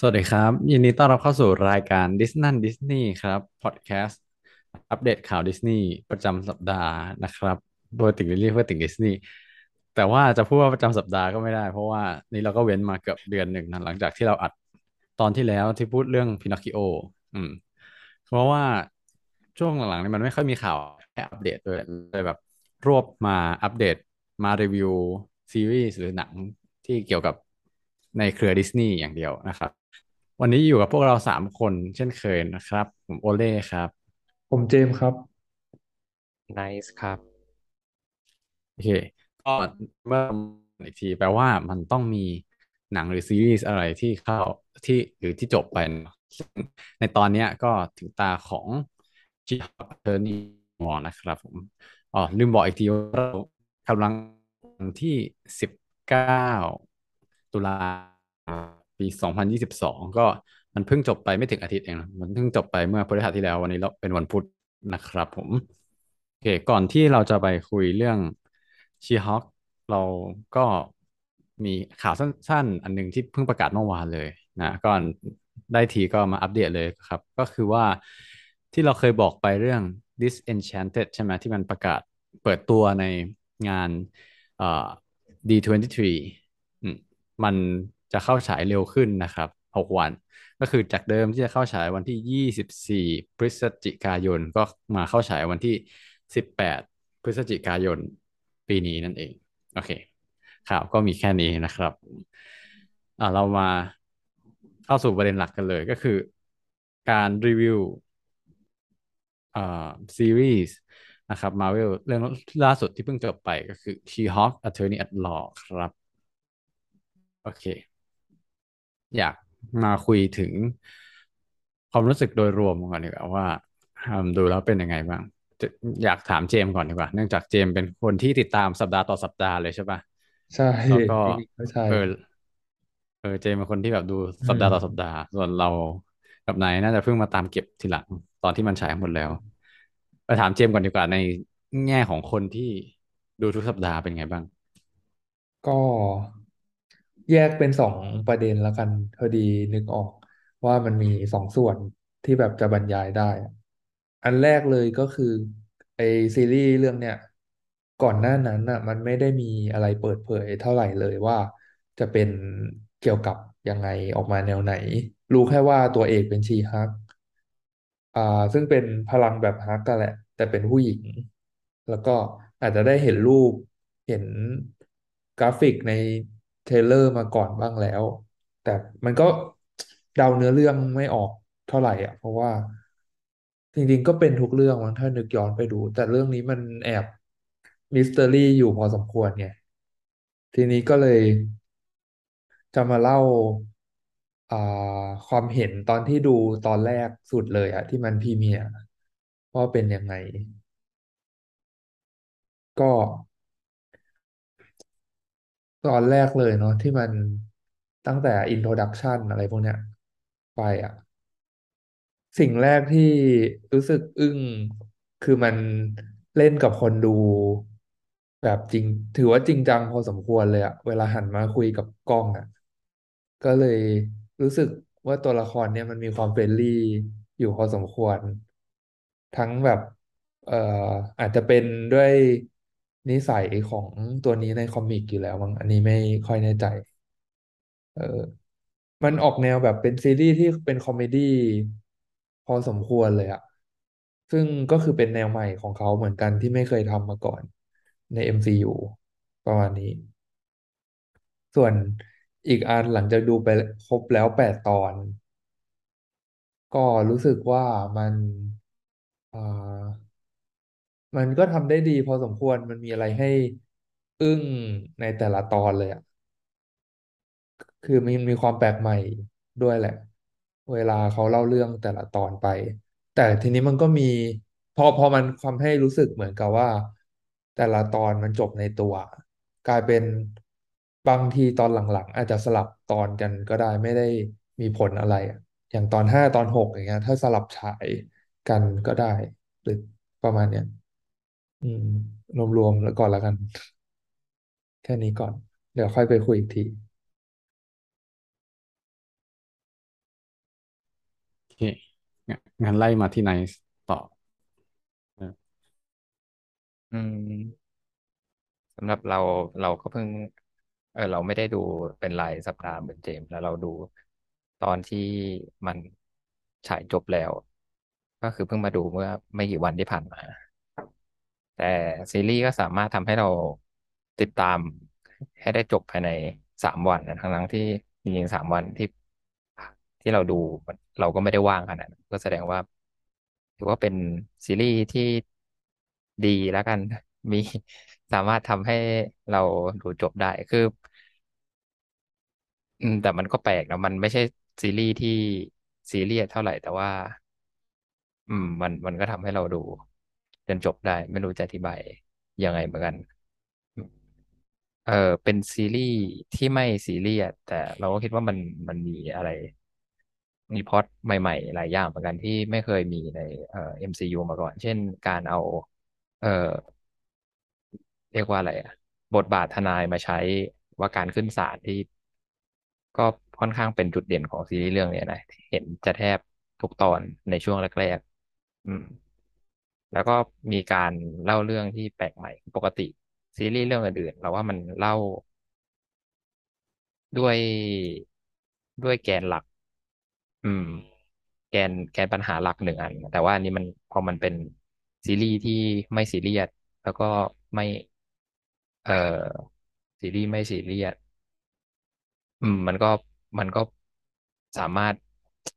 สวัสดีครับ ยินดีต้อนรับเข้าสู่รายการดิสนั่นดิสนีย์ครับพอดแคสต์อัปเดตข่าวดิสนีย์ประจำสัปดาห์นะครับโดยติ่งดิสนีย์เพื่อติ่งดิสนีย์แต่ว่าจะพูดว่าประจำสัปดาห์ก็ไม่ได้ เพราะว่านี่เราก็เว้นมาเกือบเดือนหนึ่งนะหลังจากที่เราอัดตอนที่แล้วที่พูดเรื่องพินอคคิโออืม เพราะว่าช่วงหลังๆนี่มันไม่ค่อยมีข่าวให้อัปเดตเลยเลยแบบ รวบมาอัปเดตมารีวิวซีรีส์หรือหนังที่เกี่ยวกับในเครือดิสนีย์อย่างเดียวนะครับ วันนี้อยู่กับพวกเราสามคนเช่นเคยนะครับ ผมโอเล่ครับ ผมเจมส์ครับไนซ์ครับโอเคก็เมื่ออีกทีแปลว่ามันต้องมีหนังหรือซีรีส์อะไรที่เข้าที่หรือที่จบไปเนอะซึ่งในตอนเนี้ยก็ถึงตาของ She-Hulk: Attorneyมอนะครับผมอ๋อลืมบอกอีกทีว่าเรากำลังวันที่สิบเก้าตุลา ปีสองพันยี่สิบสองก็มันเพิ่งจบไปไม่ถึงอาทิตย์เองนะมันเพิ่งจบไปเมื่อพฤหัสที่แล้ววันนี้เราเป็นวันพุธนะครับผมโอเคก่อนที่เราจะไปคุยเรื่องชีฮอคเราก็มีข่าวสั้น ๆ อันหนึงที่เพิ่งประกาศเมื่อวานเลยนะก่อนได้ทีก็มาอัปเดตเลยครับ ก็คือว่าที่เราเคยบอกไปเรื่อง Disenchanted ใช่ไหมที่มันประกาศเปิดตัวในงาน D23 มัน จะเข้าฉายเร็วขึ้นนะครับหกวัน ก็คือจากเดิมที่จะเข้าฉายวันที่ 24 พฤศจิกายน ก็มาเข้าฉายวันที่ 18 พฤศจิกายนปีนี้นั่นเอง โอเคข่าวก็มีแค่นี้นะครับเรามาเข้าสู่ประเด็นหลักกันเลยก็คือ การรีวิวอ่าซีรีส์นะครับมา r v เวลเรื่องล่าสุดที่เพิ่งจบไปก็คือ She-Hulk Attorney at Law ครับ โอเค อยากมาคุยถึงความรู้สึกโดยรวมก่อนดีกว่าว่าอืมดูแล้วเป็นยังไงบ้างจะอยากถามเจมส์ก่อนดีกว่า เนื่องจากเจมส์เป็นคนที่ติดตามสัปดาห์ต่อสัปดาห์เลยใช่ปะใช่แล้วก็จริงๆก็ใช่เออเออเจมส์เป็นคนที่แบบดูอืสัปดาห์ต่อสัปมดาห์ ส่วนเรากับนายน่าจะเพิ่งมาตามเก็บทีหลังตอนที่มันฉายหมดแล้วไปถามเจมส์ก่อนดีกว่าในแง่ของคนที่ดูทุกสัปดาห์เป็นไงบ้าง ก็ แยกเป็นสองประเด็นแล้วกันพอดีนึกออกว่ามันมีสองส่วนที่แบบจะบรรยายได้ อันแรกเลยก็คือไอซีรีส์เรื่องเนี้ยก่อนหน้านั้นอะ มันไม่ได้มีอะไรเปิดเผยเท่าไหร่เลยว่าจะเป็นเกี่ยวกับยังไงออกมาแนวไหน รู้แค่ว่าตัวเอกเป็น She-Hulk อ่าซึ่งเป็นพลังแบบฮักกันแหละ แต่เป็นผู้หญิง แล้วก็อาจจะได้เห็นรูปเห็นกราฟิกใน trailer มาก่อนบ้างแล้ว แต่มันก็เดาเนื้อเรื่องไม่ออกเท่าไหร่อะ เพราะว่าจริงๆก็เป็นทุกเรื่องมั้งถ้านึกย้อนไปดู แต่เรื่องนี้มันแอบมิส t ต r รี่อยู่พอสมควรไงทีนี้ก็เลยจะมาเล่าอ่าความเห็นตอนที่ดูตอนแรกสุดเลยอะที่มันพรีเมียร์ว่าเป็นยังไง ก็ ตอนแรกเลยเนาะที่มันตั้งแต่ introduction อะไรพวกเนี้ย ไปอะ สิ่งแรกที่รู้สึกอึ้งคือมันเล่นกับคนดู แบบจริง ถือว่าจริงจังพอสมควรเลยอะเวลาหันมาคุยกับกล้องอะก็เลยรู้สึกว่าตัวละครเนี่ยมันมีความ friendly อยู่พอสมควร ทั้งแบบ เอ่ออาจจะเป็นด้วย นิสัยของตัวนี้ใน comic อยู่แล้วมั้งอันนี้ไม่ค่อยแน่ใจ เออ มันออกแนวแบบเป็นซีรีส์ที่เป็น comedy พอสมควรเลยอะซึ่งก็คือเป็นแนวใหม่ของเขาเหมือนกันที่ไม่เคยทำมาก่อนใน MCU ประมาณนี้ ส่วนอีกอันหลังจากดูไปครบแล้วแปดตอน ก็รู้สึกว่ามันอ่า มันก็ทำได้ดีพอสมควรมันมีอะไรให้อึ้งในแต่ละตอนเลยอะคือมันมีความแปลกใหม่ด้วยแหละ เวลาเขาเล่าเรื่องแต่ละตอนไป แต่ทีนี้มันก็มี พอพอมันทำให้รู้สึกเหมือนกับว่า แต่ละตอนมันจบในตัว กลายเป็นบางทีตอนหลังๆ อาจจะสลับตอนกันก็ได้ไม่ได้มีผลอะไรอะอย่างตอนห้าตอนหกอย่างเงี้ย ถ้าสลับฉายกันก็ได้ หรือประมาณเนี้ย อืม รวมๆแล้วก่อนแล้วกัน แค่นี้ก่อน เดี๋ยวค่อยไปคุยอีกทีเคงั้นงั้นไล่มาที่ไนซ์ต่อเอออืมสำหรับเราเราก็เพิ่ง เออเราไม่ได้ดูเป็นรายสัปดาห์เหมือนเจมส์แล้วเราดูตอนที่มันฉายจบแล้ว ก็คือเพิ่งมาดูเมื่อไม่กี่วันที่ผ่านมา แต่ซีรีส์ก็สามารถทำให้เราติดตามให้ได้จบภายในสามวันนะทั้งทั้งที่จริงๆสามวันที่ที่เราดูเราก็ไม่ได้ว่างขนาดนั้นก็แสดงว่าถือว่าเป็นซีรีส์ที่ดีแล้วกันมีสามารถทำให้เราดูจบได้คือ อืม แต่มันก็แปลกนะมันไม่ใช่ซีรีส์ที่ซีเรียสเท่าไหร่แต่ว่า อืม มันมันก็ทำให้เราดู จนจบได้ ไม่รู้จะอธิบายยังไงเหมือนกัน เออเป็นซีรีส์ที่ไม่ซีเรียสแต่เราก็คิดว่ามันมันมีอะไร มีพล็อตใหม่ ๆ หลายอย่างเหมือนกันที่ไม่เคยมีในเอ่อ MCU มาก่อน เช่นการเอา เอ่อเรียกว่าอะไรอะบทบาททนายมาใช้ว่าการขึ้นศาลที่ก็ค่อนข้างเป็นจุดเด่นของซีรีส์เรื่องนี้นะเห็นจะแทบทุกตอนในช่วงแรกๆอืม แล้วก็มีการเล่าเรื่องที่แปลกใหม่ปกติซีรีส์เรื่องอื่นๆเราว่ามันเล่าด้วยด้วยแกนหลัก อืม แกนแกนปัญหาหลักหนึ่งอัน แต่ว่าอันนี้มันพอมันเป็นซีรีส์ที่ไม่ซีเรียสแล้วก็ไม่ เอ่อซีรีส์ไม่ซีเรียสอืม มันก็มันก็สามารถ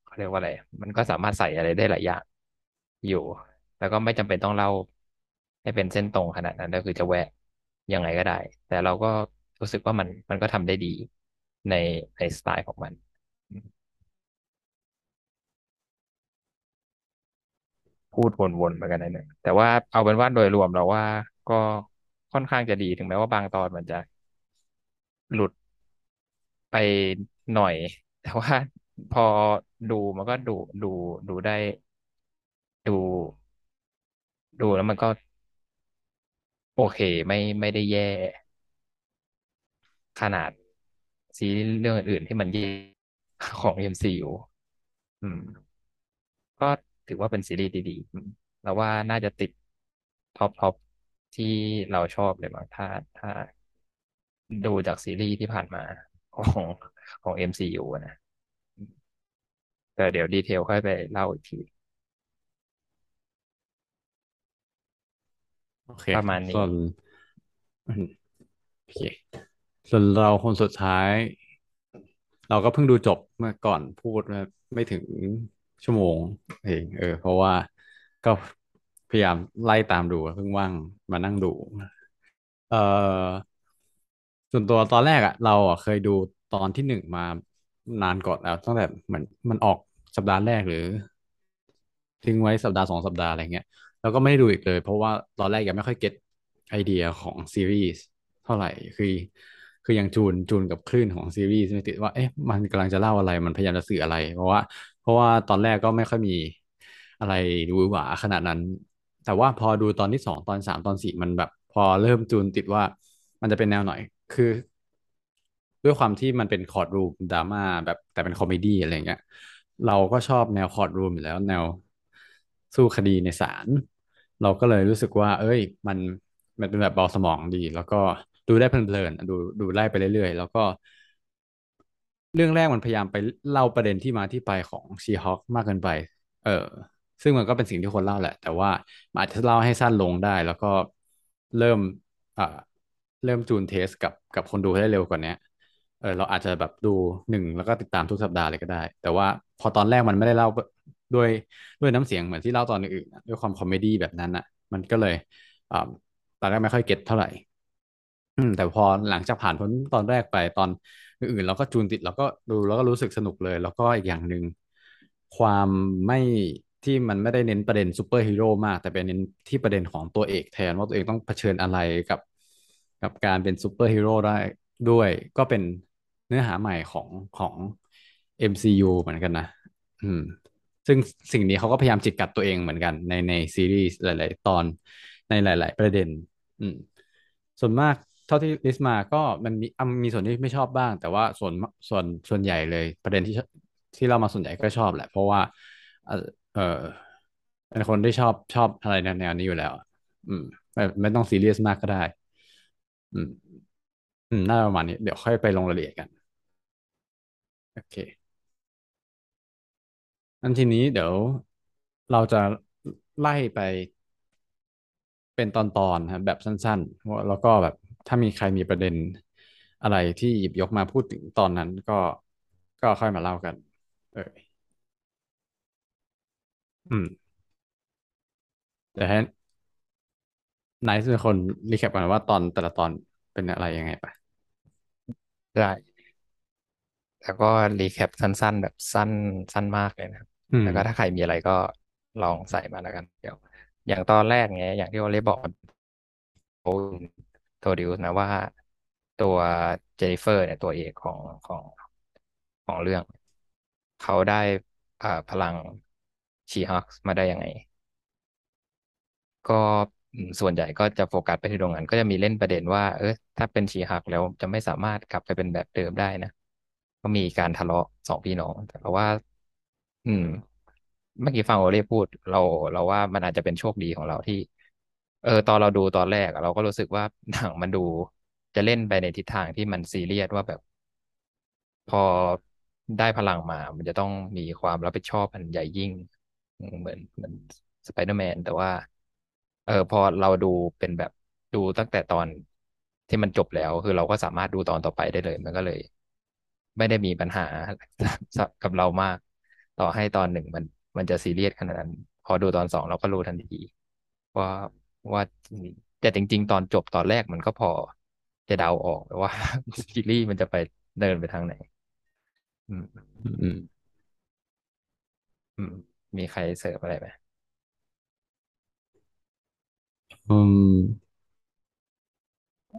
เขาเรียกว่าอะไร มันก็สามารถใส่อะไรได้หลายอย่างอยู่ แล้วก็ไม่จำเป็นต้องเล่าให้เป็นเส้นตรงขนาดนั้นก็คือจะแวะยังไงก็ได้ แต่เราก็รู้สึกว่ามันมันก็ทำได้ดีในในสไตล์ของมันพูดวนๆเหมือนกันนะเนี่ยแต่ว่าเอาเป็นว่าโดยรวมเราว่าก็ค่อนข้างจะดีถึงแม้ว่าบางตอนมันจะหลุดไปหน่อย แต่ว่าพอดูมันก็ดูดูดูได้ ดู ดูแล้วมันก็ โอเคไม่ไม่ได้แย่ ขนาดซีรีส์เรื่องอื่นที่มันแย่ของ MCU อืม ก็ถือว่าเป็นซีรีส์ดีๆอืมเราว่าน่าจะติด top top ที่เราชอบเลยมั้งถ้าถ้าดูจากซีรีส์ที่ผ่านมาของของ MCU นะแต่เดี๋ยวดีเทลค่อยไปเล่าอีกที โอเคประมาณนี้ส่วนอืมโอเคส่วนเราคนสุดท้าย เราก็เพิ่งดูจบเมื่อก่อนพูดมาไม่ถึงชั่วโมงเองเออ เพราะว่าก็พยายามไล่ตามดูเพิ่งว่างมานั่งดู เออส่วนตัวตอนแรกอะเราอะเคยดูตอนที่หนึ่งมานานก่อนแล้วตั้งแต่เหมือนมันออกสัปดาห์แรกหรือ ทิ้งไว้สัปดาห์สองสัปดาห์อะไรเงี้ย แล้วก็ไม่ได้ดูอีกเลย เพราะว่าตอนแรกยังไม่ค่อยเก็ตไอเดียของซีรีส์เท่าไหร่คือคือยังจูนจูนกับคลื่นของซีรีส์ไม่ติดว่าเอ๊ะมันกำลังจะเล่าอะไรมันพยายามจะสื่ออะไร เพราะว่า เพราะว่าตอนแรกก็ไม่ค่อยมีอะไรดูหวาขนาดนั้น แต่ว่าพอดูตอนที่สองตอนสามตอนสี่มันแบบ พอเริ่มจูนติดว่า มันจะเป็นแนวหน่อยคือ ด้วยความที่มันเป็นคอร์ r รูมดราม่าแบบแต่เป็น comedy อะไรเงี้ยเราก็ชอบแนวคอร์ r รูมอยู่แล้วแนว สู้คดีในศาลเราก็เลยรู้สึกว่า เอ้ย มันมันเป็นแบบเบาสมองดี แล้วก็ดูได้เพลินๆดูดูไล่ไปเรื่อยๆ แล้วก็ เรื่องแรกมันพยายามไปเล่าประเด็นที่มาที่ไปของ She-Hulk มากเกินไป เออ ซึ่งมันก็เป็นสิ่งที่คนเล่าแหละ แต่ว่าอาจจะเล่าให้สั้นลงได้ แล้วก็เริ่มอ่าเริ่มจูน taste กับกับคนดูให้ได้เร็วกว่านี้เออเราอาจจะแบบดูหนึ่งแล้วก็ติดตามทุกสัปดาห์เลยก็ได้ แต่ว่าพอตอนแรกมันไม่ได้เล่า ด้วยด้วยน้ำเสียงเหมือนที่เล่าตอนอื่นๆด้วยความ comedy แบบนั้นอะ มันก็เลยอ่าตอนแรกไม่ค่อย get เท่าไหร่แต่พอหลังจากผ่านพ้นตอนแรกไปตอนอื่นๆเราก็จูนติดเราก็ดูแล้วก็รู้สึกสนุกเลย แล้วก็อีกอย่างหนึ่งความไม่ที่มันไม่ได้เน้นประเด็นซูเปอร์ฮีโร่มาก แต่เป็นเน้นที่ประเด็นของตัวเอกแทน ว่าตัวเองต้องเผชิญอะไรกับกับการเป็นซูเปอร์ฮีโร่ได้ด้วย ก็เป็นเนื้อหาใหม่ของของ MCU เหมือนกันนะ อืม ซึ่งสิ่งนี้เขาก็พยายามจิกกัดตัวเองเหมือนกันในในซีรีส์หลาย ๆ ตอนในหลาย ๆ ประเด็น อืมส่วนมากเท่าที่ list มาก็มันมีมีส่วนที่ไม่ชอบบ้าง แต่ว่าส่วนส่วนส่วนใหญ่เลยประเด็นที่ที่เรามาส่วนใหญ่ก็ชอบแหละ เพราะว่าอะเออเป็นคนที่ชอบชอบอะไรแนวแนวนี้อยู่แล้ว อืมไม่ไม่ต้องซีเรียสมากก็ได้ อืม อืมน่าประมาณนี้ เดี๋ยวค่อยไปลงรายละเอียดกัน โอเค อันทีนี้เดี๋ยวเราจะไล่ไปเป็นตอนๆครับแบบสั้นๆ แล้วก็แบบถ้ามีใครมีประเด็นอะไรที่หยิบยกมาพูดถึงตอนนั้นก็ก็ค่อยมาเล่ากัน เอออืมเดี๋ยวให้ไนซ์เป็นคน recap กันว่าตอนแต่ละตอนเป็นอะไรยังไงปะได้แล้วก็ recap สั้น ๆ แบบสั้นสั้นมากเลยนะ แล้วก็ถ้าใครมีอะไรก็ลองใส่มาแล้วกันเดี๋ยว อย่างตอนแรกเงี้ย อย่างที่โอเล่บอกโทดิวนะว่าตัวเจนนิเฟอร์ เนี่ยตัวเอกของของของเรื่อง เขาได้อ่าพลังชีฮักมาได้ยังไง ก็ส่วนใหญ่ก็จะโฟกัสไปที่ตรงนั้น ก็จะมีเล่นประเด็นว่า เออถ้าเป็นชีฮักแล้วจะไม่สามารถกลับไปเป็นแบบเดิมได้นะ ก็มีการทะเลาะสองพี่น้อง แต่ว่า อืม เมื่อกี้ฟังโอเล่พูด เราเราว่ามันอาจจะเป็นโชคดีของเราที่ เออ ตอนเราดูตอนแรกอะเราก็รู้สึกว่าหนังมันดูจะเล่นไปในทิศทางที่มันซีเรียสว่าแบบ พอได้พลังมา มันจะต้องมีความรับผิดชอบอันใหญ่ยิ่ง เหมือนเหมือนสไปเดอร์แมนแต่ว่า เออพอเราดูเป็นแบบดูตั้งแต่ตอนที่มันจบแล้ว คือเราก็สามารถดูตอนต่อไปได้เลย มันก็เลย ไม่ได้มีปัญหากับเรามาก ต่อให้ตอนหนึ่งมันมันจะซีเรียสขนาดนั้น พอดูตอนสองเราก็รู้ทันที ว่าว่าแต่จริง ๆ ตอนจบตอนแรกมันก็พอจะเดาออกว่าซีรีส์มันจะไปเดินไปทางไหน อืม อืม อืม มีใครเสริมอะไรไหมอืม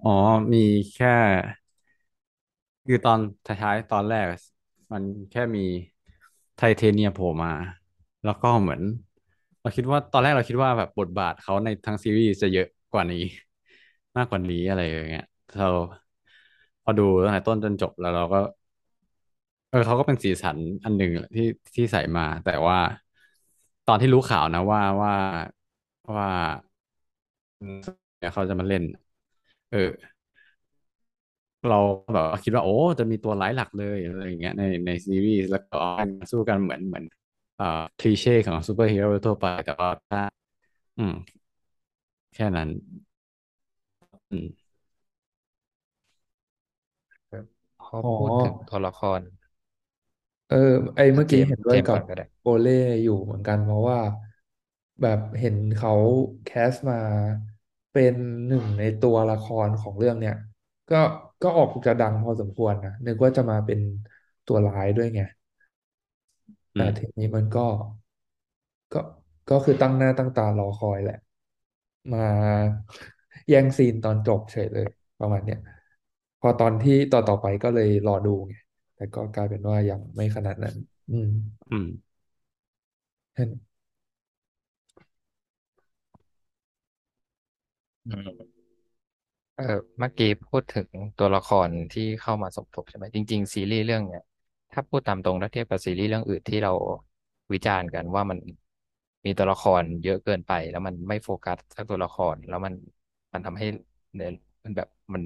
อ๋อ มีแค่ คือตอนท้ายๆตอนแรกอะมันแค่มี ไทเทเนียมโผล่มา แล้วก็เหมือน เราคิดว่าตอนแรกเราคิดว่าแบบบทบาทเขาในทั้งซีรีส์จะเยอะกว่านี้ มากกว่านี้อะไรอย่างเงี้ยเราพอดูตั้งแต่ต้นจนจบแล้วเราก็ เออเขาก็เป็นสีสันอันหนึ่งที่ที่ใส่มา แต่ว่าตอนที่รู้ข่าวนะว่าว่าว่าเนี่ยเขาจะมาเล่น เออ เราแบบว่าคิดว่าโอ้จะมีตัวร้ายหลักเลยอะไรอย่างเงี้ยในในซีรีส์แล้วก็สู้กันเหมือนเหมือนเอ่อคลีเช่ของซูเปอร์ฮีโร่ทั่วไปแต่ว่าถ้าอืม แค่นั้น อืมครับพออ๋อ พูดถึงตัวละครเออ ไอเมื่อเจมส์กี้เห็นด้เจวยกับมส์ก่อนก็ได้ โอเล่อยู่เหมือนกันเพราะว่า แบบเห็นเขาแคสมาเป็นหนึ่งในตัวละครของเรื่องเนี่ย ก็ ก็ออกจะดังพอสมควรนะนึกว่าจะมาเป็นตัวร้ายด้วยไงแต่อืมทีนี้มันก็ ก็ก็คือตั้งหน้าตั้งตารอคอยแหละ มาแย่งซีนตอนจบเฉยเลย ประมาณเนี้ยพอตอนที่ต่อต่อไปก็เลยรอดูไงแต่ก็กลายเป็นว่ายังไม่ขนาดนั้น อืม อืมเห็นอืม เออเมื่อกี้พูดถึงตัวละครที่เข้ามาสมทบใช่ไหมจริง ๆ ซีรีส์เรื่องเนี้ยถ้าพูดตามตรงถ้าเทียบกับซีรีส์เรื่องอื่นที่เราวิจารณ์กันว่ามันมีตัวละครเยอะเกินไป แล้วมันไม่โฟกัสสักตัวละคร แล้วมันมันทำให้เนี่ยมันแบบมัน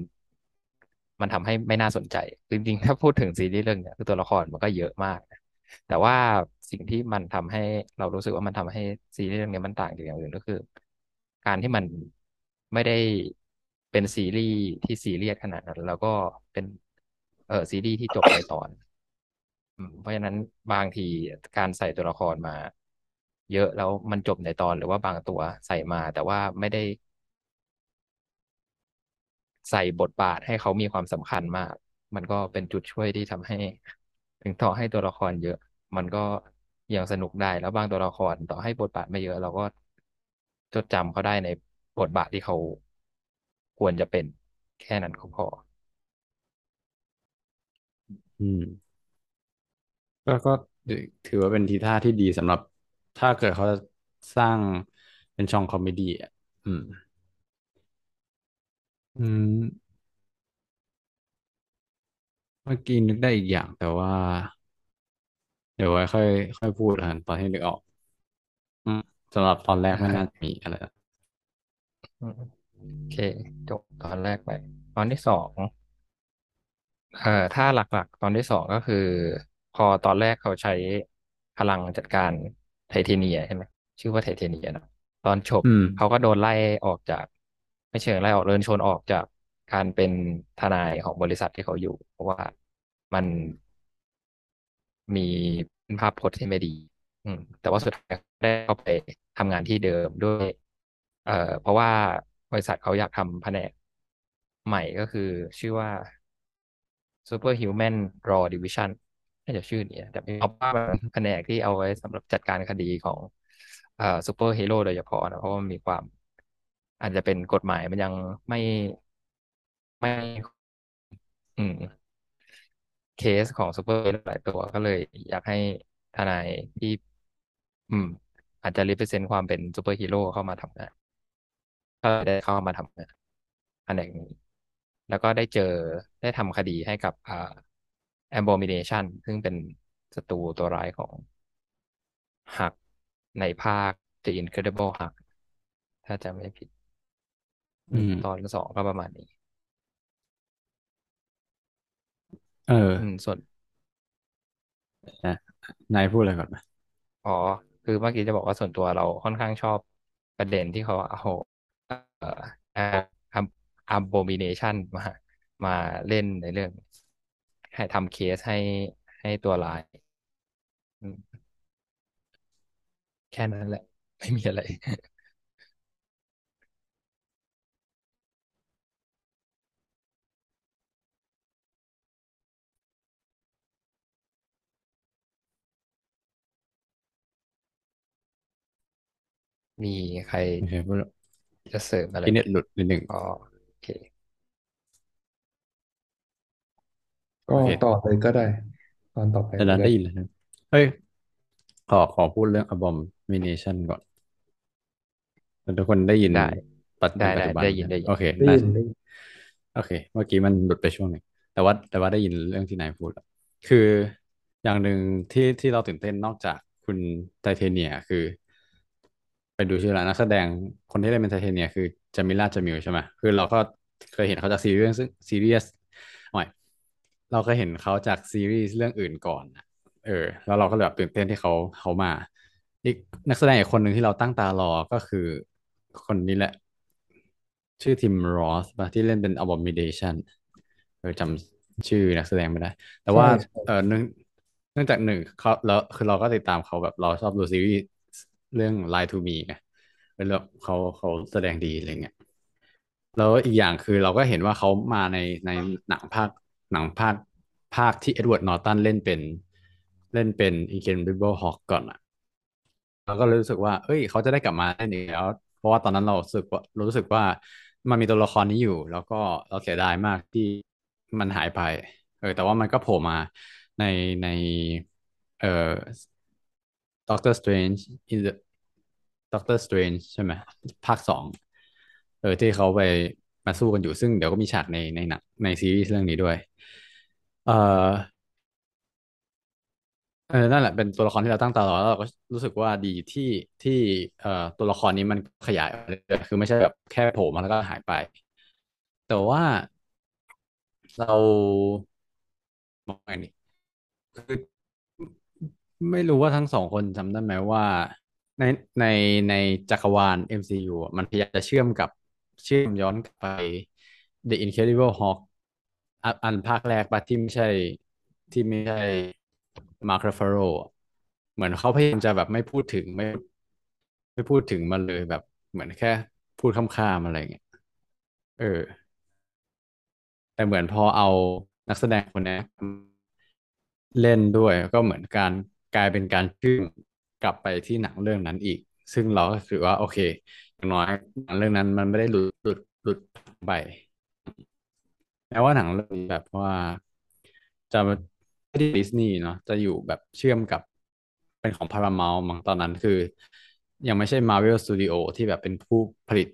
มันทำให้ไม่น่าสนใจ จริงๆ ถ้าพูดถึงซีรีส์เรื่องเนี้ยคือตัวละครมันก็เยอะมากนะแต่ว่าสิ่งที่มันทำให้เรารู้สึกว่ามันทำให้ซีรีส์เรื่องนี้มันต่างจากอย่างอื่นก็คือ การที่มันไม่ได้ เป็นซีรีส์ที่ซีเรียสขนาดนั้น แล้วก็เป็นเออซีรีส์ที่จบในตอนเพราะฉะนั้นบางทีการใส่ตัวละครมา เยอะแล้วมันจบในตอนหรือว่าบางตัวใส่มา แต่ว่าไม่ได้ ใส่บทบาทให้เขามีความสำคัญมาก มันก็เป็นจุดช่วยที่ทำให้ ถึงต่อให้ตัวละครเยอะ มันก็ยังสนุกได้แล้วบางตัวละครต่อให้บทบาทไม่เยอะ เราก็จดจำเขาได้ในบทบาทที่เขา ควรจะเป็นแค่นั้นก็พอ อืม ก็ก็ถือว่าเป็นทีท่าที่ดีสำหรับถ้าเกิดเขาจะสร้างเป็นช่องคอมเมดี้อะอืม อืม เมื่อกี้นึกได้อีกอย่างแต่ว่า เดี๋ยวไว้ค่อย ค่อยพูดกันตอนที่นึกออก อืมสำหรับตอนแรกไม่อ่าน่าจะมีอะไรละอืม โอเค จบตอนแรกไป ตอนที่สองเอ่อถ้าหลักๆ ตอนที่สองก็คือ พอตอนแรกเขาใช้พลังจัดการไทเทเนียใช่ไหมชื่อว่าไทเทเนียนะตอนจบอืมเขาก็โดนไล่ออกจาก ไม่เชิงไล่ออกเดินชนออกจากการเป็นทนายของบริษัทที่เขาอยู่ เพราะว่ามันมีภาพพจน์ที่ไม่ดี อืม แต่ว่าสุดท้ายได้เข้าไปทำงานที่เดิมด้วย เอ่อ เพราะว่า บริษัทเขาอยากทำแผนกใหม่ก็คือชื่อว่า Superhuman Law Division น่าจะชื่อนี้แต่เอาว่ามันแผนกที่เอาไว้สำหรับจัดการคดีของเอ่อซูเปอร์ฮีโร่โดยเฉพาะนะเพราะว่ามันมีความ อาจจะเป็นกฎหมายมันยังไม่ไม่ อืม เคสของซูเปอร์หลายตัวก็เลยอยากให้ทนายที่ อืม อาจจะ represent ความเป็นซูเปอร์ฮีโร่เข้ามาทำงาน ก็ได้เข้ามาทำงานแผนกนี้ แล้วก็ได้เจอได้ทำคดีให้กับอ่า Abomination ซึ่งเป็นศัตรูตัวร้ายของฮักในภาค The Incredible Hulk ถ้าจำไม่ผิดอือืมตอนสองก็ประมาณนี้ เอออืมส่วนนะนายพูดอะไรก่อนไหมอ๋อ คือเมื่อกี้จะบอกว่าส่วนตัวเราค่อนข้างชอบประเด็นที่เขาเอา เอ่อ Abomination มามาเล่นในเรื่อง ให้ทำเคสให้ให้ตัวร้าย แค่นั้นแหละ ไม่มีอะไร มีใครโอเคพูด จะเสริมอะไรไหมอินเน็ตหลุดนิดหนึ่งอ๋อโอเค ก็โอเค ต่อเลยก็ได้ ตอนต่อไปแต่ดันเลยก็ได้ได้ยินแล้วนะเฮ้ย ขอขอพูดเรื่อง Abomination ก่อนแล้วทุกคนได้ยินได้ปัจในได้ได้ปัจจุบันได้ยินได้ยินใช่ไหมโอเคน่าได้ยินได้ยินโอเค เมื่อกี้มันหลุดไปช่วงหนึ่งแต่ว่าแต่ว่าได้ยินเรื่องที่นายพูดแล้วคืออย่างหนึ่งที่ที่เราตื่นเต้นนอกจากคุณ Titania คือ ไปดูชื่อแล้วนักแสดงคนที่เล่นเป็น Titania คือ Jameela Jamil ใช่ไหมคือเราก็เคยเห็นเขาจากซีรีส์ซึ่งซีรีส์หน่อยเราเคยเห็นเขาจากซีรีส์เรื่องอื่นก่อนนะเออ แล้วเราก็เลยแบบตื่นเต้นที่เขาเขามา อีกนักแสดงอีกคนหนึ่งที่เราตั้งตารอก็คือคนนี้แหละ ชื่อ Tim Roth ป่ะที่เล่นเป็น Abomination เออจำชื่อนักแสดงไม่ได้ แต่ใช่ว่าใช่เออเนื่องเนื่องจากหนึ่งเขาแล้วคือเราก็ติดตามเขาแบบเราชอบดูซีรีส์ เรื่อง Lie to Me ไงเป็นแบบเขาเขาแสดงดีอะไรเงี้ยแล้วอีกอย่างคือเราก็เห็นว่าเขามาในในหนังภาคหนังภาคภาคที่เอ็ดเวิร์ดนอร์ตันเล่นเป็นเล่นเป็น Incredible Hulk ก่อนอะเราก็เลยรู้สึกว่า เอ้ย เขาจะได้กลับมาเล่นอีกแล้ว เพราะว่าตอนนั้นเรารู้สึกว่ารู้สึกว่ามันมีตัวละครนี้อยู่ แล้วก็เราเสียดายมากที่มันหายไป เออ แต่ว่ามันก็โผล่มาในในเอ่อ Doctor Strange in the Doctor Strange ใช่ไหมภาคสองเออที่เขาไปมาสู้กันอยู่ซึ่งเดี๋ยวก็มีฉากในในหนังในซีรีส์เรื่องนี้ด้วย เออเออนั่นแหละเป็นตัวละครที่เราตั้งตารอแล้วเราก็รู้สึกว่าดีที่ที่เอ่อตัวละครนี้มันขยายไปเรื่อยคือไม่ใช่แบบแค่โผล่มาแล้วก็หายไป แต่ว่าเรามองไงนี่คือไม่รู้ว่าทั้งสองคนจำได้ไหมว่า ในในในจักรวาล MCU มันพยายามจะเชื่อมกับเชื่อมย้อนกลับไป The Incredible Hulk อันภาคแรกปะที่ไม่ใช่ที่ไม่ใช่มาร์ค r ัฟาโรเหมือนเขาพยายามจะแบบไม่พูดถึงไม่ไม่พูดถึงมันเลยแบบเหมือนแค่พูดข้ามๆอะไรเงี้ยเออ แต่เหมือนพอเอานักแสดงคนนี้เล่นด้วยก็เหมือนการกลายเป็นการเชื่อม กลับไปที่หนังเรื่องนั้นอีก ซึ่งเราก็ถือว่าโอเคอย่างน้อยหนังเรื่องนั้นมันไม่ได้หลุดหลุดหลุดไปแม้ว่าหนังเรื่องแบบว่าจะไม่ได้ดิสนีย์เนาะจะอยู่แบบเชื่อมกับเป็นของ Paramount มั้งตอนนั้นคือ ยังไม่ใช่ Marvel Studio ที่แบบเป็นผู้ผลิต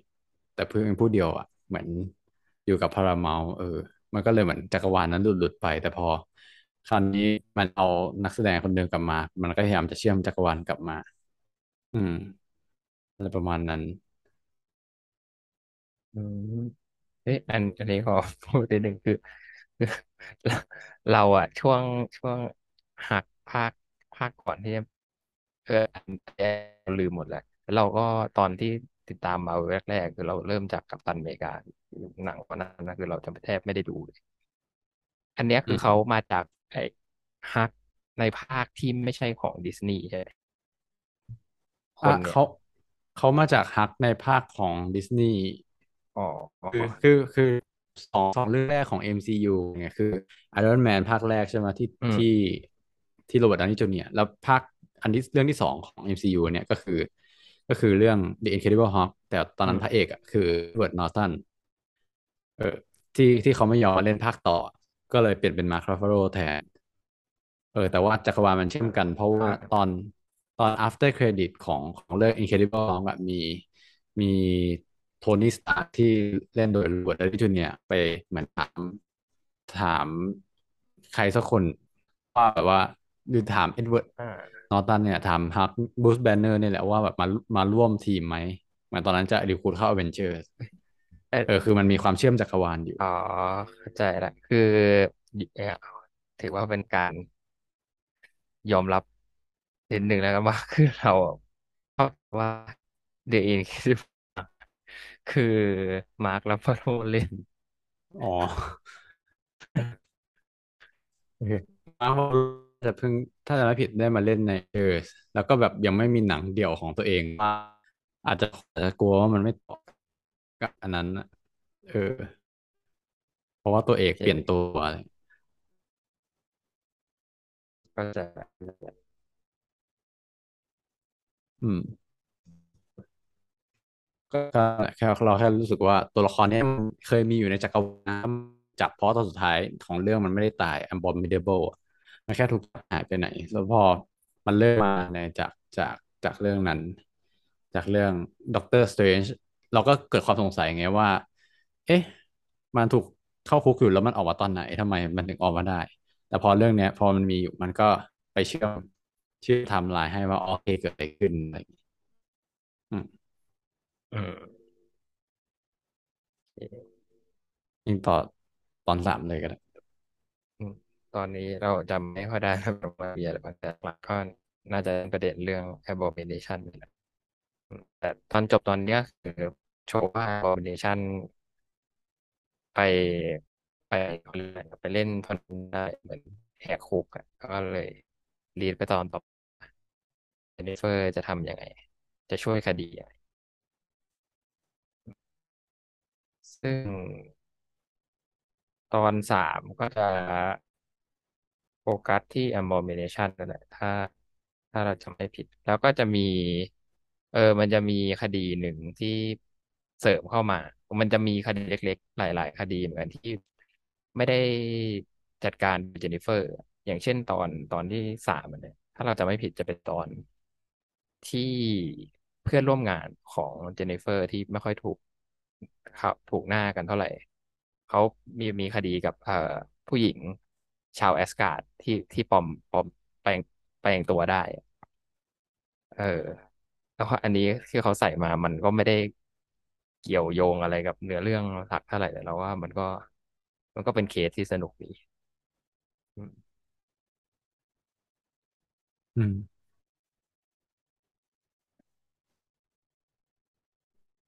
แต่เพิ่งเป็นผู้เดียวอะ เหมือนอยู่กับ Paramount เออ มันก็เลยเหมือนจักรวาลนั้นหลุดหลุดไป แต่พอ คราวนี้มันเอานักแสดงคนเดิมกลับมา มันก็พยายามจะเชื่อมจักรวาลกลับมา อืมอะไรประมาณนั้น อืมเอ๊ะอันอันนี้ขอพูดนิดหนึ่งคือคือเราเราอะช่วงช่วงหักภาคภาคก่อนที่จะเอออันแรกเราลืมหมดแล้วแล้วเราก็ตอนที่ติดตามมาแรกๆคือเราเริ่มจากกัปตันอเมริกาหนังวันนั้นนะคือเราจะแทบไม่ได้ดูเลย อันเนี้ยคือเขาอืมมาจาก ไอ้ฮักในภาคที่ไม่ใช่ของดิสนีย์ใช่ไหมคนเนี่ยอะเขาเขามาจากฮักในภาคของดิสนีย์อ๋ออ๋อคือคือคือสองสองเรื่องแรกของ MCU เนี่ยคือ Iron Man ภาคแรกใช่ไหมที่ที่อืมที่โรเบิร์ตดาวนี่จูเนียร์แล้วภาคอันที่เรื่องที่สองของ MCU เนี่ยก็คือ ก็คือเรื่อง The Incredible Hulk แต่ตอนนั้นพระเออืมกอะคือเอ w ร์ n นอร์ตันเออที่ที่เขาไม่ยอมมาเล่นภาคต่อ ก็เลยเปลี่ยนเป็นมาร์ค r ัฟฟาโรแทน เออ แต่ว่าจักรวาลมันเชื่อมกัน เพราะว่าตออ่า ตอน after credit ของของเรื่อง Incredible Hulk อะมีมีโทนี่สตาร์กที่เล่นโดยโรเบิร์ตดาวนี่จูเนียร์ไปเหมือนถามถามใครสักคนว่าแบบว่าหรือถามเอ็ดเวิร์ดอ่านอร์ตันเนี่ย ถามฮักบรูซแบนเนอร์เนี่ยแหละว่าแบบมามาร่วมทีมไหมเหมือนตอนนั้นจะ recruit เข้าอเวนเจอร์ เอ๊ะเออคือมันมีความเชื่อมจักรวาลอยู่ อ๋อเข้าใจละคือเอ่อถือว่าเป็นการยอมรับนิดหนึ่งแล้วกันว่าคือเราเพราะว่า The Incredible คือมาร์คลัฟฟาโลเล่น อ๋อโอเคมาร์วจะเพิ่งถ้าจะไม่ผิดได้มาเล่นในเออแล้วก็แบบยังไม่มีหนังเดี่ยวของตัวเองอาจจะอาจจะกลัวว่ามันไม่ต่อ กับอันนั้นน่ะเออ เพราะว่าตัวเอกโอเคเปลี่ยนตัวก็จะอืม ก็แค่เราแค่รู้สึกว่าตัวละครเนี้ยมันเคยมีอยู่ในจักรวาลจับเพราะตอนสุดท้ายของเรื่องมันไม่ได้ตาย Unbondable อะมันแค่ถูกหายไปไหน แล้วพอมันเริ่มมาในจากจากจากเรื่องนั้น จากเรื่อง Doctor Strange เราก็เกิดความสงสัยไงว่า เอ๊ะ มันถูกเข้าคุกอยู่แล้วมันออกมาตอนไหนทำไมมันถึงออกมาได้ แต่พอเรื่องเนี้ย พอมันมีอยู่มันก็ไปเชื่อมเชื่อมไทม์ไลน์ให้ว่าโอเคเกิดอะไรขึ้นอะไรอย่างเงี้ยอืมอืมโอเคยิงต่อตอนสามเลยก็ได้อืมตอนนี้เราจำไม่ค่อยได้แล้วว่ามีอะไรบ้างแต่หลักก็น่าจะเป็นประเด็นเรื่อง abomination นี่แหละอืมแต่ตอนจบตอนเนี้ยคือ โชว์ว่า abomination ไปไปไรไปเล่นทอนได้เหมือนแหกคุกอะก็เลยรีดไปตอนต่อเจนนิเฟอร์จะทำยังไง จะช่วยคดีอะไรซึ่งตอนสามก็จะโฟกัสที่ abomination นั่นแหละถ้าถ้าเราจำไม่ผิด แล้วก็จะมี เออ มันจะมีคดีหนึ่งที่ เสริมเข้ามา มันจะมีคดีเล็ก ๆ หลาย ๆ คดีเหมือนกันที่ไม่ได้จัดการเจนนิเฟอร์ อย่างเช่นตอนตอนที่สามอันเนี่ยถ้าเราจำไม่ผิดจะเป็นตอนที่เพื่อนร่วมงานของเจนนิเฟอร์ที่ไม่ค่อยถูกเขาถูกหน้ากันเท่าไหร่เขามีมีคดีกับเอ่อผู้หญิงชาวแอสการ์ดที่ที่ปลอมปลอมแปลงแปลงตัวได้ เออแล้วอันนี้ที่เขาใส่มามันก็ไม่ได้ เกี่ยวโยงอะไรกับเนื้อเรื่องหลักเท่าไหร่แต่เราว่ามันก็มันก็เป็นเคสที่สนุกดีอืมอืม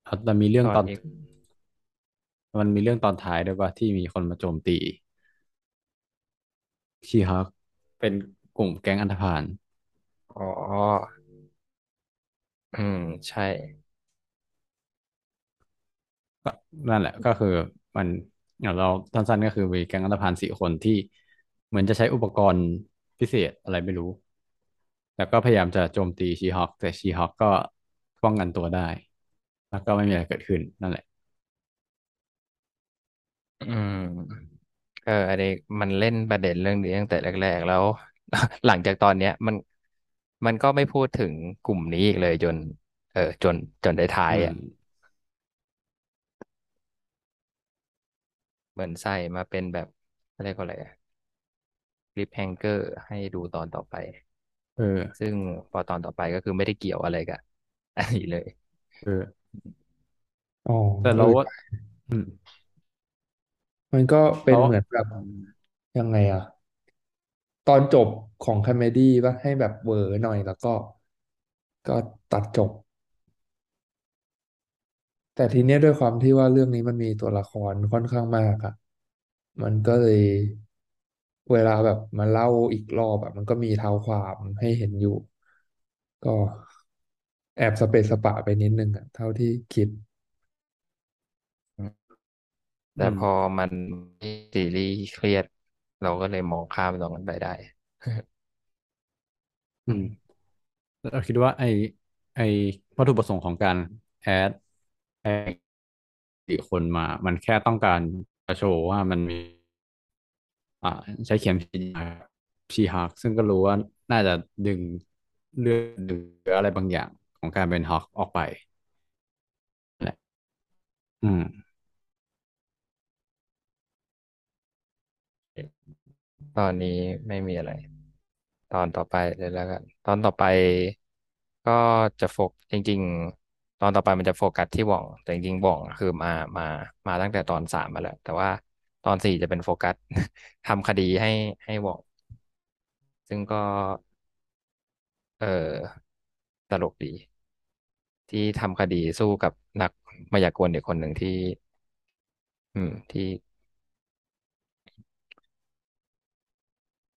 เอาแต่มีเรื่องตอนตอนนี้มันมีเรื่องตอนท้ายด้วยป่ะที่มีคนมาโจมตีชีฮักเป็นกลุ่มแก๊งอันธพาลอ๋อ อืม ใช่ ก็นั่นแหละก็คือมันอย่างเราสั้นๆก็คือมีแก๊งอันธพาลสี่คนที่เหมือนจะใช้อุปกรณ์พิเศษอะไรไม่รู้ แล้วก็พยายามจะโจมตีชีฮอคแต่ชีฮอคก็ป้องกันตัวได้ แล้วก็ไม่มีอะไรเกิดขึ้นนั่นแหละ อืมเอออันนี้มันเล่นประเด็นเรื่องนี้ตั้งแต่แรก ๆ แล้ว หลังจากตอนเนี้ย มันมันก็ไม่พูดถึงกลุ่มนี้อีกเลยจน เออจนจนได้ท้ายอืมอะ เหมือนใส่มาเป็นแบบอะไรก็อะไร cliffhanger ให้ดูตอนต่อไป เออ ซึ่งพอตอนต่อไปก็คือไม่ได้เกี่ยวอะไรกับอันนี้เลย เอออ๋อแต่เออเราว่าอืม มันก็เป็นเราเหมือนแบบยังไงอะตอนจบของ comedy ป่ะให้แบบเวอร์หน่อยแล้วก็ ก็ตัดจบ แต่ทีเนี้ยด้วยความที่ว่าเรื่องนี้มันมีตัวละครค่อนข้างมากอะมันก็เลยเวลาแบบมาเล่าอีกรอบอะมันก็มีเท้าความให้เห็นอยู่ ก็แอบสเปซสปะไปนิดนึงอะเท่าที่คิด อืมแต่พอมันซีรีส์เครียด เราก็เลยมองข้ามตรงนั้นไปได้ อืม เราคิดว่าไอไอวัตถุประสงค์ของการแอด แอดสี่คนมา มันแค่ต้องการจะโชว์ว่ามันมี อ่า ใช้เข็มฉียาชีฮักซึ่งก็รู้ว่าน่าจะดึงเลือดหรืออะไรบางอย่างของการเป็นฮอกออกไปแหละอืมตอนนี้ไม่มีอะไร ตอนต่อไปเลยแล้วกันตอนต่อไปก็จะโฟกจริง ๆ อนต่อไปมันจะโฟกัสที่หว่อง แต่จริงๆหว่องคือมามามาตั้งแต่ตอนสามมาแล้ว แต่ว่าตอนสี่จะเป็นโฟกัสทำคดีให้ให้หว่อง ซึ่งก็ เออตลกดี ที่ทำคดีสู้กับนักมายากลเด็กคนหนึ่งที่ อืม ที่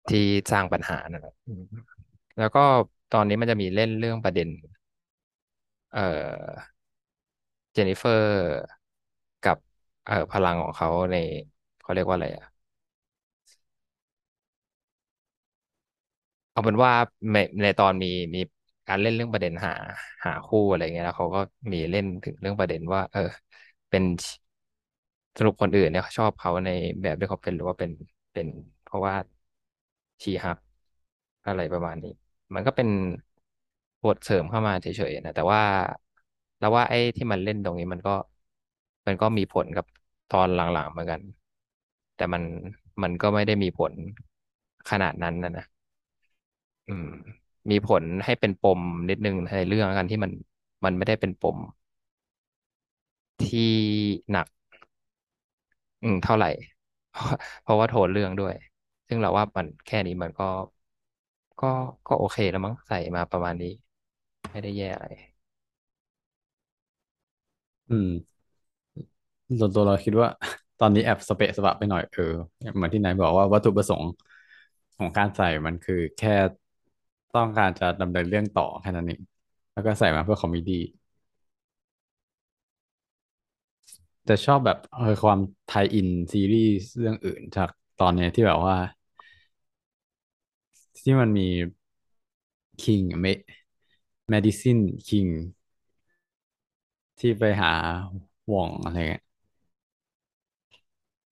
ที่สร้างปัญหานั่นแหละแล้วก็ตอนนี้มันจะมีเล่นเรื่องประเด็น เอ่อเจนนิเฟอร์กับเอ่อพลังของเขาในเขาเรียกว่าอะไรอะเอาเป็นว่าในในตอนมีมีการเล่นเรื่องประเด็นหาหาคู่อะไรเงี้ยแล้วเขาก็มีเล่นถึงเรื่องประเด็นว่า เออ เป็นสรุปคนอื่นเนี่ยเขาชอบเขาในแบบที่เขาเป็นหรือว่าเป็นเป็น เพราะว่าชีฮักอะไรประมาณนี้ มันก็เป็น บทเสริมเข้ามาเฉยๆนะแต่ว่าแล้วว่าไอ้ที่มันเล่นตรงนี้มันก็ มันก็มีผลกับตอนหลังๆเหมือนกัน แต่มันมันก็ไม่ได้มีผลขนาดนั้นนะนะอืม มีผลให้เป็นปมนิดนึงในเรื่องกันที่มันมันไม่ได้เป็นปม ที่หนัก อืม เท่าไหร่ เพราะเพราะว่าโทนเรื่องด้วย ซึ่งเราว่ามันแค่นี้มันก็ ก็ก็โอเคแล้วมั้งใส่มาประมาณนี้ ไม่ได้แย่อะไร อืม ส่วนตัวเราคิดว่า ตอนนี้แอบสเปะสปะไปหน่อยเออเหมือนที่นายบอกว่าวัตถุประสงค์ของการใส่มันคือแค่ต้องการจะดำเนินเรื่องต่อแค่นั้นเองแล้วก็ใส่มาเพื่อ comedy แต่ชอบแบบเออความ tie-in ซีรีส์เรื่องอื่นจากตอนเนี้ยที่แบบว่า ที่มันมีคิงเม Madisynn King ที่ไปหาหว่องอะไรเงี้ย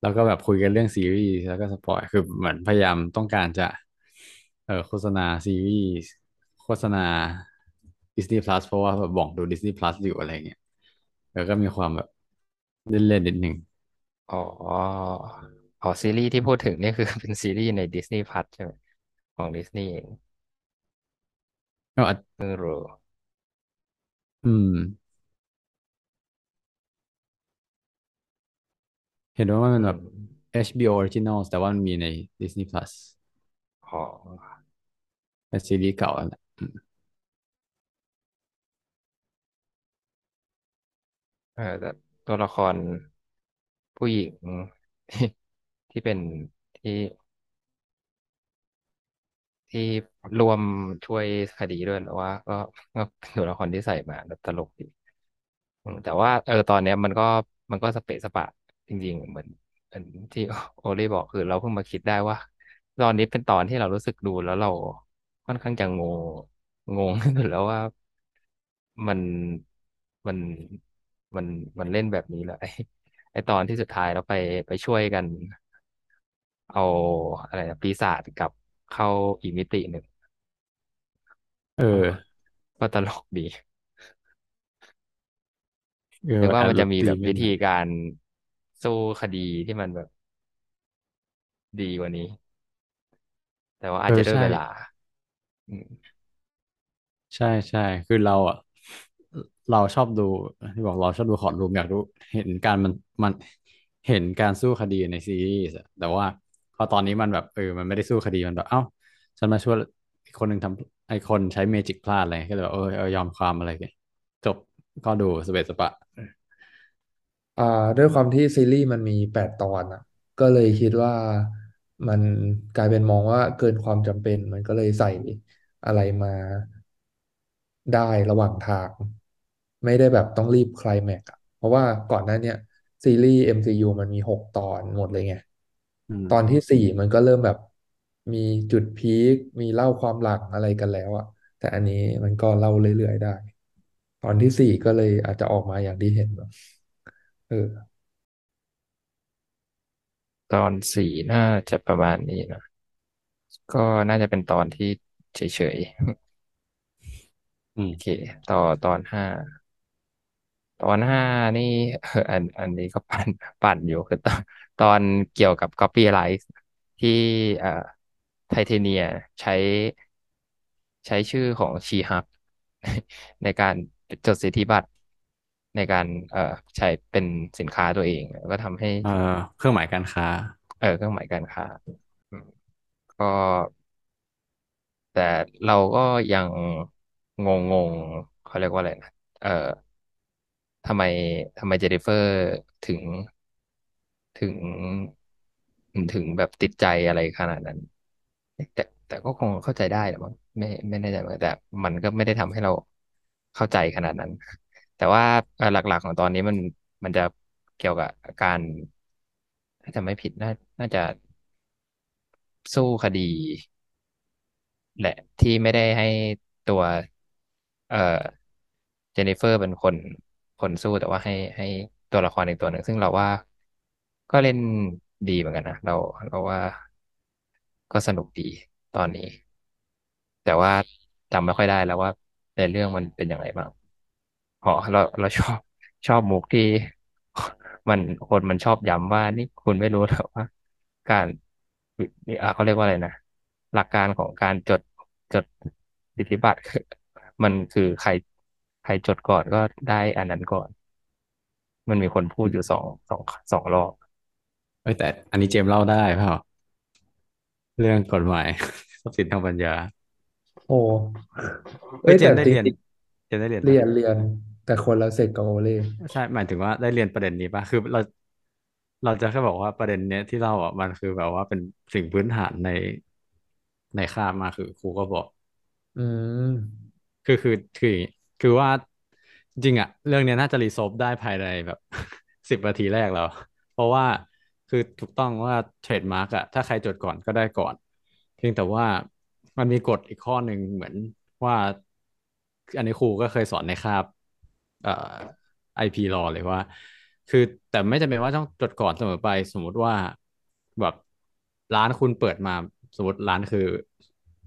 แล้วก็แบบคุยกันเรื่องซีรีส์แล้วก็สปอยคือเหมือนพยายามต้องการจะ เออโฆษณาซีรีส์โฆษณา Disney Plus เพราะว่าแบบหว่องดู Disney Plus อยู่อะไรเงี้ยแล้วก็มีความแบบเล่นๆนิดหนึ่งอ๋ออ๋อซีรีส์ที่พูดถึงนี่คือเป็นซีรีส์ในดิสนีย์พัทใช่ไหมของดิสนีย์ เองก็อาจเพิ่งรู้อืม เห็นว่ามันเป็นแบบอืม HBO Original แต่ว่ามันมีใน Disney Plus อ๋อเป็นซีรีส์เก่าแล้วแหละอืมเออแต่ตัวละครผู้หญิง ที่เป็นที่ ที่รวมช่วยคดีด้วยหรือว่า ก็ก็เป็นตัวละครที่ใส่มาตลกดีแต่ว่าเออตอนเนี้ยมันก็มันก็สเปะสปะจริงๆเหมือนเหมือนที่โอลี่บอกคือเราเพิ่งมาคิดได้ว่า ตอนนี้เป็นตอนที่เรารู้สึกดูแล้วเราค่อนข้างจะงงงงแล้วว่ามันมันมันมันเล่นแบบนี้แหละไอตอนที่สุดท้ายเราไปไปช่วยกัน เอาอะไรนะปีศาจกับ เข้าอีกมิติหนึ่งเออเออก็ตลกดีเออนึกว่าแอบหลุดมันจะมีแบบวิธีธีมไปหน่อยการสู้คดีที่มันแบบดีกว่านี้ แต่ว่าอาจจะด้วยเออใช่ เวลา อืมใช่ใช่คือเราอะ เราชอบดูที่บอกเราชอบดูคอร์ o รูมอยากรู้ เห็นการมันมันเห็นการสู้คดีในซีรีส์อะแต่ว่า พอตอนนี้มันแบบเออมันไม่ได้สู้คดีมันแบบเอ้า ฉันมาช่วยอีกคนหนึ่งทำไอคนใช้เมจิกพลาดอะไรก็เลยแบบเออเออยอมความอะไรกันจบก็ดูสเปซสปะอ่าด้วยความที่ซีรีส์มันมีแปดตอนอะ ก็เลยคิดว่ามันกลายเป็นมองว่าเกินความจำเป็น มันก็เลยใส่อะไรมาได้ระหว่างทาง ไม่ได้แบบต้องรีบไคลแม็กซ์อะเพราะว่าก่อนหน้าเนี้ยซีรีส์ MCU มันมีหกตอนหมดเลยไง อืมตอนที่สี่มันก็เริ่มแบบมีจุดพีคมีเล่าความหลังอะไรกันแล้วอะแต่อันนี้มันก็เล่าเรื่อยๆได้ ตอนที่สี่ก็เลยอาจจะออกมาอย่างที่เห็นแบบเออ ตอนสี่น่าจะประมาณนี้นะก็น่าจะเป็นตอนที่เฉยๆอืมโอเค ต่อตอนห้าตอนห้านี่ เอออันอันนี้ก็ปั่นปั่นอยู่คือตอน ตอนเกี่ยวกับ copyright ที่เอ่อไทเทเนียใช้ใช้ชื่อของชีฮักในการจดสิทธิบัตรในการเอ่อใช้เป็นสินค้าตัวเองแล้วก็ทำให้เอ่อเครื่องหมายการค้า เออเครื่องหมายการค้าอืมก็แต่เราก็ยังงงงเขาเรียกว่าอะไรนะ เอ่อทำไมทำไมเจนนิเฟอร์ถึง ถึงถึงแบบติดใจอะไรขนาดนั้น แต่แต่ก็คงเข้าใจได้แหละมั้งไม่ไม่แน่ใจเหมือนกันแต่มันก็ไม่ได้ทำให้เราเข้าใจขนาดนั้น แต่ว่าหลัก ๆ ของตอนนี้มันมันจะเกี่ยวกับการถ้าจำไม่ผิดน่าน่าจะสู้คดี แหละที่ไม่ได้ให้ตัว เอ่อเจนนิเฟอร์เป็นคนคนสู้แต่ว่าให้ให้ตัวละครอีกตัวหนึ่งซึ่งเราว่า ก็เล่นดีเหมือนกันนะเราเราว่าก็สนุกดีตอนนี้ แต่ว่าจำไม่ค่อยได้แล้วว่าในเรื่องมันเป็นยังไงบ้างอ๋อเราเราชอบชอบมุกที่ มันคนมันชอบย้ำว่านี่คุณไม่รู้หรอกว่า การนี่อะเขาเรียกว่าอะไรนะหลักการของการจดจดสิทธิบัตรคือมันคือใครใครจดก่อนก็ได้อันนั้นก่อน มันมีคนพูดอยู่สองสองสองรอบ เอ้ยแต่อันนี้เจมส์เล่าได้เปล่าเรื่องกฎหมายทรัพย์สินทางปัญญาโอ้เอ้ยเอ้ยแต่เจมส์ได้เรียนจริงเจมส์ได้เรียนๆเรีปะยนเรียน แต่คนละเซกกับโอเล่ใช่หมายถึงว่าได้เรียนประเด็นนี้ป่ะคือเรา เราจะแค่บอกว่าประเด็นเนี้ยที่เราอะมันคือแบบว่าเป็นสิ่งพื้นฐานในในคาบมาคือครูก็บอก อืม คือคือคืออย่างงี้คือว่าจริงๆอะเรื่องเนี้ยน่าจะรีโซฟได้ภายในแบบ สิบนาทีแรกแล้ว เพราะว่า คือถูกต้องว่าเทรดมาร์กอะถ้าใครจดก่อนก็ได้ก่อน เพียงแต่ว่ามันมีกฎอีกข้อหนึ่งเหมือนว่า อันนี้ครูก็เคยสอนในคาบเอ่อไอพีรอเลยว่า คือแต่ไม่จำเป็นว่าต้องจดก่อนเสมอไป สมมติว่าแบบร้านคุณเปิดมาสมมติร้านคือ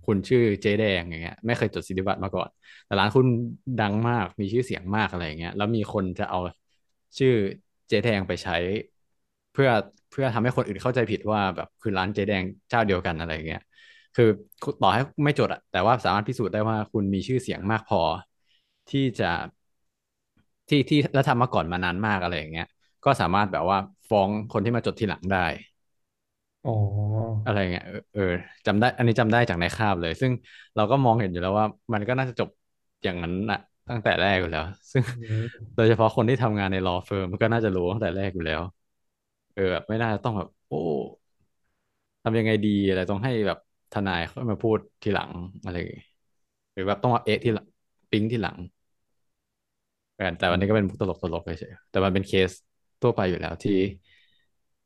คุณชื่อเจ๊แดงอย่างเงี้ยไม่เคยจดสิทธิบัตรมาก่อน แต่ร้านคุณดังมากมีชื่อเสียงมากอะไรอย่างเงี้ยแล้วมีคนจะเอาชื่อเจ๊แดงไปใช้ เพื่อ เพื่อทำให้คนอื่นเข้าใจผิดว่าแบบคือร้านเจ๊แดงเจ้าเดียวกันอะไรอย่างเงี้ยคือต่อให้ไม่จดอะแต่ว่าสามารถพิสูจน์ได้ว่าคุณมีชื่อเสียงมากพอ ที่จะที่ที่แล้วทำมาก่อนมานานมากอะไรอย่างเงี้ยก็สามารถแบบว่าฟ้องคนที่มาจดทีหลังได้อ๋ออะไรเงี้ยเออเออจำได้ อันนี้จำได้จากในคาบเลย ซึ่งเราก็มองเห็นอยู่แล้วว่า มันก็น่าจะจบอย่างนั้นอะตั้งแต่แรกอยู่แล้ว ซึ่งอืมโดยเฉพาะคนที่ทำงานใน law firm มันก็น่าจะรู้ตั้งแต่แรกอยู่แล้วเออแบบไม่น่าต้องแบบ โอ้ทำยังไงดีอะไรต้องให้แบบทนายเขามาพูดทีหลังอะไรอย่างงี้หรือแบบต้องมาเอ๊ะทีหลังปิ๊งทีหลังแต่แต่วันนี้ก็เป็นมุกตลกตลกเฉยๆแต่มันเป็นเคสทั่วไปอยู่แล้วที่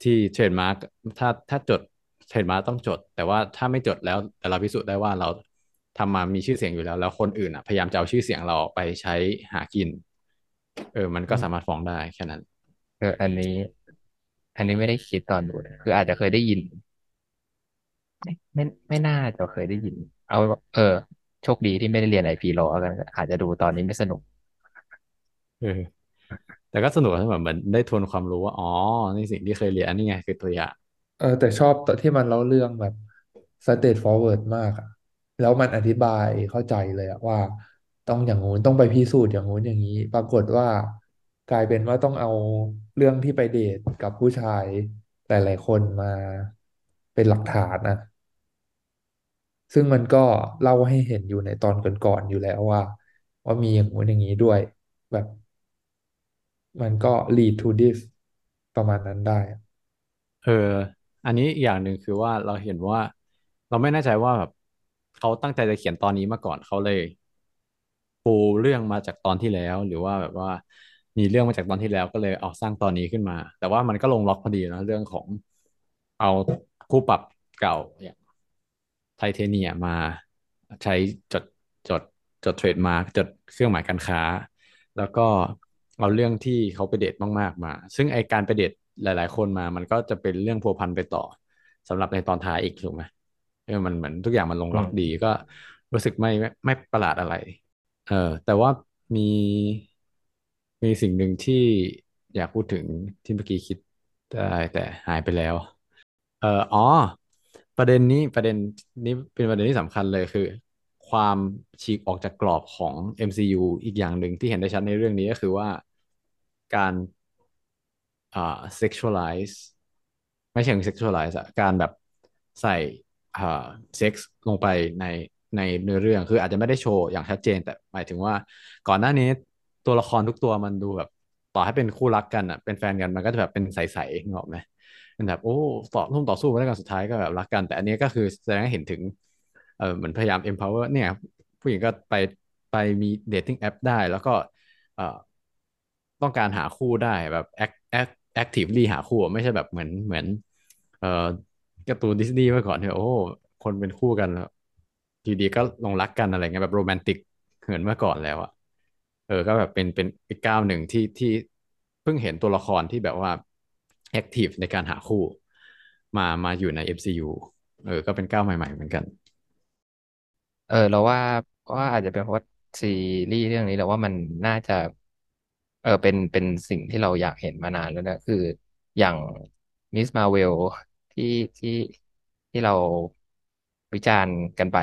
ที่ trademark ถ้าถ้าจด trademark ต้องจด แต่ว่าถ้าไม่จดแล้วแต่เราพิสูจน์ได้ว่าเราทำมามีชื่อเสียงอยู่แล้ว แล้วคนอื่นอะพยายามจะเอาชื่อเสียงเราไปใช้หากิน เออ มันก็สามารถฟ้องได้แค่นั้น เออ อันนี้ อันนี้ไม่ได้คิดตอนดูนะคืออาจจะเคยได้ยิน ไม่ไม่ไม่น่าจะเคยได้ยิน เอา เออ โชคดีที่ไม่ได้เรียนไอพีรอกัน อาจจะดูตอนนี้ไม่สนุกเออแต่ก็สนุกนะแบบเหมือนได้ทวนความรู้ว่า อ๋อ นี่สิ่งที่เคยเรียนนี่ไง คือตัวอย่างเออ แต่ชอบตอนที่มันเล่าเรื่องแบบ straight forward มากอะแล้วมันอธิบายเข้าใจเลยอะว่า ต้องอย่างงู้นต้องไปพิสูจน์อย่างงู้นอย่างนี้ ปรากฏว่ากลายเป็นว่าต้องเอา เรื่องที่ไปเดทกับผู้ชายหลาย ๆ คนมาเป็นหลักฐานนะซึ่งมันก็เล่าให้เห็นอยู่ในตอนก่อนๆอยู่แล้วว่า ว่ามีอย่างงู้นอย่างนี้ด้วย แบบ มันก็ lead to this ประมาณนั้นได้เอออันนี้อีกอย่างหนึ่งคือว่าเราเห็นว่า เราไม่แน่ใจว่าแบบเขาตั้งใจจะเขียนตอนนี้มาก่อนเขาเลยปูเรื่องมาจากตอนที่แล้ว หรือว่าแบบว่า มีเรื่องมาจากตอนที่แล้วก็เลยเอาสร้างตอนนี้ขึ้นมา แต่ว่ามันก็ลงล็อกพอดีนะเรื่องของเอาคู่ปรับเก่าอย่างไทเทเนียมาใช้จดจดจดเทรดมาจดเครื่องหมายการค้า แล้วก็เอาเรื่องที่เขาไปเดทมากๆมา ซึ่งไอการไปเดทหลาย ๆ คนมา มันก็จะเป็นเรื่องพัวพันไปต่อสำหรับในตอนท้ายอีกถูกไหมเออมันเหมือนทุกอย่างมันลงล็อกดีก็รู้สึกไม่ไม่ประหลาดอะไร เออแต่ว่ามี มีสิ่งหนึ่งที่อยากพูดถึงที่เมื่อกี้คิดได้แต่หายไปแล้ว เอออ๋อ ประเด็นนี้ประเด็นนี้เป็นประเด็นที่สำคัญเลยคือ ความฉีกออกจากกรอบของ MCU อีกอย่างหนึ่งที่เห็นได้ชัดในเรื่องนี้ก็คือว่าการอ่า sexualize ไม่ใช่ sexualize อะการแบบใส่อ่าเซ็กส์ลงไปในในเนื้อเรื่องคืออาจจะไม่ได้โชว์อย่างชัดเจน แต่หมายถึงว่าก่อนหน้านี้ ตัวละครทุกตัวมันดูแบบ ต่อให้เป็นคู่รักกันอะเป็นแฟนกันมันก็จะแบบเป็นใสๆนึกออกไหมเป็นแบบโอ้ต่อรุ่มต่อสู้มาแล้วกันสุดท้ายก็แบบรักกัน แต่อันนี้ก็คือแสดงให้เห็นถึงเออเหมือนพยายาม empower เนี่ย ผู้หญิงก็ไปไปมี dating app ได้แล้วก็เอ่อต้องการหาคู่ได้แบบ act act actively หาคู่ไม่ใช่แบบเหมือนเหมือนเอ่อการ์ตูนดิสนีย์เมื่อก่อนเนี่ยโอ้คนเป็นคู่กันแล้วดีก็ลงรักกันอะไรเงี้ยแบบโรแมนติกเหมือนเมื่อก่อนแล้วอะ ออก็แบบเป็นเป็นอีกก้าวหนึ่งที่ที่เพิ่งเห็นตัวละครที่แบบว่า active ในการหาคู่มามาอยู่ใน MCU เออ ก็เป็นก้าวใหม่ๆเหมือนกัน เออ เราว่าว่าอาจจะเป็นเพราะซีรีส์เรื่องนี้เราว่ามันน่าจะ เออเป็นเป็นสิ่งที่เราอยากเห็นมานานแล้วนะคืออย่าง Ms. Marvel ที่ที่ที่เราวิจารณ์กันไป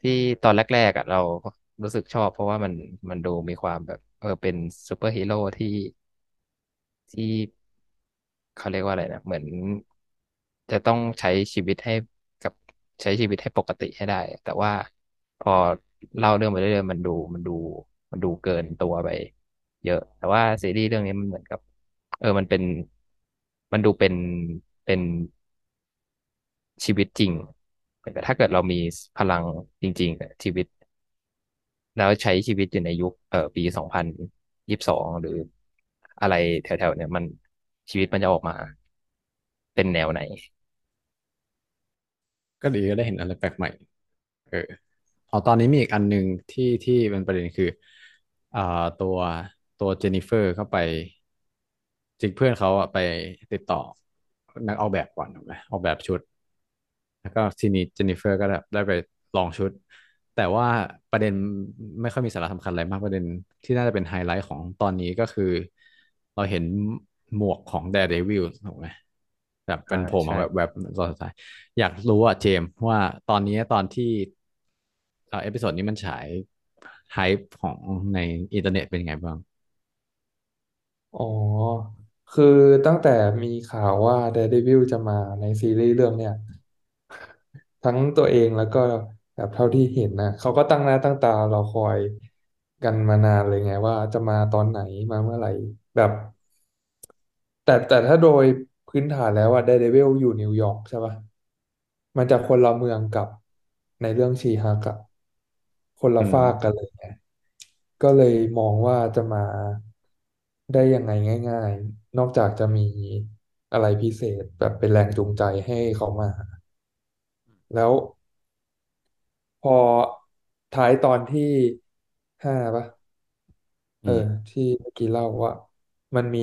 ที่ตอนแรก ๆอะเรา รู้สึกชอบ เพราะว่ามันมันดูมีความแบบ เออเป็นซูเปอร์ฮีโร่ที่ที่เขาเรียกว่าอะไรนะ เหมือน จะต้องใช้ชีวิตให้กับใช้ชีวิตให้ปกติให้ได้ แต่ว่าพอเล่าเรื่องไปเรื่อยๆมันดูมันดูมันดูเกินตัวไป เยอะ แต่ว่าซีรีส์เรื่องนี้มันเหมือนกับ เออมันเป็นมันดูเป็นเป็นชีวิตจริงแต่ถ้าเกิดเรามีพลังจริงๆอะชีวิต แล้วใช้ชีวิตอยู่ในยุคเอ่อปีสองพันยี่สิบสองหรืออะไรแถวๆเนี่ยมันชีวิตมันจะออกมา เป็นแนวไหน ก็ดีก็ได้เห็นอะไรแปลกใหม่ เออเอาตอนนี้มีอีกอันหนึ่งที่ที่เป็นประเด็นคืออ่าตัวตัวเจนนิเฟอร์เข้าไปจริงเพื่อนเขาอะไปติดต่อ นักออกแบบก่อนถูกไหมออกแบบชุด แล้วก็ทีนี้เจนนิเฟอร์ก็ได้ไปลองชุด แต่ว่าประเด็นไม่ค่อยมีสาระสำคัญอะไรมากประเด็นที่น่าจะเป็นไฮไลท์ของตอนนี้ก็คือ เราเห็นหมวกของ Daredevil ถูกไหมแบบเป็อ่านโผล่มาใช่แบบแบบตอนสุดท้าย อยากรู้อะเจมส์ว่าตอนนี้ตอนที่เอ่อ episode นี้มันฉาย hype ของในอินเทอร์เน็ตเป็นไงบ้าง อ๋อ คือตั้งแต่มีข่าวว่า Daredevil จะมาในซีรีส์เรื่องเนี้ยทั้งตัวเองแล้วก็ แบบเท่าที่เห็นนะเขาก็ตั้งหน้าตั้งตารอคอยกันมานานเลยไง ว่าจะมาตอนไหนมาเมื่อไหร่ แบบ แต่แต่ถ้าโดยพื้นฐานแล้วอะ Daredevil อยู่นิวยอร์กใช่ปะมันจะคนละเมืองกับในเรื่องชีฮักอะคนละอืมฝากกันเลยไงก็เลยมองว่าจะมาได้ยังไงง่าย ๆ นอกจากจะมีอะไรพิเศษแบบเป็นแรงจูงใจให้เขามา แล้ว พอท้ายตอนที่ห้าปะเอออืมที่เมื่อกี้เล่าว่า มันมี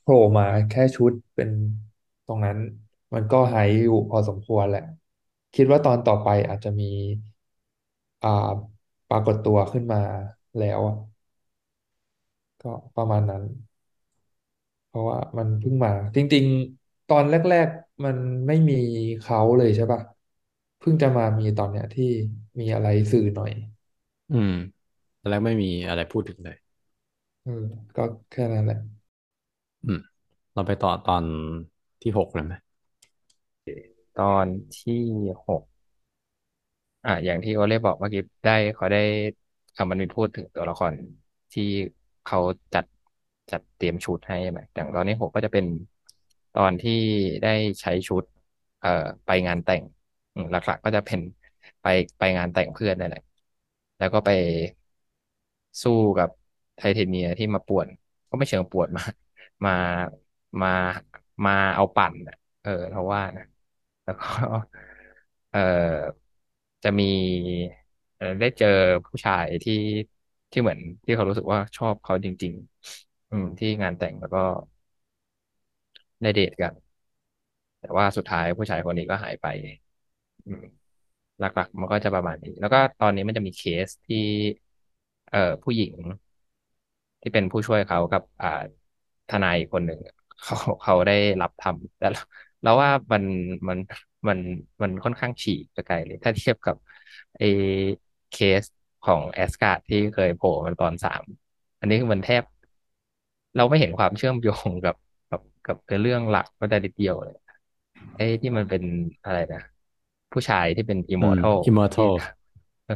โผล่มาแค่ชุดเป็นตรงนั้น มันก็ไฮป์อยู่พอสมควรแหละ คิดว่าตอนต่อไปอาจจะมีอ่าปรากฏตัวขึ้นมาแล้วอะก็ประมาณนั้น เพราะว่ามันเพิ่งมา จริง ๆ ตอนแรก ๆ มันไม่มีเขาเลยใช่ปะเพิ่งจะมามีตอนเนี้ยที่ มีอะไรสื่อหน่อย อืมตอนแรกไม่มีอะไรพูดถึงเลย เออก็แค่นั้นแหละ อืม เราไปต่อตอนที่หกเลยไหมตอนที่หกอ่าอย่างที่โอเล่บอกเมื่อกี้ได้เขาได้อ่ามันมีพูดถึงตัวละครที่เขาจัดจัดเตรียมชุดให้ใช่ไหมอย่างตอนนี้หกก็จะเป็นตอนที่ได้ใช้ชุด เอ่อไปงานแต่งอืมหลักๆก็จะเป็น ไปไปงานแต่งเพื่อนนั่นแหละ แล้วก็ไปสู้กับไทเทเนียที่มาป่วน ก็ไม่เชิงป่วนมา มามามาเอาปั่นอะเออเพราะว่านะ แล้วก็ เออจะมีเอ่อได้เจอผู้ชายที่ที่เหมือนที่เขารู้สึกว่าชอบเขาจริง ๆ อืม ที่งานแต่งแล้วก็ได้เดทกัน แต่ว่าสุดท้ายผู้ชายคนนี้ก็หายไป อืม หลักๆ มันก็จะประมาณนี้ แล้วก็ตอนนี้มันจะมีเคสที่ เอ่อผู้หญิงที่เป็นผู้ช่วยเขากับอ่าทนายอีกคนหนึ่งเขาเขาได้รับทำแต่เราเราว่ามันมันมันมันค่อนข้างฉีกไปไกลเลย ถ้าเทียบกับไอ้เคสของแอสการ์ดที่เคยโผล่มาตอนสามอันนี้คือมันแทบ เราไม่เห็นความเชื่อมโยงกับกับกับเรื่องหลักก็ได้นิดเดียวเลยไอ้ที่มันเป็นอะไรนะ ผู้ชายที่เป็นอิม Immortalที่ Immortal เออ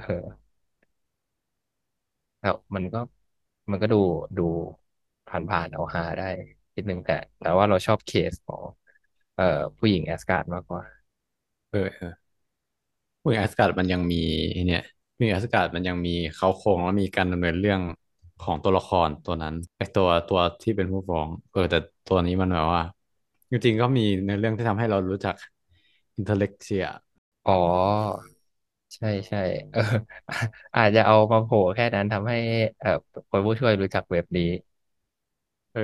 แล้วมันก็มันก็ดูดูผ่านๆเอาฮาได้นิดนึงแต่ แต่ว่าเราชอบเคสของเอ่อผู้หญิงแอสการ์ดมากกว่า เออเออพวกแอสการ์ดมันยังมีไอ้เนี่ยมีแอสการ์ดมันยังมีเค้าโครงแล้วมีการดำเนินเรื่องของตัวละครตัวนั้นไอ้ตัวตัวที่เป็นผู้ฟ้อง เออ แต่ตัวนี้มันแบบว่า จริงๆก็มีในเรื่องที่ทำให้เรารู้จัก Intelligencia อ๋อ ใช่ใช่เออ อาจจะเอามาโผล่แค่นั้นทำให้เอ่อคนผู้ช่วยรู้จักเว็บนี้ เออ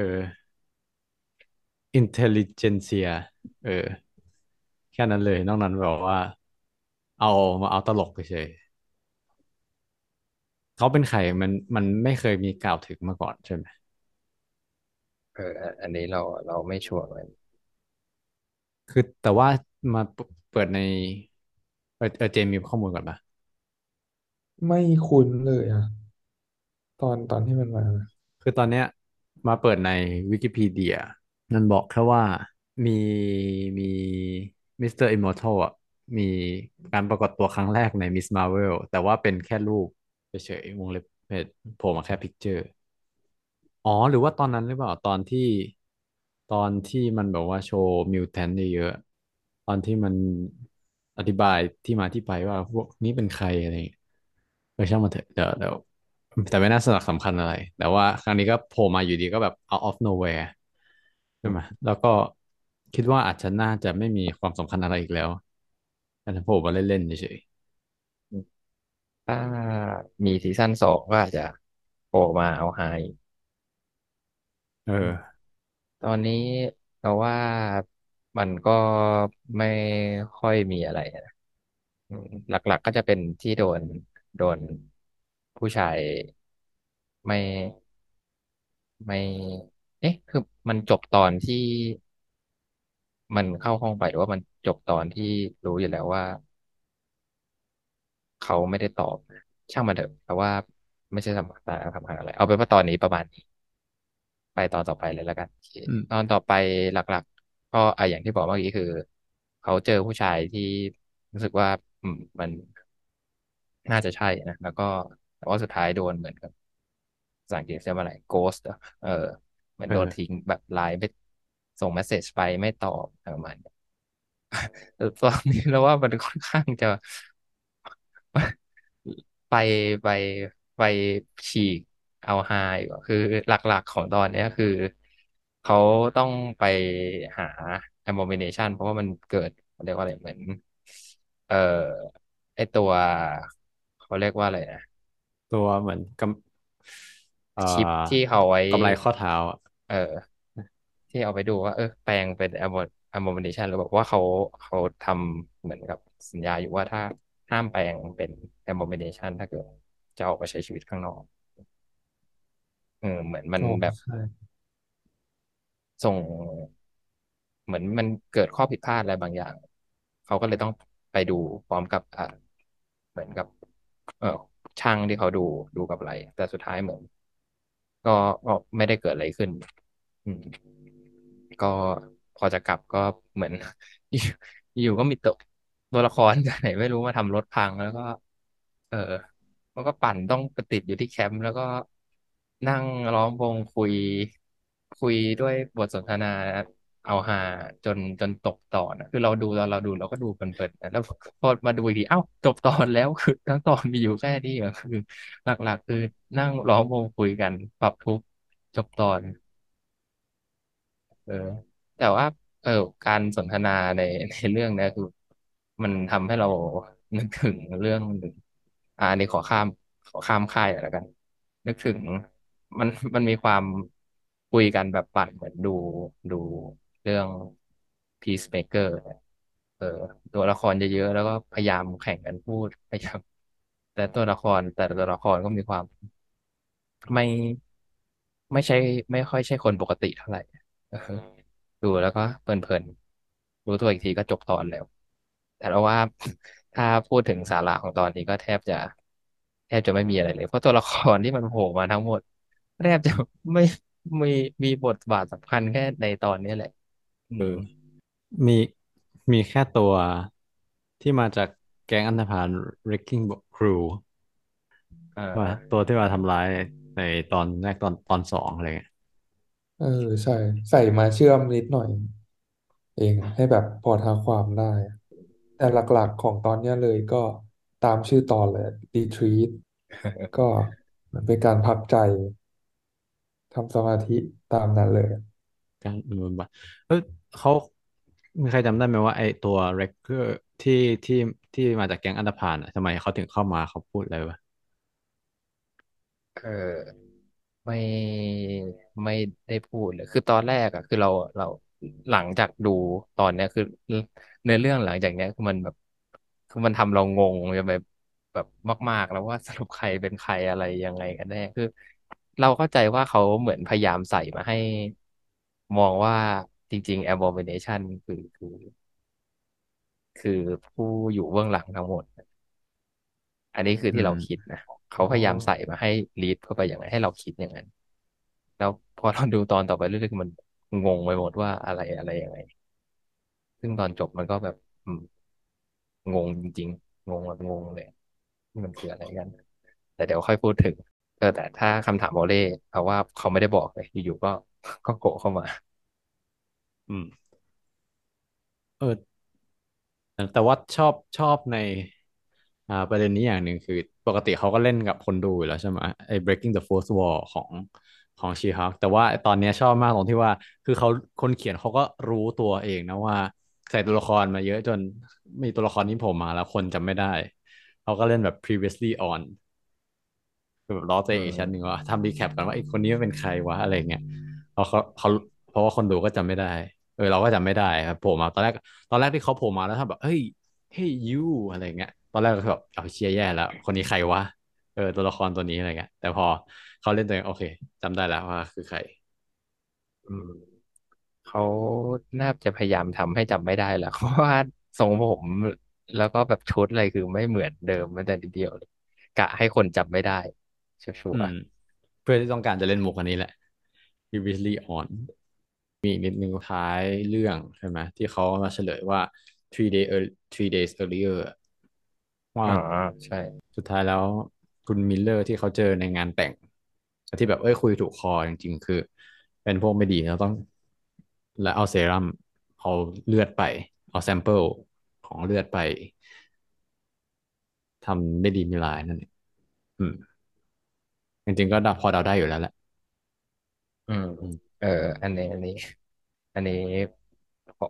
Intelligencia เออ แค่นั้นเลย นอกนั้นแบบว่า เอามาเอาตลกเฉยๆเขาเป็นใครมันมันไม่เคยมีกล่าวถึงมาก่อนใช่ไหมเอออันอันนี้เราเราไม่ชัวร์เหมือนคือแต่ว่ามาเปเปิดใน เออเออเจมมีข้อมูลก่อนปะไม่คุ้นเลยอะตอนตอนที่มันมา คือตอนเนี้ยมาเปิดในวิกิพีเดีย มันบอกแค่ว่ามีมี Mr. Immortal อะ มีการปรากฏตัวครั้งแรกในมิสมา r เวลแต่ว่าเป็นแค่รูปเฉยๆวงเล็บเพจโผล่มาแค่ picture อ๋อ หรือว่าตอนนั้นหรือเปล่าตอนที่ตอนที่มันแบบว่าโชว์ mutant เยอะๆตอนที่มัน อธิบายที่มาที่ไปว่าพวกนี้เป็นใครอะไรอย่างเงี้ยเออช่างมันเถอะเดี๋ยวเดี๋ยวแต่ไม่น่าสนักสำคัญอะไร แต่ว่าครั้งนี้ก็โผล่มาอยู่ดีก็แบบ out of nowhere ใช่ไหมแล้วก็คิดว่าอาจจะน่าจะไม่มีความสำคัญอะไรอีกแล้วอาจจะโผล่มาเล่นๆเฉยถ้ามีซีซั่นสองก็อาจจะโผล่มาเอาไฮ ๆเออ ตอนนี้เราว่า มันก็ไม่ค่อยมีอะไรนะอืมหลักๆก็จะเป็นที่โดนโดนผู้ชายไม่ไม่ เอ๊ะ คือมันจบตอนที่มันเข้าห้องไปหรือว่ามันจบตอนที่รู้อยู่แล้วว่า เขาไม่ได้ตอบ ช่างมันเถอะแต่ว่าไม่ใช่สำคัญสำคัญอะไร เอาเป็นว่าตอนนี้ประมาณนี้ ไปตอนต่อไปเลยแล้วกันโอเคอืม ตอนต่อไปหลักๆ ก็อะอย่างที่บอกเมื่อกี้คือเขาเจอผู้ชายที่รู้สึกว่าอืมมันน่าจะใช่นะแล้วก็แต่ว่าสุดท้ายโดนเหมือนกับภาษาอังกฤษเรียกว่าอะไร ghost อะเออเหมือนโดนเออทิ้งแบบไลน์ไม่ส่งเมสเซจไปไม่ตอบอะไรประมาณนี้เออตอนนี้แล้วว่ามันค่อนข้างจะ ไปไปไปฉีกเอาไฮอยู่อะคือหลักๆของตอนเนี้ยคือ เขาต้องไปหา abomination เพราะว่ามันเกิดเรียกว่าอะไรเหมือน เอ่อไอตัวเขาเรียกว่าอะไรนะตัวเหมือนกำเอ่ชิปอที่เขาไว้ กำไรข้อเท้าอะเออ ที่เอาไปดูว่าเออแปลงเป็น abo- abomination หรือบอกว่าเขาเขาทำเหมือนกับสัญญาอยู่ว่าถ้าห้ามแปลงเป็น abomination ถ้าเกิดจะออกไปใช้ชีวิตข้างนอกเออเหมือนมันอ๋อแบบใช่ ส่งเหมือนมันเกิดข้อผิดพลาดอะไรบางอย่าง เขาก็เลยต้องไปดูพร้อมกับอ่าเหมือนกับ เออช่างที่เขาดูดูกับอะไร แต่สุดท้ายเหมือน ก็ก็ไม่ได้เกิดอะไรขึ้น อืม ก็พอจะกลับก็เหมือน อยู่อยู่ก็มีตัวตัวละครจากไหนไม่รู้มาทำรถพังแล้วก็ เออแล้วก็ปั่นต้องไปติดอยู่ที่แคมป์แล้วก็นั่งล้อมวงคุย คุยด้วยบทสนทนาเอาฮาจนจนตกตอนอะคือเราดูเราเราดูเราก็ดูเพลินๆนะแล้วพอมาดูอีกทีเอ้าจบตอนแล้วคือทั้งตอนมีอยู่แค่นี้เหรอคือ หลักๆ คือนั่งล้อมวงคุยกัน ปรับทุกข์จบตอน เออ แต่ว่า เออการสนทนาในในเรื่องเนี้ยคือ มันทำให้เรานึกถึงเรื่องหนึ่งอ่าอันนี้ขอข้ามขอข้ามค่ายหน่อยแล้วกัน นึกถึงมันมันมีความ คุยกันแบบปั่นเหมือนดูดูเรื่อง Peacemaker เนี่ยเออ ตัวละครเยอะๆแล้วก็พยายามแข่งกันพูดพยายามแต่ตัวละครแต่ละตัวละครก็มีความ ไม่ไม่ใช่ ไม่ค่อยใช่คนปกติเท่าไหร่เออดูแล้วก็เพลินๆรู้ตัวอีกทีก็จบตอนแล้ว แต่เราว่า ถ้าพูดถึงสาระของตอนนี้ก็แทบจะ แทบจะไม่มีอะไรเลย เพราะตัวละครที่มันโผล่มาทั้งหมด แทบจะไม่ มีมีบทบาทสำคัญแค่ในตอนนี้แหละ อืเออมมีมีแค่ตัวที่มาจากแก๊งอันธพาล Wrecking Crew อ่ว่าาตัวที่มาทำร้ายในตอนแรกตอนตอนสองอะไรเงี้ยเออใช่ ใส่มาเชื่อมนิดหน่อย เองอะให้แบบพอท้าความได้อะแต่หลักๆของตอนเนี้ยเลยก็ตามชื่อตอนเลย Retreat ก็มันเป็นการพักใจ ทำสมาธิตามนั้นเลยการบำบัดเออเขามีใครจำได้ไหมว่าไอตัวเรคเกอร์ที่ที่ที่มาจากแก๊งอันธพาลอะทำไมเขาถึงเข้ามาเขาพูดอะไรวะเออไม่ไม่ได้พูดเลยคือตอนแรกอะคือเราเราหลังจากดูตอนเนี้ยคือเนื้อเรื่องหลังจากเนี้ยคือมันแบบคือมันทำเรางงแบบแบบมาก ๆ แล้วว่าสรุปใครเป็นใครอะไรยังไงกันแน่คือ เราเข้าใจว่าเขาเหมือนพยายามใส่มาให้ มองว่าจริง ๆ Abomination คือคือ คือผู้อยู่เบื้องหลังทั้งหมด อันนี้คือที่เรามคิดนะเขาอพยายามใส่มาให้ลีดเข้าไปอย่างนั้นให้เราคิดอย่างนั้น แล้วพอเราดูตอนต่อไปเรื่อยๆมันงงไปหมดว่าอะไรอะไรยังไง ซึ่งตอนจบมันก็แบบอืมงงจริงๆ งงแบบงงเลยนี่มันคืออะไรกัน แต่เดี๋ยวค่อยพูดถึง เออแต่ถ้าคำถามโอเล่เอาะว่าเขาไม่ได้บอกเลยอยู่ๆก็ก็โกะเข้ามา อืม เออ แต่ว่าชอบชอบใน อ่าประเด็นนี้อย่างหนึ่งคือ ปกติเขาก็เล่นกับคนดูอยู่แล้วใช่ไหมไอ้ Breaking the Fourth Wall ของของ She-Hulk แต่ว่าตอนเนี้ยชอบมากตรงที่ว่า คือเขาคนเขียนเขาก็รู้ตัวเองนะว่า ใส่ตัวละครมาเยอะจนมีตัวละครนี้โผล่มาแล้วคนจำไม่ได้ เขาก็เล่นแบบ previously on คือแบบล้อตัวเองอีกชั้นหนึ่งว่าทำรีแคปกันว่าไอ้คนนี้เป็นใครวะอะไรเงี้ยเพราะเขาเขาเพราะว่าคนดูก็จำไม่ได้ เออเราก็จำไม่ได้ครับโผล่มาตอนแรก ตอนแรกที่เขาโผล่มาแล้วถ้าแบบเฮ้ยเฮ้ยยูอะไรเงี้ยตอนแรกก็แบบเอาเชียร์แย่แล้ว คนนี้ใครวะเออตัวละครตัวนี้อะไรเงี้ยแต่พอเขาเล่นตัวเองโอเคจำได้แล้วว่าคือใคร อืมเขาน่าจะพยายามทำให้จำไม่ได้แหละเพราะว่าทรงผมแล้วก็แบบชุดอะไรคือไม่เหมือนเดิมแม้แต่นิดเดียวกะให้คนจำไม่ได้ ชัวร์อืมเพื่อที่ต้องการจะเล่นมุกอันนี้แหละ previously on มีอีกนิดนึงท้ายเรื่องใช่ไหมที่เขามาเฉลยว่า three day ear- three days earlier ว่าๆอ๋อใช่ สุดท้ายแล้วคุณมิลเลอร์ที่เขาเจอในงานแต่ง ที่แบบเอ้ยคุยถูกคอจริงๆ คือ เป็นพวกไม่ดีเราต้อง แล้วเอาเซรั่มเอาเลือดไป เอา sample ของเลือดไปทำไม่ดีมีลายนั่นเองอืม จริงๆก็เดาพอเดาได้อยู่แล้วแหละอืมอืมเออ อันนี้อันนี้ อันนี้พอ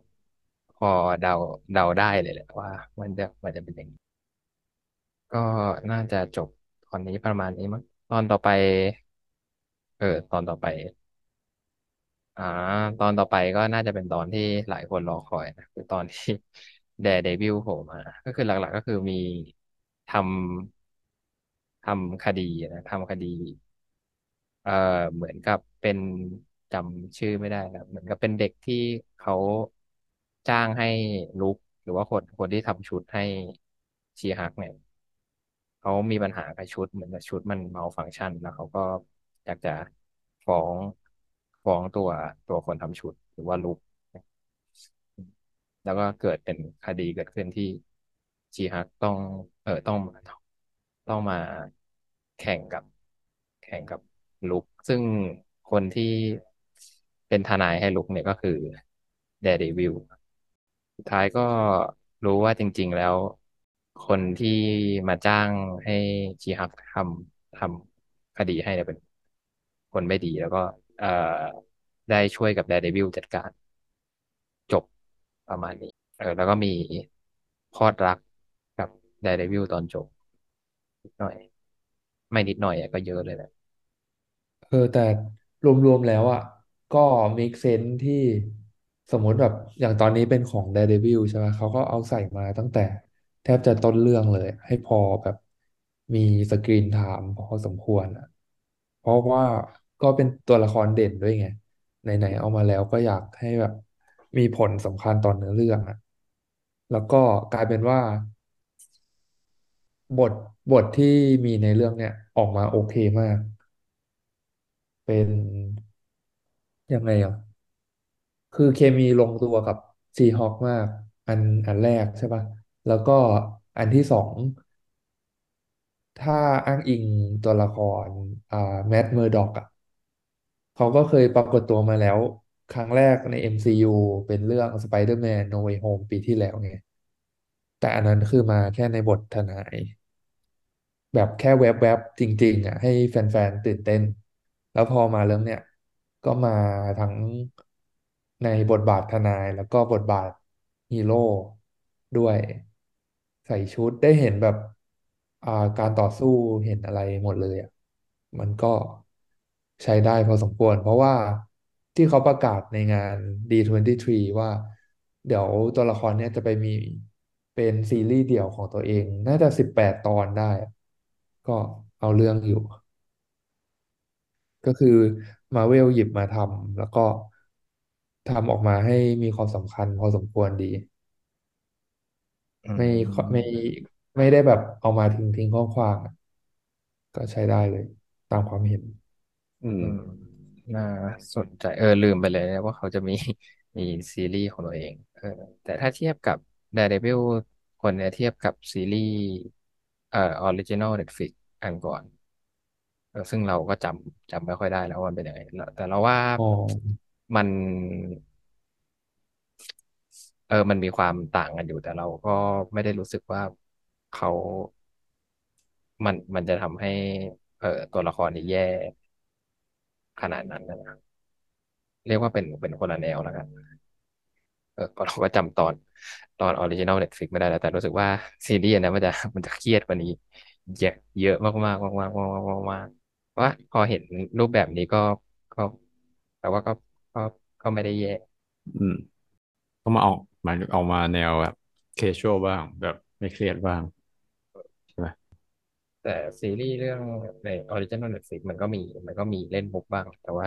พอเดาเดาได้เลยแหละว่า มันจะมันจะเป็นอย่างนี้ก็น่าจะจบตอนนี้ประมาณนี้มั้งตอนต่อไป เออ ตอนต่อไป อ่า ตอนต่อไปก็น่าจะเป็นตอนที่หลายคนรอคอยนะคือตอนที่ Daredevil โผล่มา ก็คือหลักๆก็คือมีทำ ทำคดีนะทำคดี เอ่อเหมือนกับเป็นจำชื่อไม่ได้ครับเหมือนกับเป็นเด็กที่เขาจ้างให้ Luke หรือว่าคนคนที่ทำชุดให้ She-Hulk เนี่ยเขามีปัญหากับชุดเหมือนกับชุดมันเมาฟัง c t ชัน แล้วเขาก็อยากจะฟ้องฟ้องตัวตัวคนทำชุดหรือว่าลุคแล้วก็เกิดเป็นคดีเกิดขึ้นที่จีฮักต้องเออต้อง ต้องมาแข่งกับแข่งกับลุคซึ่งคนที่เป็นทนายให้ลุคเนี่ยก็คือเดดวิลสุดท้ายก็รู้ว่าจริง ๆ แล้ว คนที่มาจ้างให้จีฮักทำทำคดีให้เนี่ยเป็นคนไม่ดีแล้วก็ เอ่อได้ช่วยกับ Daredevil จัดการจบประมาณนี้ เออ แล้วก็มีพลอดรักกับ Daredevil ตอนจบ นิดหน่อย ไม่นิดหน่อยอะก็เยอะเลยแหละเออแต่รวมๆแล้วอะก็ make sense ที่สมมติแบบอย่างตอนนี้เป็นของ Daredevil ใช่ไหมเขาก็เอาใส่มาตั้งแต่ แทบจะต้นเรื่องเลย ให้พอแบบมีสกรีนไทม์พอสมควรอะ เพราะว่าก็เป็นตัวละครเด่นด้วยไง ไหนๆเอามาแล้วก็อยากให้แบบ มีผลสำคัญต่อเนื้อเรื่องอะ แล้วก็กลายเป็นว่า บท บทที่มีในเรื่องเนี่ยออกมาโอเคมาก เป็นยังไงอะ คือเคมีลงตัวกับ She-Hulk มาก อันอันแรกใช่ป่ะแล้วก็อันที่สอง ถ้าอ้างอิงตัวละครอ่า Matt Murdock อะเขาก็เคยปรากฏตัวมาแล้ว ครั้งแรกใน MCU เป็นเรื่อง Spider-Man No Way Home ปีที่แล้วไงแต่อันนั้นคือมาแค่ในบททนาย แบบแค่แวบๆจริง ๆ อะ ให้แฟนๆตื่นเต้น แล้วพอมาเรื่องเนี้ยก็มาทั้งในบทบาททนายแล้วก็บทบาทฮีโร่ด้วย ใส่ชุดได้เห็นแบบอ่าการต่อสู้เห็นอะไรหมดเลยอะมันก็ใช้ได้พอสมควร เพราะว่าที่เขาประกาศในงาน D23 ว่า เดี๋ยวตัวละครเนี้ยจะไปมีเป็นซีรีส์เดี่ยวของตัวเอง น่าจะสิบแปดตอนได้อะ ก็เอาเรื่องอยู่ ก็คือมาเวลหยิบมาทำแล้วก็ทำออกมาให้มีความสำคัญพอสมควรดี อืไม่ไม่มไม่ได้แบบเอามาทิ้งทิ้งขว้างๆอะก็ใช้ได้เลย ตามความเห็น อืม อืม น่าสนใจเออลืมไปเลยนะว่าเขาจะมี มีซีรีส์ของตัวเอง เออ แต่ถ้าเทียบกับ Daredevil คนเนี่ยเทียบกับซีรีส์ เอ่อออริจินอล Netflix อันก่อนเออซึ่งเราก็จำจำไม่ค่อยได้แล้วว่ามันเป็นยังไงแล้วแต่เราว่าอ๋อมันเออมันมีความต่างกันอยู่แต่เราก็ไม่ได้รู้สึกว่าเขามันมันจะทำให้ เออตัวละครนี้แย่ขนาดนั้นนะเรียกว่าเป็นเป็นคนละแนวแล้วกัน เออก็เราก็จำตอน ตอน original Netflix ไม่ได้แล้ว แต่รู้สึกว่าซีรีส์อันนะมันจะมันจะเครียดกว่านี้เยอะเยอะมากมากมากมากมากมากมากว่าพอเห็นรูปแบบนี้ก็ก็ แต่ว่าก็ก็ก็ไม่ได้แย่ อืม ก็มาออกหมายถึงออกมาแนวแบบ casual บ้าง แบบไม่เครียดบ้าง ใช่ไหมแต่ซีรีส์เรื่องใน original Netflix มันก็มี มันก็มีเล่นมุกบ้าง แต่ว่า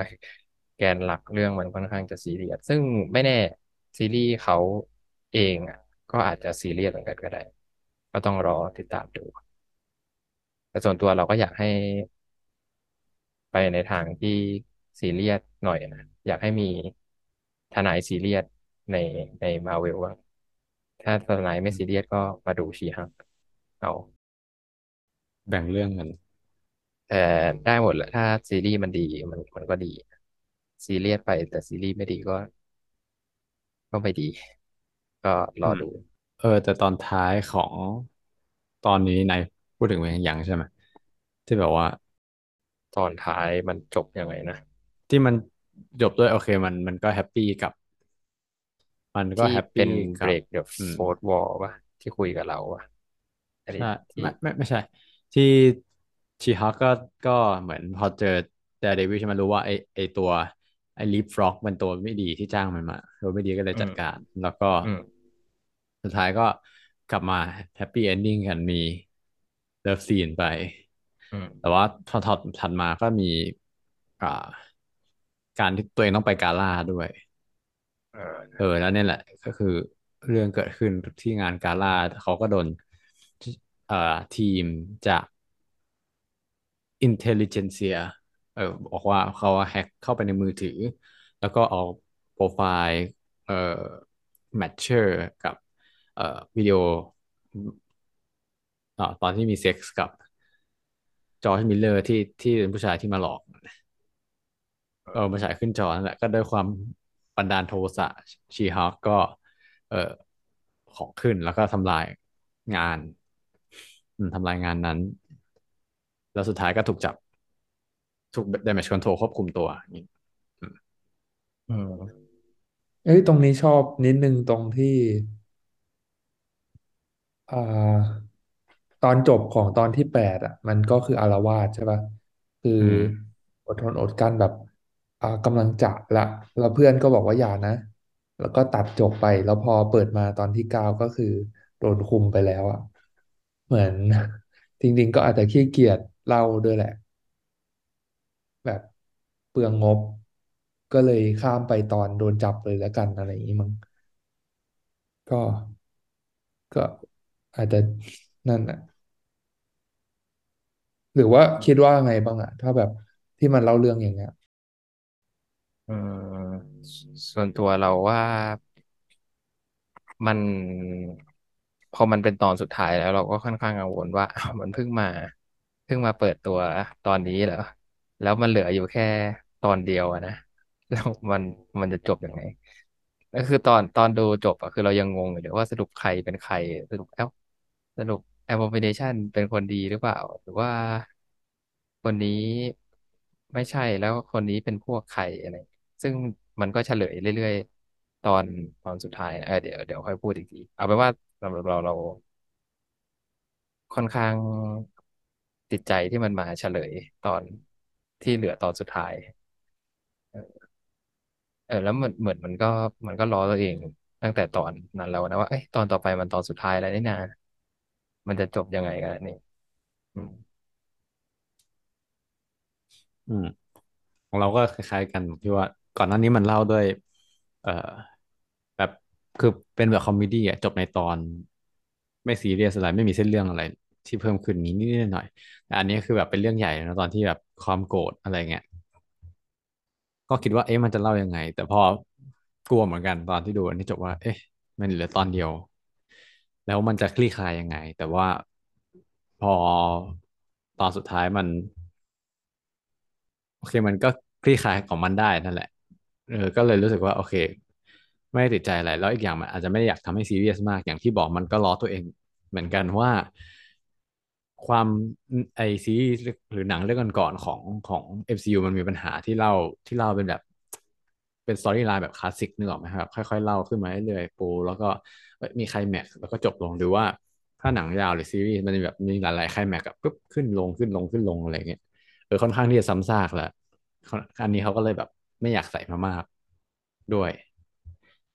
แกนหลักเรื่องมันค่อนข้างจะซีเรียสซึ่งไม่แน่ซีรีส์เขา เองอะก็อาจจะซีเรียสเหมือนกันก็ได้ ก็ต้องรอติดตามดู แต่ส่วนตัวเราก็อยากให้ ไปในทางที่ซีเรียสหน่อยนะอยากให้มีทนายซีเรียสในในมาเวลบ้างถ้าทนายไม่ซีเรียสก็มาดู She-Hulkเอาแบ่งเรื่องกันแต่ได้หมดแหละถ้าซีรีส์มันดีมันมันก็ดี ซีเรียสไปแต่ซีรีส์ไม่ดีก็ ก็ไม่ดี ก็รอืมอดู เออ แต่ตอนท้ายของตอนนี้นายพูดถึงเวียงยังใช่ไหมที่แบบว่า ตอนท้ายมันจบยังไงนะ ที่มันจบด้วยโอเคมันมันก็แฮปปี้กับ มันก็ที่แฮปปี้เป็นกับ break the อืม fourth wall ป่ะที่คุยกับเราป่ะอันนี้ใช่ที่ไม่ไม่ไม่ใช่ ที่ She-Hulk ก็ก็เหมือนพอเจอ Daredevil ใช่ไหมรู้ว่าไอไอตัว ไอ Leap-Frog มันตัวไม่ดีที่จ้างมันมาตัวไม่ดีก็เลยอืมจัดการ แล้วก็อืมสุดท้ายก็กลับมา happy ending กันมี love scene ไปอืมแต่ว่าพอถัดถัดมาก็มีอ่าการที่ตัวเองต้องไปกาล่าด้วยเออเออแล้วเนี่ยแหละ ก็คือเรื่องเกิดขึ้นที่งานกาล่าเขาก็โดนเอ่อทีมจาก intelligentsia เเออบอกว่าเขาแฮ็กเข้าไปในมือถือ แล้วก็เอาโปรไฟล์เอ่อ Matcher กับเอ่อวิดีโอตอนที่มีเซ็กส์กับJosh Miller ที่ที่เป็นผู้ชายที่มาหลอกเออมาฉายขึ้นจอนั่นแหละก็ด้วยความบันดาลโทสะชีฮาวก็ เออของขึ้นแล้วก็ทำลายงานทำลายงานนั้น แล้วสุดท้ายก็ถูกจับ ถูก damage control ควบคุมตัวอย่างนี้อืมอืมเอ้ยตรงนี้ชอบนิดนึงตรงที่อ่าตอนจบของตอนที่แปดอะ มันก็คืออาละวาดใช่ป่ะคืออืมอดทนอดกลั้นแบบอ่ากำลังจะละแล้วเพื่อนก็บอกว่าอย่านะ แล้วก็ตัดจบไป แล้วพอเปิดมาตอนที่เก้าก็คือโดนคุมไปแล้วอะ เหมือน จริงๆก็อาจจะขี้เกียจเล่าด้วยแหละ แบบเปลืองงบ ก็เลยข้ามไปตอนโดนจับเลยแล้วกันอะไรอย่างนี้มั้งก็ก็อาจจะนั่นอะ หรือว่าคิดว่าไงบ้างอะถ้าแบบที่มันเล่าเรื่องอย่างเงี้ย อืมส่วนตัวเราว่ามัน พอมันเป็นตอนสุดท้ายแล้วเราก็ค่อนข้างกังวลว่าอ้าวมันเพิ่งมา เพิ่งมาเปิดตัวตอนนี้เหรอ แล้วมันเหลืออยู่แค่ตอนเดียวอะนะแล้วมันมันจะจบยังไงก็คือตอนตอนดูจบอะคือเรายังงงอยู่เลยว่าสรุปใครเป็นใครสรุปเอ้าสรุป Abomination เป็นคนดีหรือเปล่า หรือว่าคนนี้ไม่ใช่แล้วคนนี้เป็นพวกใครอะไร ซึ่งมันก็เฉลยเรื่อยๆ ตอนตอนสุดท้ายนะเออเดี๋ยวเดี๋ยวค่อยพูดอีกที เอาเป็นว่าสำหรับเราเราค่อนข้างติดใจที่มันมาเฉลยตอน ที่เหลือตอนสุดท้าย เออเออแล้วเหมือนเหมือนมันก็มันก็ล้อตัวเองตั้งแต่ตอนนั้นแล้วนะว่าเอ้ยตอนต่อไปมันตอนสุดท้ายแล้วนี่นามันจะจบยังไงกันนี่อืมอืมของเราก็คล้ายๆกันที่ว่าก่อนหน้านี้มันเล่าด้วย เอ่อแบบคือเป็นแบบ comedy อะจบในตอน ไม่ซีเรียสอะไรไม่มีเส้นเรื่องอะไร ที่เพิ่มขึ้นนี้นิดๆหน่อยๆแต่อันนี้คือแบบเป็นเรื่องใหญ่นะตอนที่แบบ ความโกรธอะไรเงี้ยก็คิดว่าเอ๊ะมันจะเล่ายังไง แต่พอกลัวเหมือนกันตอนที่ดูอันนี้จบว่า เอ๊ะ มันเหลือตอนเดียว แล้วมันจะคลี่คลายยังไง แต่ว่าพอตอนสุดท้ายมัน โอเคมันก็คลี่คลายของมันได้นั่นแหละเออก็เลยรู้สึกว่า โอเค ไม่ติดใจอะไรแล้วอีกอย่างมันอาจจะไม่ได้อยากทำให้ซีเรียสมากอย่างที่บอกมันก็ล้อตัวเอง เหมือนกันว่า ความไอซีรีส์หรือหนังเรื่องก่อนๆของของ MCU มันมีปัญหาที่เล่าที่เล่าเป็นแบบเป็น storyline แบบคลาสสิกนึกออกไหมครับ ค่อยๆ เล่าขึ้นมาเรื่อยๆปู แล้วก็มีไคลแม็กแล้วก็จบลงหรือว่าถ้าหนังยาวหรือซีรีส์มันจะแบบมีหลายๆไคลแม็กแบบปุ๊บขึ้นลงขึ้นลงขึ้นลงอะไรเงี้ยเออค่อนข้างที่จะซ้ำซากแหละอันนี้เขาก็เลยแบบไม่อยากใส่มามากด้วย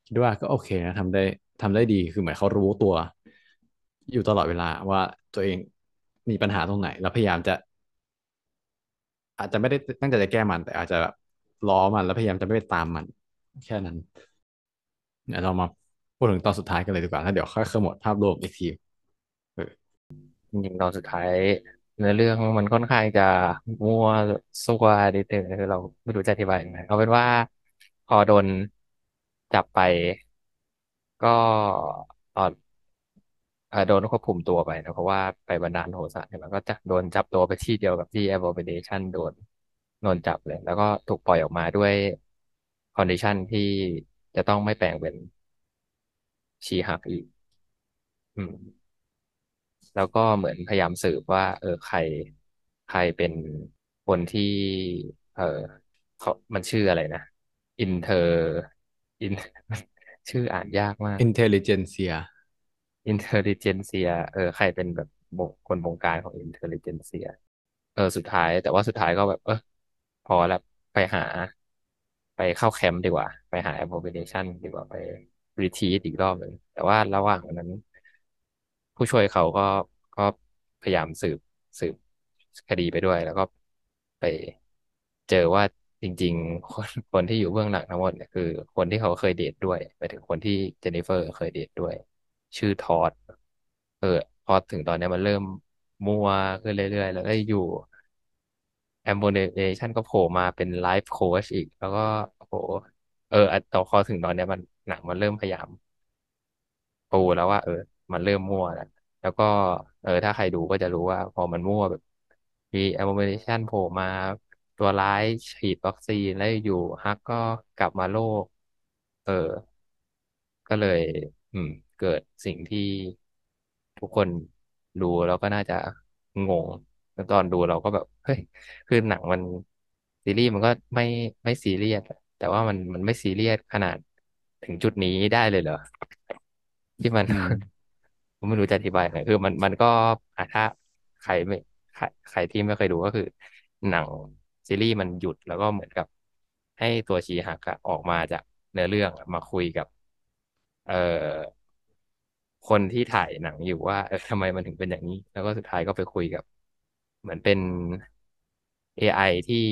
คิดว่าก็โอเคนะทำได้ทำได้ดีคือเหมือนเขารู้ตัว อยู่ตลอดเวลาว่าตัวเอง มีปัญหาตรงไหน แล้วพยายามจะ อาจจะไม่ได้ตั้งใจจะแก้มัน แต่อาจจะแบบล้อมันแล้วพยายามจะไม่ไปตามมัน แค่นั้นเดี๋ยวเรามาพูดถึงตอนสุดท้ายกันเลยดีกว่าแล้วเดี๋ยวค่อยขมวดภาพรวมอีกทีจริงตอนสุดท้ายเนื้อเรื่องมันค่อนข้างจะมั่วซั่วนิดนึงคือเราไม่รู้จะอธิบายยังไงเอาเป็นว่าพอโดนจับไป ก็ตอน โดนควบคุมตัวไปนะเพราะว่าไปบันดาลโทสะใช่ไหมก็จะโดนจับตัวไปที่เดียวกับที่ Abomination โดนโดนจับเลย แล้วก็ถูกปล่อยออกมาด้วย condition ที่จะต้องไม่แปลงเป็น She-Hulk อีก อืม แล้วก็เหมือนพยายามสืบว่า เออใครใครเป็นคนที่ เออเขามันชื่ออะไรนะ Inter In ชื่ออ่านยากมาก อินเทลเจนเซียอินเทล i เจนเซียเออใครเป็นแบบบงคนบงการของอินเทล i เจนเซียเออสุดท้าย แต่ว่าสุดท้ายก็แบบ เออพอแล้วไปหา ไปเข้าแคมป์ดีกว่า ไปหา Abomination ดีกว่าไปretreat อีกรอบหนึ่งแต่ว่าระหว่างนั้น ผู้ช่วยเขาก็ก็พยายามสืบสืบคดีไปด้วย แล้วก็ไปเจอว่าจริง ๆ คนคนที่อยู่เบื้องหลังทั้งหมดเนี่ยคือ คนที่เขาเคยเดทด้วยไปถึงคนที่เจนนิเฟอร์เคยเดทด้วย ชื่อ Todd เออพอถึงตอนเนี้ยมันเริ่มมัวขึ้นเรื่อยๆ แล้วก็อยู่แอมโ n เนชันก็โผล่มาเป็น life coach อีก แล้วก็โอ้โหเออต่อพอถึงตอนเนี้ยมันหนังมันเริ่มพยายามปูแล้วว่า เออ มันเริ่มมั่วแล้วแล้วก็เออถ้าใครดูก็จะรู้ว่า พอมันมั่วแบบ มี abomination โผล่มาตัวร้ายฉีดวัคซีนแล้วอยู่ฮักก็กลับมาโลก เออ ก็เลย อืม เกิดสิ่งที่ทุกคนดูแล้วก็น่าจะงงแล้วตอนดูเราก็แบบเฮ้ยคือหนังมันซีรีส์มันก็ไม่ไม่ซีเรียสแต่ว่ามันมันไม่ซีเรียสขนาดถึงจุดนี้ได้เลยเหรอ ที่มันอืมผมไม่รู้จะอธิบายไงคือมันมันก็อะถ้าใครไม่ใครใครที่ไม่เคยดูก็คือ หนังซีรีส์มันหยุดแล้วก็เหมือนกับ ให้ตัวชีฮักอะออกมาจากเนื้อเรื่องอะมาคุยกับ เอ่อ คนที่ถ่ายหนังอยู่ว่า เออทำไมมันถึงเป็นอย่างนี้ แล้วก็สุดท้ายก็ไปคุยกับ เหมือนเป็น AI ที่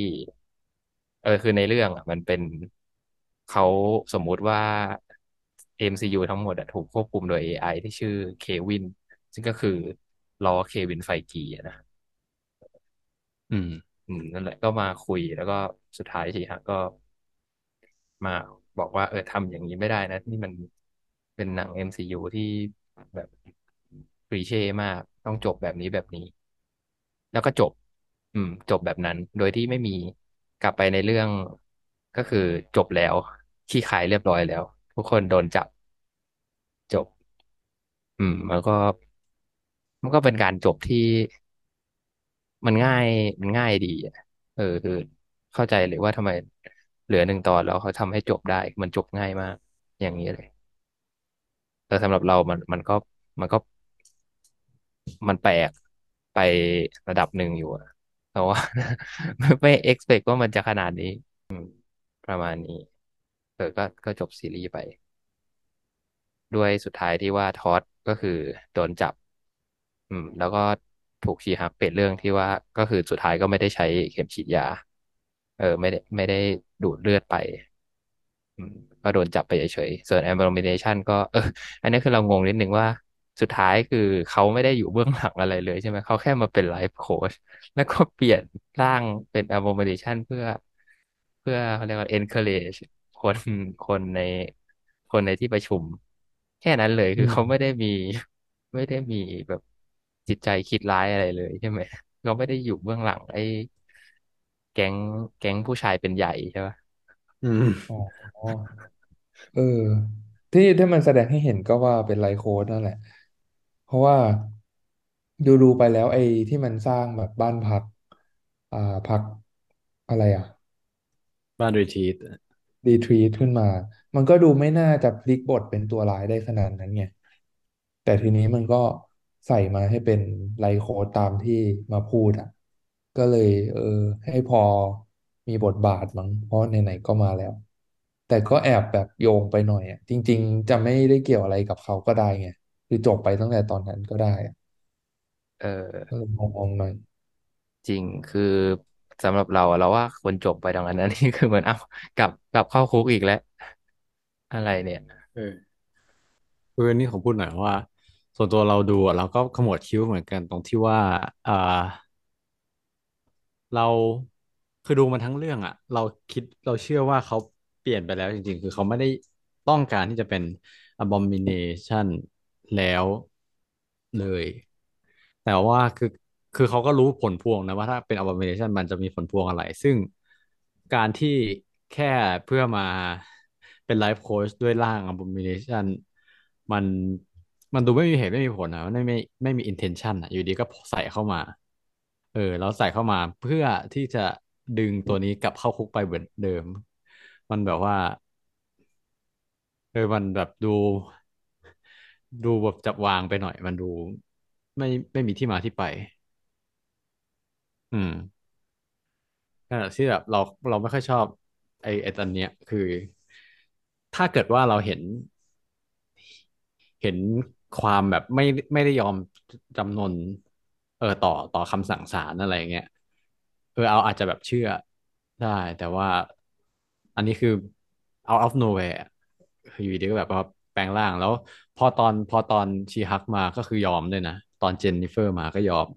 เออคือในเรื่องอะ มันเป็นเขาสมมุติว่า MCU ทั้งหมดอะถูกควบคุมโดย AI ที่ชื่อเควิน ซึ่งก็คือล้อเควินไฟกีอะนะ อืม อืมนั่นแหละก็มาคุยแล้วก็สุดท้ายชีฮะก็มาบอกว่า เออทำอย่างนี้ไม่ได้นะ นี่มันเป็นหนัง MCU ที่ แบบคลีเช่มาก ต้องจบแบบนี้แบบนี้ แล้วก็จบ อืม จบแบบนั้น โดยที่ไม่มีกลับไปในเรื่องก็คือจบแล้วขี้ขายเรียบร้อยแล้ว ทุกคนโดนจับจบ อืมแล้วก็มันก็เป็นการจบที่มันง่ายมันง่ายดีอะเออคือเข้าใจเลยว่าทำไมเหลือหนึ่งตอนแล้วเขาทำให้จบได้มันจบง่ายมาก อย่างนี้เลย แต่สำหรับเรามันมันก็มันก็ มันแปลกไประดับหนึ่งอยู่อะเพราะว่าไม่ไม่ expect ว่ามันจะขนาดนี้ประมาณนี้ เออก็ก็จบซีรีส์ไป ด้วยสุดท้ายที่ว่าทอดก็คือโดนจับ อืม แล้วก็ถูกชี้ฮักเป็นเรื่องที่ว่าก็คือสุดท้ายก็ไม่ได้ใช้เข็มฉีดยา เออ ไม่ได้ไม่ได้ดูดเลือดไป อืม ก็โดนจับไปเฉยๆส่วน Abomination ก็เอออันนี้คือเรางงนิดนึงว่าสุดท้ายคือเขาไม่ได้อยู่เบื้องหลังอะไรเลยใช่ไหมเขาแค่มาเป็นไลฟ์โค้ชแล้วก็เปลี่ยนร่างเป็น Abomination เพื่อ เพื่อเขาเรียกว่า encourage คนคนในคนในที่ประชุม แค่นั้นเลยอืคือเขาไม่มได้มี ไม่ได้มีแบบจิตใจคิดร้ายอะไรเลยใช่ไหมเราไม่ได้อยู่เบื้องหลังไอ้แก๊งแก๊งผู้ชายเป็นใหญ่ใช่ปะ อืม อ๋อเออ ที่ที่มันแสดงให้เห็นก็ว่าเป็นไลฟ์โค้ดนั่นแหละ เพราะว่าดูดูไปแล้วไอ้ที่มันสร้างแบบบ้านพัก อ่าพักอะไรอะ บ้านรีทีตรีทรีตขึ้นมา มันก็ดูไม่น่าจะพลิกบทเป็นตัวร้ายได้ขนาดนั้นไง แต่ทีนี้มันก็ใส่มาให้เป็นไลฟ์โค้ดตามที่มาพูดอะ ก็เลย เออ ให้พอ มีบทบาทมั้งเพราะไหนๆก็มาแล้ว แต่ก็แอบแบบโยงไปหน่อยอะจริง ๆ จะไม่ได้เกี่ยวอะไรกับเขาก็ได้ไงคือจบไปตั้งแต่ตอนนั้นก็ได้อะเออ ก็เลยมองๆหน่อย จริงคือสำหรับเราอะเราว่าคนจบไปดังนั้นนะ นี่คือเหมือนเอ้ากลับกลับเข้าคุกอีกแล้ว อะไรเนี่ย เออคืออนนี่ผมพูดหน่อยว่า ส่วนตัวเราดูอะเราก็ขมวดคิ้วเหมือนกันตรงที่ว่าอ่าเรา คือดูมาทั้งเรื่องอะเราคิดเราเชื่อว่าเขาเปลี่ยนไปแล้วจริง ๆ คือเขาไม่ได้ต้องการที่จะเป็น abomination แล้วเลย แต่ว่าคือคือเขาก็รู้ผลพวงนะว่าถ้าเป็น abomination มันจะมีผลพวงอะไร ซึ่งการที่แค่เพื่อมาเป็นไลฟ์โค้ชด้วยร่าง abomination มันมันดูไม่มีเหตุไม่มีผลนะไม่ไม่ไม่มี intention อะอยู่ดีก็ใส่เข้ามา เออแล้วใส่เข้ามาเพื่อที่จะ ดึงตัวนี้กลับเข้าคุกไปเหมือนเดิม มันแบบว่าเออมันแบบดู ดูแบบจับวางไปหน่อย มันดูไม่ไม่มีที่มาที่ไป อืม ขณะที่แบบเราเราไม่ค่อยชอบไอ้ไอ้ตอนเนี้ยคือ ถ้าเกิดว่าเราเห็นเห็นความแบบไม่ไม่ได้ยอมจำนนเออต่อต่อคำสั่งศาลอะไรเงี้ย ออเอาอาจจะแบบเชื่อได้ แต่ว่าอันนี้คือ out of nowhere คืออยู่ดีก็แบบว่าแปลงร่างแล้ว พอตอนพอตอนชีฮักมาก็คือยอมด้วยนะ ตอนเจนนิเฟอร์มาก็ยอม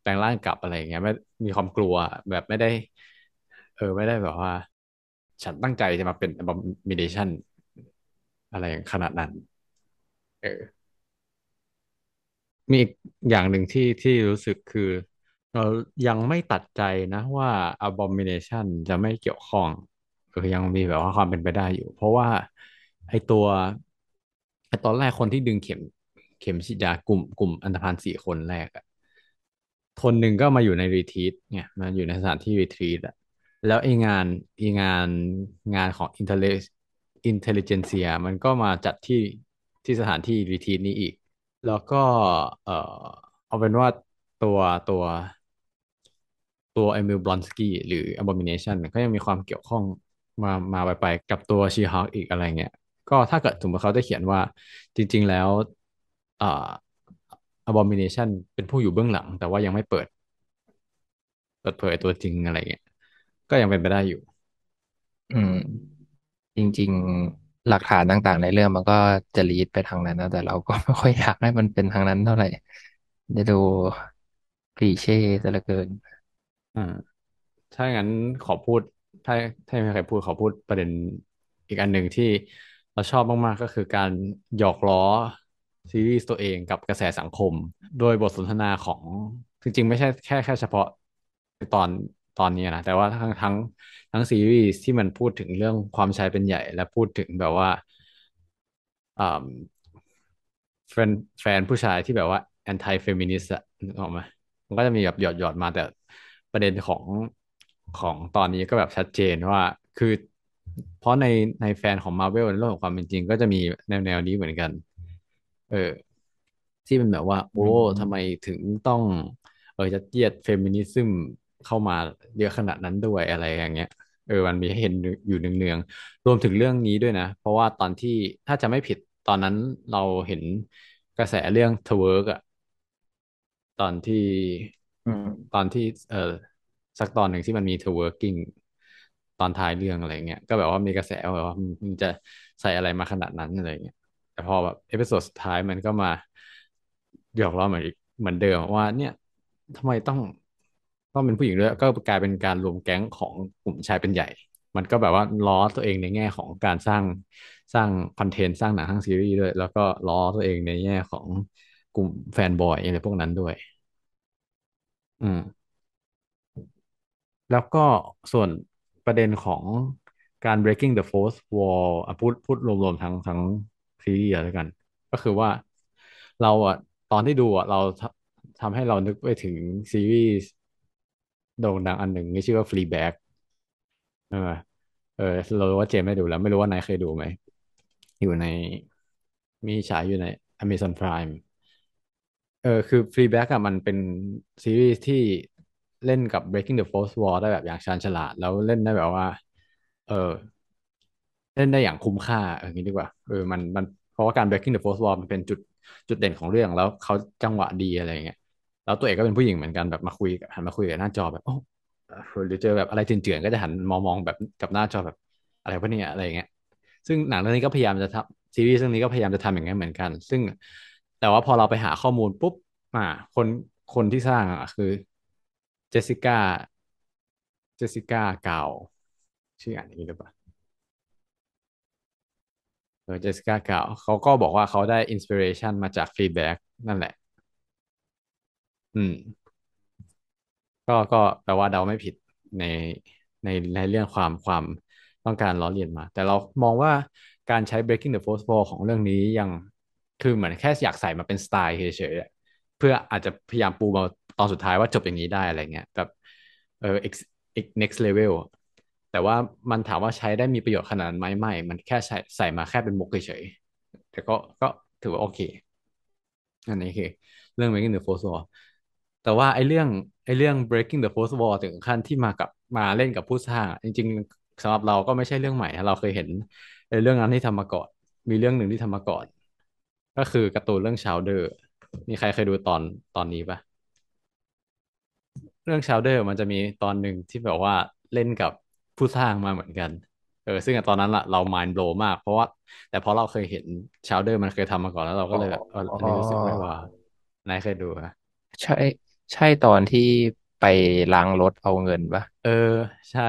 แปลงร่างกลับอะไรอย่างเงี้ยไม่มีความกลัวแบบไม่ได้ เออไม่ได้แบบว่า ฉันตั้งใจจะมาเป็น abomination อะไรอย่างขนาดนั้น เออ มีอีกอย่างหนึ่งที่ที่รู้สึกคือ เรายังไม่ตัดใจนะว่า abomination จะไม่เกี่ยวข้องคือยังมีแบบว่าความเป็นไปได้อยู่ เพราะว่าไอตัวไอตอนแรกคนที่ดึงเข็มเข็มฉีดยากลุ่มกลุ่มอันธพาลสี่คนแรกอะคนหนึ่งก็มาอยู่ในรีทรีตเนี่ยมาอยู่ในสถานที่รีทรีตอะแล้วไองานไองานงานของ intelli intelligentsia มันก็มาจัดที่ที่สถานที่รีทรีตนี้อีก แล้วก็เออเอาเป็นว่าตัวตัว ตัวเอมิลบลอนสกี้หรือ Abomination เนี่ยก็ยังมีความเกี่ยวข้องมามาไปไปกับตัวชีฮ u กอีกอะไรเงี้ยก็ถ้าเกิดสมมติเขาจะเขียนว่าจริง ๆ แล้วอ่อ Abomination เป็นผู้อยู่เบื้องหลัง แต่ว่ายังไม่เปิด เปิดเผยตัวจริงอะไรเงี้ยก็ยังเป็นไปได้อยู่ อืม จริง ๆ หลักฐานต่างๆ ในเรื่องมันก็จะลีดไปทางนั้นนะแต่เราก็ไม่ค่อยอยากให้มันเป็นทางนั้นเท่าไหร่จะดูคลีเช่ซะเหลือเกิน อ่าถ้างั้นขอพูด ถ้าถ้าไม่มีใครพูดขอพูดประเด็นอีกอันหนึ่งที่เราชอบมาก ๆ ก็คือการหยอกล้อซีรีส์ตัวเองกับกระแสสังคม โดยบทสนทนาของจริง ๆ ไม่ใช่แค่แค่เฉพาะตอนตอนนี้นะ แต่ว่าทั้งทั้งทั้งซีรีส์ที่มันพูดถึงเรื่องความชายเป็นใหญ่ และพูดถึงแบบว่าอ่าแฟนแฟนผู้ชายที่แบบว่า anti feminist อะนึกออกไหมมันก็จะมีแบบหยอดหยอดมาแต่ ประเด็นของของตอนนี้ก็แบบชัดเจนว่าคือเพราะในในแฟนของ Marvel ในโลกของความเป็นจริง ก็จะมีแนวแนวนี้เหมือนกัน เออ ที่เป็นแบบว่า โอ้อืมทำไมถึงต้อง เออจะเยียดเฟมินิซึมเข้ามาเยอะขนาดนั้นด้วยอะไรอย่างเงี้ยเออมันมีให้เห็นอยู่เนืองๆรวมถึงเรื่องนี้ด้วยนะ เพราะว่าตอนที่ถ้าจำไม่ผิดตอนนั้นเราเห็นกระแสเรื่อง twerk อะตอนที่อืม ตอนที่เออสักตอนหนึ่งที่มันมี twerking ตอนท้ายเรื่องอะไรเงี้ยก็แบบว่ามีกระแสว่าแบบว่ามันจะใส่อะไรมาขนาดนั้นอะไรเงี้ยแต่พอแบบ episode สุดท้ายมันก็มาหยอกล้อเหมือนเหมือนเดิมว่าเนี่ยทำไมต้องต้องเป็นผู้หญิงด้วยก็กลายเป็นการรวมแก๊งของกลุ่มชายเป็นใหญ่ มันก็แบบว่าล้อตัวเองในแง่ของการสร้างสร้างคอนเทนต์สร้างหนังสร้างซีรีส์ด้วย แล้วก็ล้อตัวเองในแง่ของกลุ่มแฟนบอยอะไรพวกนั้นด้วย อืม แล้วก็ส่วนประเด็นของการ breaking the fourth wall อะพูดพูดรวมๆทั้งทั้งซีรีส์แล้วกัน ก็คือว่าเราอะตอนที่ดูอะเราทำทำให้เรานึกไปถึงซีรีส์โด่งดังอันหนึ่งที่ชื่อว่า Fleabag เออเออเรารู้ว่าเจมส์ไม่ดูแล้ว ไม่รู้ว่านายเคยดูไหม อยู่ในมีฉายอยู่ใน Amazon Prime เออคือ Fleabag อะมันเป็นซีรีส์ที่เล่นกับ Breaking the Fourth Wall ได้แบบอย่างชาญฉลาด แล้วเล่นได้แบบว่า เออเล่นได้อย่างคุ้มค่าเอออย่างนี้ดีกว่าเออมันมันเพราะว่าการ breaking the fourth wall มันเป็นจุดจุดเด่นของเรื่องแล้วเขาจังหวะดีอะไรเงี้ยแล้วตัวเอกก็เป็นผู้หญิงเหมือนกันแบบมาคุยหันมาคุยกับหน้าจอแบบโอ้หรือเจอแบบอะไรเจือนๆก็จะหันมองมองแบบกับหน้าจอแบบอะไรพวะเนี่ยอะไรเงี้ยซึ่งหนังเรื่องนี้ก็พยายามจะทำซีรีส์เรื่องนี้ก็พยายามจะทำอย่างนั้เหมือนกัน ซึ่ง แต่ว่าพอเราไปหาข้อมูลปุ๊บอ่าคนคนที่สร้างอะคือเจสสิก้าเจสสิก้าเกาชื่ออ่านอย่างนี้หรือเปล่าเออ Jessica Gao เขาก็บอกว่าเขาได้ inspiration มาจาก feedback นั่นแหละ อืม ก็ก็แปลว่าเดาไม่ผิดในในในเรื่องความความต้องการล้อเลียนมา แต่เรามองว่าการใช้ breaking the fourth wall ของเรื่องนี้ยัง คือเหมือนแค่อยากใส่มาเป็นสไตล์เฉยๆเพื่ออาจจะพยายามปูมาตอนสุดท้ายว่าจบอย่างนี้ได้อะไรเงี้ยแบบเออ next level แต่ว่ามันถามว่าใช้ได้มีประโยชน์ขนาดนั้นไหมไม่ มันแค่ใส่ใส่มาแค่เป็นมุกเฉยๆแต่ก็ก็ถือว่าโอเค อันนี้คือเรื่อง Breaking the Fourth Wall แต่ว่าไอ้เรื่องไอ้เรื่อง Breaking the Fourth Wall ถึงขั้นที่มากับมาเล่นกับผู้สร้าง จริงๆสำหรับเราก็ไม่ใช่เรื่องใหม่เราเคยเห็นไอ้เรื่องนั้นที่ทำมาก่อน มีเรื่องหนึ่งที่ทำมาก่อน ก็คือการ์ตูนเรื่องชาวเดอร์ มีใครเคยดูตอนตอนนี้ปะเรื่อง Chowder มันจะมีตอนหนึ่งที่แบบว่าเล่นกับผู้สร้างมาเหมือนกันเออซึ่งตอนนั้นละเรา mind blow มาก เพราะว่า แต่พอเราเคยเห็น Chowder มันเคยทำมาก่อนแล้วเราก็เลยแบบเอออันนี้รู้สึกไม่ว่านายเคยดูอะใช่ใช่ตอนที่ไปล้างรถเอาเงินปะเออ ใช่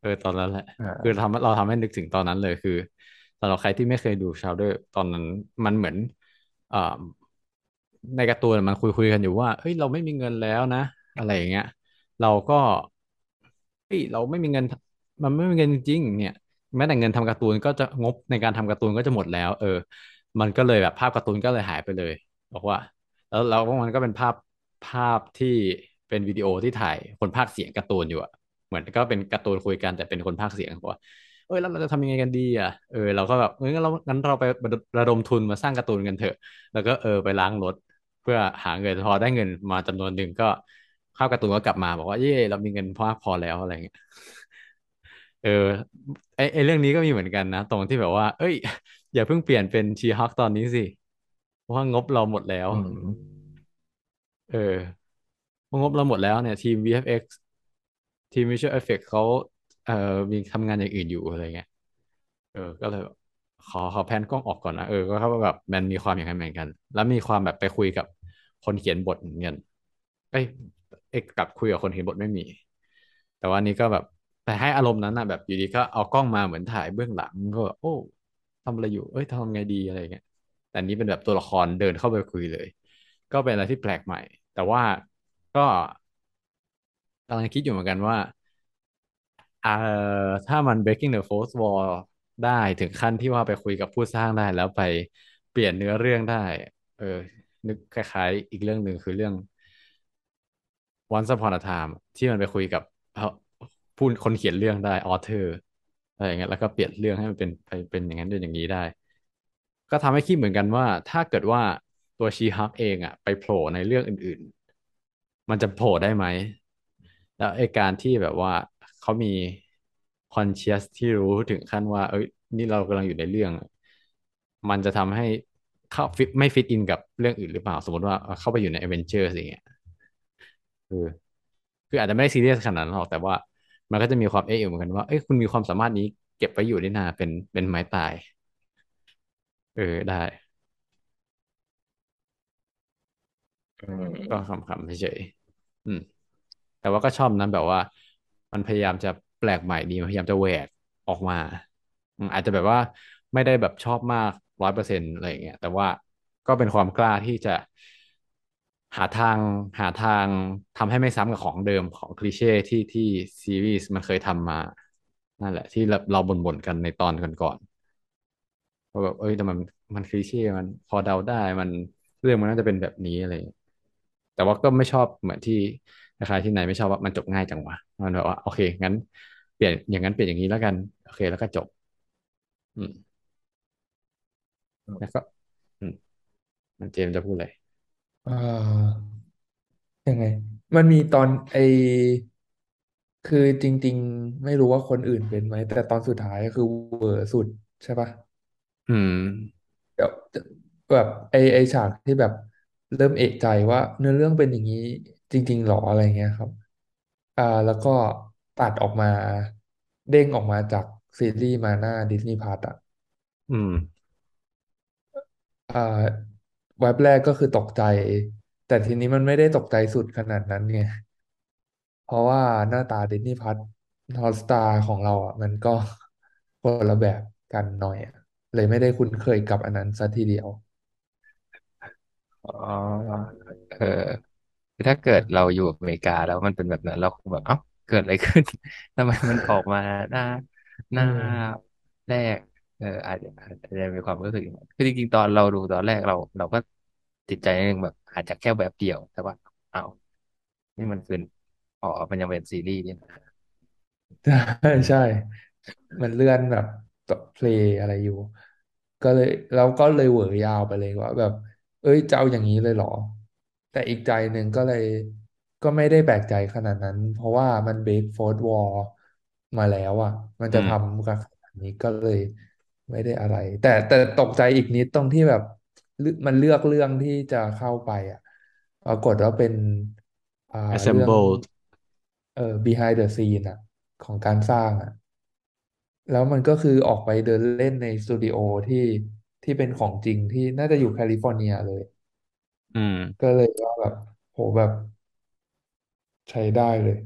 เออตอนนั้นแหละ คืออ่าทำเราทำให้นึกถึงตอนนั้นเลยคือ สำหรับใครที่ไม่เคยดู Chowder ตอนนั้นมันเหมือนอในการ์ตูนมันคุยคุยกันอยู่ว่าเฮ้ยเราไม่มีเงินแล้วนะ อะไรอย่างเงี้ย เราก็เฮ้ยเราไม่มีเงิน มันไม่มีเงินจริง ๆ เนี่ยแม้แต่เงินทำการ์ตูนก็จะงบในการทำการ์ตูนก็จะหมดแล้ว เออ มันก็เลยแบบภาพการ์ตูนก็เลยหายไปเลยบอกว่า แล้วแล้วมันก็เป็นภาพภาพที่เป็นวิดีโอที่ถ่ายคนพากเสียงการ์ตูนอยู่อะเหมือนก็เป็นการ์ตูนคุยกันแต่เป็นคนพากเสียงบอกว่า เอ้ยแล้วเราจะทำยังไงกันดีอะเออเราก็แบบเอองั้นเรางั้นเราไประดมทุนมาสร้างการ์ตูนกันเถอะ แล้วก็เออไปล้างรถ เพื่อหาเงินพอได้เงินมาจำนวนหนึ่งก็ข้าวการ์ตูนก็กลับมาบอกว่าเย่เรามีเงินพอพอแล้วอะไรเงี้ยเออไอไอเรื่องนี้ก็มีเหมือนกันนะ ตรงที่แบบว่า เอ้ย อย่าเพิ่งเปลี่ยนเป็นชีฮอคตอนนี้สิเพราะว่างบเราหมดแล้วอืมเอองบเราหมดแล้วเนี่ย ทีม VFX ทีม Visual Effects เขาเออมีทำงานอย่างอื่นอยู่อะไรเงี้ยเออ ก็เลยขอขอแพนกล้องออกก่อนนะเออก็เขาแบบมันมีความอย่างนั้นเหมือนกัน แล้วมีความแบบไปคุยกับคนเขียนบทเหมือนกันเอ้ยเอกกับคุยกับคนเขียนบทไม่มี แต่ว่านี้ก็แบบแต่ให้อารมณ์นั้นนะแบบอยู่ดีก็เอากล้องมาเหมือนถ่ายเบื้องหลังก็แบบโอ้ทำอะไรอยู่ เอ้ยทำไงดีอะไรเงี้ยแต่นี้เป็นแบบตัวละครเดินเข้าไปคุยเลย ก็เป็นอะไรที่แปลกใหม่ แต่ว่าก็กำลังคิดอยู่เหมือนกันว่า เอ่อถ้ามัน breaking the fourth wall ได้ถึงขั้นที่ว่าไปคุยกับผู้สร้างได้แล้วไปเปลี่ยนเนื้อเรื่องได้ เออ นึกคล้ายๆ อีกเรื่องหนึ่งคือเรื่อง Once Upon a Time ที่มันไปคุยกับผู้คนเขียนเรื่องได้ author อะไรอย่างเงี้ยแล้วก็เปลี่ยนเรื่องให้มันเป็นไปเป็นอย่างนั้นเป็นอย่างนี้ได้ ก็ทำให้คิดเหมือนกันว่า ถ้าเกิดว่าตัว She-Hulk เองอะไปโผล่ในเรื่องอื่น ๆ มันจะโผล่ได้ไหมแล้วไอ้การที่แบบว่า เขามี conscious ที่รู้ถึงขั้นว่า เอ้ยนี่เรากำลังอยู่ในเรื่องอะมันจะทำให้เขาฟิตไม่ fit in กับเรื่องอื่นหรือเปล่า สมมติว่าเข้าไปอยู่ใน a อเวนเจอร์สิ่างเงี้ยคือคืออาจจะไม่ได้ซีเรียสขนาดนั้นหรอกแต่ว่ามันก็จะมีความเอ๊ะอยู่เหมือนกันว่าเอ้ยคุณมีความสามารถนี้เก็บไว้อยู่ได้นานเป็นเป็นไม้ตาย เออได้ อืก็มขำๆเฉยๆอืม แต่ว่าก็ชอบนั้นแบบว่า มันพยายามจะแปลกใหม่ดีพยายามจะแหวกออกมา อาจจะแบบว่าไม่ได้แบบชอบมากร้อยเปอร์เซ็นต์อะไรอย่างเงี้ยแต่ว่าก็เป็นความกล้าที่จะหาทางหาทางทำให้ไม่ซ้ำกับของเดิมของคลีเช่ที่ที่ซีรีส์มันเคยทำมา นั่นแหละ ที่เราบ่นๆกันในตอนก่อนๆว่าแบบเอ้ยแต่มันมันคลีเช่มันพอเดาได้มันเรื่องมันน่าจะเป็นแบบนี้อะไรแต่ว่าก็ไม่ชอบเหมือนที่ คล้ายๆที่ไหนไม่ชอบว่ามันจบง่ายจังวะมันแบบว่าโอเคงั้น เปลี่ยนอย่างนั้นเปลี่ยนอย่างนี้แล้วกัน โอเค แล้วก็จบ อืมแล้วก็ อืมมันเจมส์จะพูดเลยอ่ายังไง มันมีตอนไอคือจริง ๆ ไม่รู้ว่าคนอื่นเป็นไหม แต่ตอนสุดท้ายคือเวอร์สุดใช่ปะอืมเดี๋ยวแบบไอไอฉากที่แบบเริ่มเอะใจว่าเนื้อเรื่องเป็นอย่างนี้ จริง ๆ หรออะไรเงี้ยครับ อ่า แล้วก็ตัดออกมา เด้งออกมาจากซีรีส์มาหน้าดิสนีย์พลัสอะอืม อ่าเว็บแรกก็คือตกใจ แต่ทีนี้มันไม่ได้ตกใจสุดขนาดนั้นไงเพราะว่าหน้าตาดิสนีย์พัทฮอตสตาร์ของเราอะ มันก็ คนละแบบกันหน่อยอะเลยไม่ได้คุ้นเคยกับอันนั้นซะทีเดียว อ๋อเออ คือถ้าเกิดเราอยู่อเมริกาแล้วมันเป็นแบบนั้นเราคงแบบเอ้าเกิดอะไรขึ้น ทำไมมันออกมาหน้าหเอน้าอแรก เอออาจจะอาจจะมีความรู้สึกอย่างนั้นคือจริงๆตอนเราดูตอนแรกเรา เราก็ติดใจนิดนึงแบบ อาจจะแค่แบบเดียว แต่ว่า เอ้านี่มันคืออ๋อมันยังเป็นซีรีส์นี่นะใช่ใช่ มันเลื่อนแบบต่อเพลย์อะไรอยู่ ก็เลยเราก็เลยเหวอยาวไปเลยว่าแบบ เอ้ยจะเอาอย่างนี้เลยเหรอ แต่อีกใจหนึ่งก็เลย ก็ไม่ได้แปลกใจขนาดนั้น เพราะว่ามันเบรกโฟร์ w วอลมาแล้วอะ มันจะอืม ทำกันขนาดนี้ก็เลยไม่ได้อะไร แต่แต่ตกใจอีกนิดตรงที่แบบเลือกมันเลือกเรื่องที่จะเข้าไปอะปรากฏว่าเป็นอ่าเรื่อง assembled เอ่อ behind the scene อะ ของการสร้างอะ แล้วมันก็คือออกไปเดินเล่นในสตูดิโอที่ที่เป็นของจริงที่น่าจะอยู่แคลิฟอร์เนียเลย อืม ก็เลยว่าแบบโหแบบใช้ได้เลย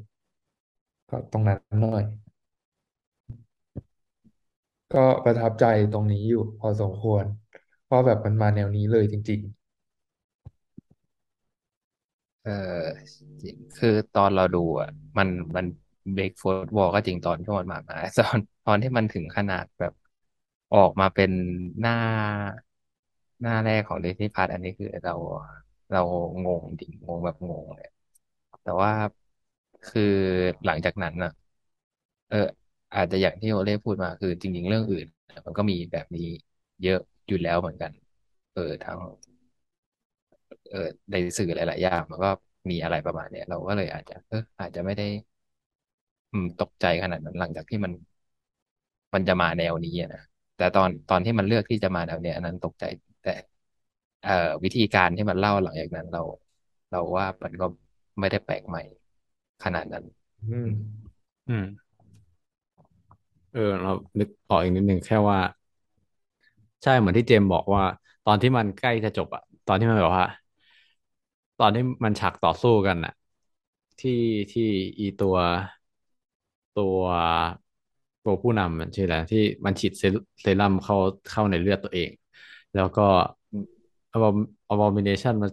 ก็ตรงนั้นหน่อย ก็ประทับใจตรงนี้อยู่พอสมควรเพราะแบบมันมาแนวนี้เลยจริง เออจริงคือตอนเราดูอะ มันมัน break fourth wall ก็จริงตอนที่มันมามาตอนตอนที่มันถึงขนาดแบบออกมาเป็นหน้า หน้าแรกของ Disney Plus อันนี้คือเราเรางงจริงงงแบบงงเลยแต่ว่าคือหลังจากนั้นอะ เออ อาจจะอย่างที่โอเล่พูดมาคือจริง ๆ เรื่องอื่น มันก็มีแบบนี้เยอะอยู่แล้วเหมือนกัน เออทั้งเออในสื่อหลายๆอย่างมันก็มีอะไรประมาณเนี้ยเราก็เลยอาจจะเอออาจจะไม่ได้ อืมตกใจขนาดนั้นหลังจากที่มัน มันจะมาแนวนี้อะนะแต่ตอนตอนที่มันเลือกที่จะมาแนวเนี้ยอันนั้นตกใจ แต่เอ่อวิธีการที่มันเล่าหลังจากนั้นเรา เราว่ามันก็ไม่ได้แปลกใหม่ขนาดนั้นๆอืมอืม อืม เออ เรานึกออกอีกนิดหนึ่งแค่ว่า ใช่เหมือนที่เจมส์บอกว่า ตอนที่มันใกล้จะจบอะตอนที่มันแบบว่า ตอนที่มันฉากต่อสู้กันอะที่ที่อีตัวตัวตัวผู้นำมันชื่ออะไรที่มันฉีดเซรเซรั่มเข้าเข้าในเลือดตัวเอง แล้วก็อืม Abom- Abomination มา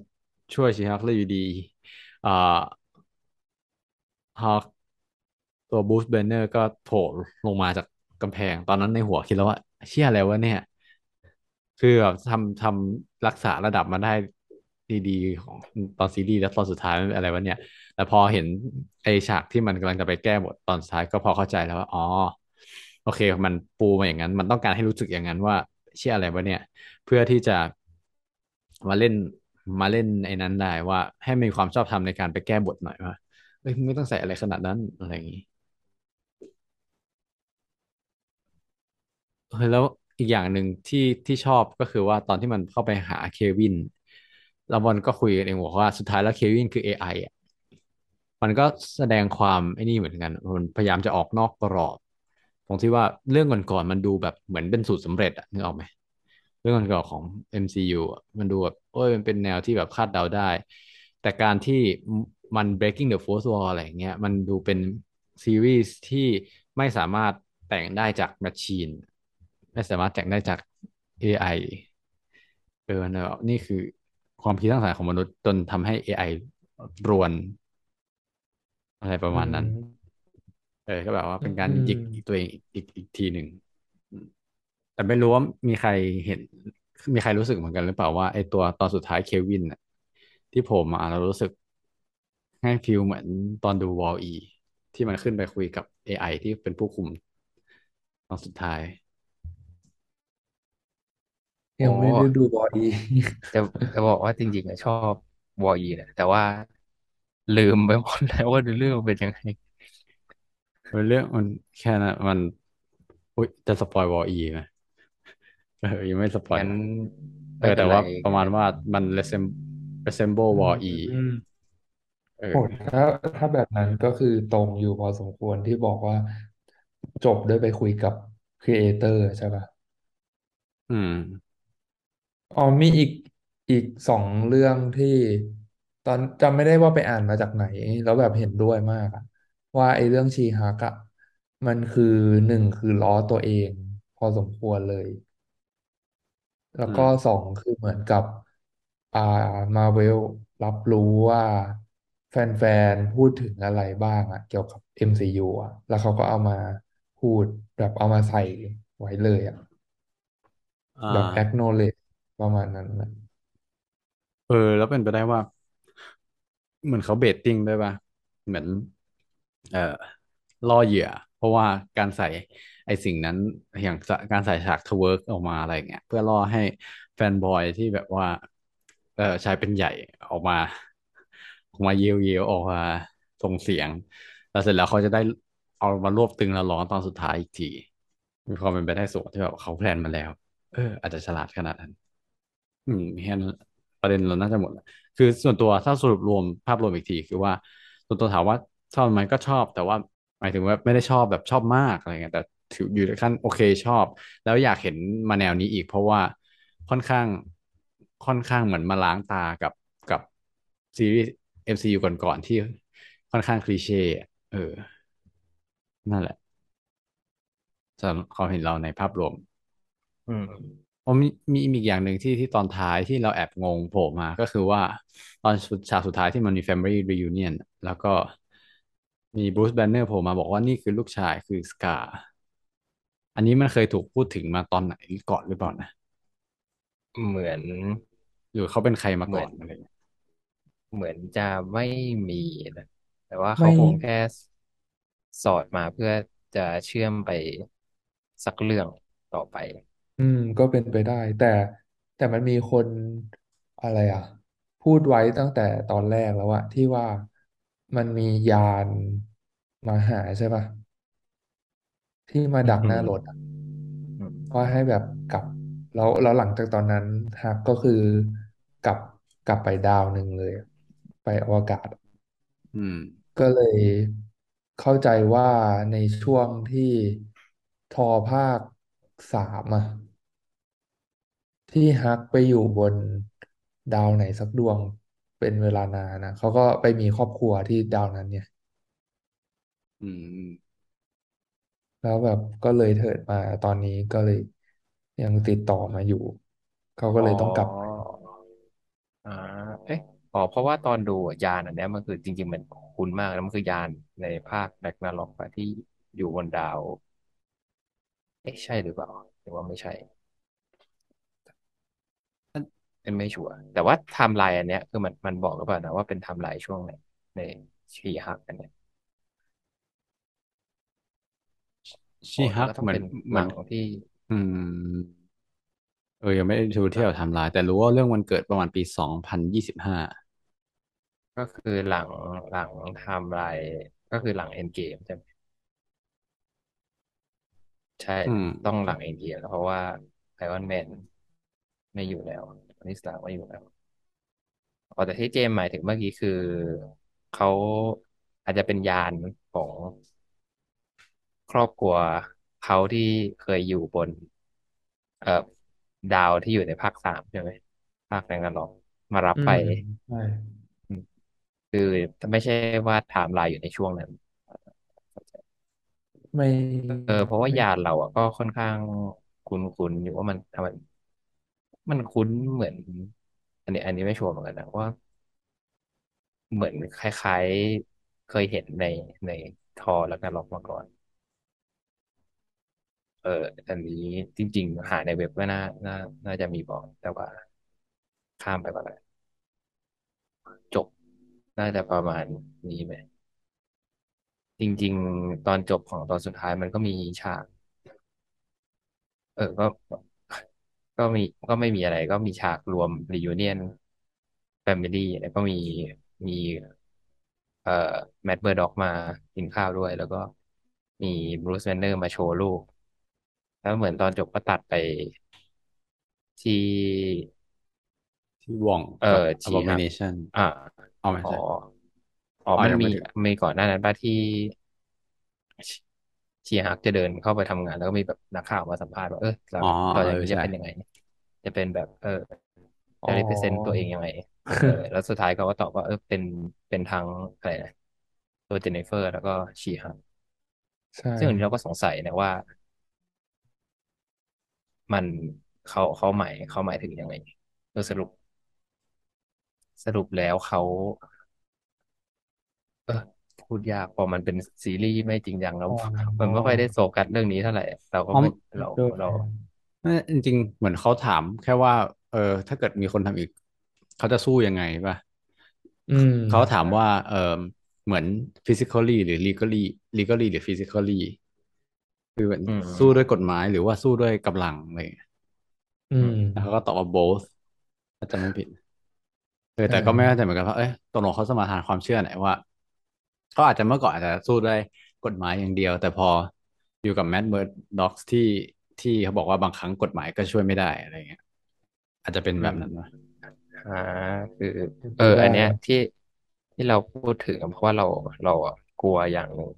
ช่วยชีฮักเลยอยู่ดีอ่าฮักตัวบูสเบนเนอร์ก็โผล่ลงมาจากกำแพง ตอนนั้นในหัวคิดแล้วว่า เชี่ยอะไรวะเนี่ย คือแบบทำทำรักษาระดับมาได้ดีๆของตอนซีรีส์แล้วตอนสุดท้ายมันอะไรวะเนี่ย แต่พอเห็นไอฉากที่มันกำลังจะไปแก้บทตอนสุดท้ายก็พอเข้าใจแล้วว่า อ๋อ โอเค มันปูมาอย่างนั้น มันต้องการให้รู้สึกอย่างนั้นว่า เชื่ออะไรวะเนี่ย พื่อที่จะมาเล่นมาเล่นไอ้นั้นได้ว่าให้มีความชอบธรรมในการไปแก้บทหน่อยว่าเอ้ยไม่ต้องใส่อะไรขนาดนั้นอะไรอย่างนี้เออแล้วอีกอย่างหนึ่งที่ที่ชอบก็คือว่าตอนที่มันเข้าไปหาเควินแล้วบอลก็คุยกันเองบอกว่าสุดท้ายแล้วเควินคือ AI อไออะมันก็แสดงความไอ้นี่เหมือนกันมันพยายามจะออกนอกกรอบ ตรงที่ว่าเรื่องก่อนๆมันดูแบบเหมือนเป็นสูตรสำเร็จอะนึกออกไหม เรื่องก่อนๆของ MCU อะมันดูแบบโอ้ยมันเป็นแนวที่แบบคาดเดาได้ แต่การที่มัน breaking the fourth wall อะไรอย่างเงี้ยมันดูเป็นซีรีส์ที่ไม่สามารถแต่งได้จากแมชชีนไม่สามารถแต่งได้จาก AI เออเนอะนี่คือความคิดสร้างสรรค์ของมนุษย์จนทำให้ AI รวน อะไรประอืมาณนั้นมเออก็แบบว่าอืเป็นการหยิกมตัวเองอีกอีกอีกทีหนึ่งอืม แต่ไม่รู้ว่ามีใครเห็น มีใครรู้สึกเหมือนกันหรือเปล่าว่าไอ้ตัวตอนสุดท้ายเควินน่ะที่โผมมาเรารู้สึกให้ฟีลเหมือนตอนดูวอลอีที่มันขึ้นไปคุยกับ AI ที่เป็นผู้คุมตอนสุดท้ายโอ้ยังไม่ได้ดูบอดีจะจะบอกว่าจริงๆอะชอบวอ r ีนะแต่ว่าลืมไปหมดแล้วว่าเรื่องมันเป็นยังไงเป็นเรื่องมันแค่นั้นมัน อุ้ยจะสปอยวอลอีไหม เออยังไม่สปอยงั้นเออไม่เป็นไรแต่ว่าประมาณงั้นว่ามัน resemble resemble อืวอลอีมเอโหอถ้าถ้าแบบนั้นก็คือตรงอยู่พอสมควรที่บอกว่าจบด้วยไปคุยกับครีเอเตอร์ใช่ปะอืมอ๋อมีอีกอีกสองเรื่องที่ตอนจำไม่ได้ว่าไปอ่านมาจากไหน แล้วแบบเห็นด้วยมากอะว่าไอ้เรื่องชีฮักอะมันคือหนึ่งคือล้อตัวเอง พอสมควรเลย แล้วก็อืมสองคือเหมือนกับอ่ามาเวลรับรู้ว่าแฟนๆ พูดถึงอะไรบ้างอะเกี่ยวกับ MCU อะแล้วเขาก็เอามาพูดแบบเอามาใส่ไว้เลยอะอ่าแบบ acknowledge ประมาณนั้นนะเออ แล้วเป็นไปได้ว่า เหมือนเขา baiting ด้วยป่ะ เหมือน เอ่อล่อเหยื่อ เพราะว่าการใส่ ไอสิ่งนั้นอย่างการใส่ฉาก twerk ออกมาอะไรเงี้ยเพื่อล่อให้ fanboy ที่แบบว่า เออชายเป็นใหญ่ออกมา ออกมาเยียวเยียวออกมาส่งเสียง แล้วเสร็จแล้วเขาจะได้เอามารวบตึงแล้วร้องตอนสุดท้ายอีกทีมีความเป็นไปได้สูงที่แบบเขาแพลนมาแล้ว เออ อาจจะฉลาดขนาดนั้น อืมแค่นั้นประเด็นเราน่าจะหมดแล้วคือส่วนตัวถ้าสรุปรวมภาพรวมอีกที คือว่าส่วนตัวถามว่าชอบไหมก็ชอบ แต่ว่าหมายถึงว่าไม่ได้ชอบแบบชอบมากอะไรเงี้ยแต่ ถืออยู่ในขั้นโอเคชอบ แล้วอยากเห็นมาแนวนี้อีก เพราะว่าค่อนข้างค่อนข้างเหมือนมาล้างตากับซีรีส์ MCU ก่อนๆที่ค่อนข้างคลีเช่อะเออ นั่นแหละสำหรับความเห็นเราในภาพรวม อืมอ๋อมีมีมีอีกอย่างหนึ่งที่ที่ตอนท้ายที่เราแอบงงโผล่มาก็คือว่าตอนสุดฉากสุดท้ายที่มันมี Family Reunion แล้วก็มีบรูซแบนเนอร์โผล่มาบอกว่านี่คือลูกชายคือสกา อันนี้มันเคยถูกพูดถึงมาตอนไหนก่อนหรือเปล่านะเหมือน หรือเขาเป็นใครมาเหมืก่ออนนอะไรอย่างเงี้ยเหมือนจะไม่มีนะแต่ว่าไม่เขาคงแค่สอดมาเพื่อจะเชื่อมไปสักเรื่องต่อไป อืม ก็เป็นไปได้ แต่แต่มันมีคนอะไรอะ พูดไว้ตั้งแต่ตอนแรกแล้วอะที่ว่ามันมียานมาหาใช่ป่ะ ที่มาดักอืหน้ามรถอะอืมว่าให้แบบกลับ แล้วแล้วหลังจากตอนนั้นฮักก็คือกลับกลับไปดาวหนึ่งเลย ไปอวกาศอืมก็เลยเข้าใจว่าในช่วงที่ทอภาคสามอะที่ฮักไปอยู่บนดาวไหนสักดวงเป็นเวลานานนะเขาก็ไปมีครอบครัวที่ดาวนั้นเนี่ย อืม แล้วแบบก็เลยเถิดมาตอนนี้ก็เลยยังติดต่อมาอยู่ เขาก็อ๋เลอยต้องกลับไปอ่าเอ๊ะอ๋อเพราะว่าตอนดูอะยานอันเนี้ยมันคือจริง ๆ มันคุ้นมากแล้วมันคือยานในภาคแร็กนาร็อกอะที่อยู่บนดาว เอ๊ะใช่หรือเปล่าหรือว่าไม่ใช่เป็นไม่ชัวร์แต่ว่าไทม์ไลน์อันเนี้ยคือมันมันบอกหรือเปล่านะว่าเป็นไทม์ไลน์ช่วงไหนในชีฮักอันเนี้ย ชีอ๋อฮักก็ต้องเหมือนเป็นเหหมืนัอนงที่ อืม เออยังไม่ได้ดูเที่ยวไทำลายแต่รู้ว่าเรื่องวันเกิดประมาณปีสองพันยี่สิบห้าก็คือหลังหลังไทม์ไลน์ก็คือหลังเอ็นเกมใช่ไหมใช่อืม ต้องหลังเอ็นเกมแล้วเพราะว่าไอรอนแมนไม่อยู่แล้วโทนี่สตาร์กไม่อยู่แล้วอ๋อแต่ที่เจมส์หมายถึงเมื่อกี้คือเขาอาจจะเป็นยานของ ครอบครัวเขาที่เคยอยู่บน เอ่อดาวที่อยู่ในภาคสามใช่ไหมภาคแรงกันหรอกมารับอืไป มใช่คือไม่ใช่ว่าไทม์ไลน์อยู่ในช่วงนั้น ไม่เออเพราะว่าไม่ ยานเราอะก็ค่อนข้างคุ้นๆอยู่ว่ามันมันมันคุ้นเหมือน อันนี้ อันนี้ไม่ชัวร์เหมือนกันนะว่าเหมือนคล้ายๆ เคยเห็นในในทอแล้วกันล็อกมาก่อน เอออันนี้จริง ๆ หาในเว็บก็น่าน่า น่าจะมีบอกแต่ว่าข้ามไปก่อนละจบน่าจะประมาณนี้ไหมจริง ๆ ตอนจบของตอนสุดท้ายมันก็มีฉาก เออ ก็ ก็มี ก็ไม่มีอะไร ก็มีฉากรวม reunion family แล้วก็มี มี เอ่อ Matt Murdock มากินข้าวด้วย แล้วก็มี Bruce Banner มาโชว์ลูก แล้วเหมือนตอนจบก็ตัดไปที่ ที่ว่องเอกับอชีฮัก Abomination อ่าเอาไม่อ๋อใช่อ๋ออ๋อมันยังมีไม่ถึงมีก่อนหน้านั้นป่ะที่ชีฮักจะเดินเข้าไปทำงาน แล้วก็มีแบบนักข่าวมาสัมภาษณ์ว่าเออเราอ๋อต่อเอจากอนี้จะใช่เป็นยังไง จะเป็นแบบ เอออ๋อจะ represent ตัวเองยังไง เออ แล้วสุดท้ายเขาก็ตอบว่าเออเป็นเป็นทั้งอะไรนะตัวเจนนิเฟอร์ แล้วก็ชีฮัก ใช่ ซึ่งอันนี้เราก็สงสัยนะว่า มันเขาเขาหมายเขาหมายถึงยังไงเออสรุปสรุปแล้วเขาเออพูดยากพอมันเป็นซีรีส์ไม่จริงจังแล้วอ๋อมันไม่ค่อยได้โฟกัสเรื่องนี้เท่าไหร่เราก็อ๋อไม่เราด้วยเราไม่จริงๆเหมือนเขาถามแค่ว่า เออ ถ้าเกิดมีคนทำอีก เขาจะสู้ยังไงป่ะอืมเขาถามว่า เออเหมือน physically หรือ legally legally หรือ physically คือเหมือนอืมสู้ด้วยกฎหมายหรือว่าสู้ด้วยกำลังอะไรอย่างเงี้ยอืมแล้วเขาก็ตอบว่า both ถ้าจำไม่ผิดเออใช่แต่ก็ไม่แน่ใจเหมือนกันว่าเอ้ยตกลงเขาสมาทานความเชื่อไหนว่าเขาอาจจะเมื่อก่อนอาจจะสู้ด้วยกฎหมายอย่างเดียว แต่พออยู่กับแมดเ u อร์ด็อกที่ที่เขาบอกว่าบางครั้งกฎหมายก็ช่วยไม่ได้อะไรเงี้ย อาจจะเป็นแบบนั้นวะอ่าคือเป็นเอไปอได้อันเนี้ยที่ที่เราพูดถึงเพราะว่าเราเราอะกลัวอย่างหนึ่ง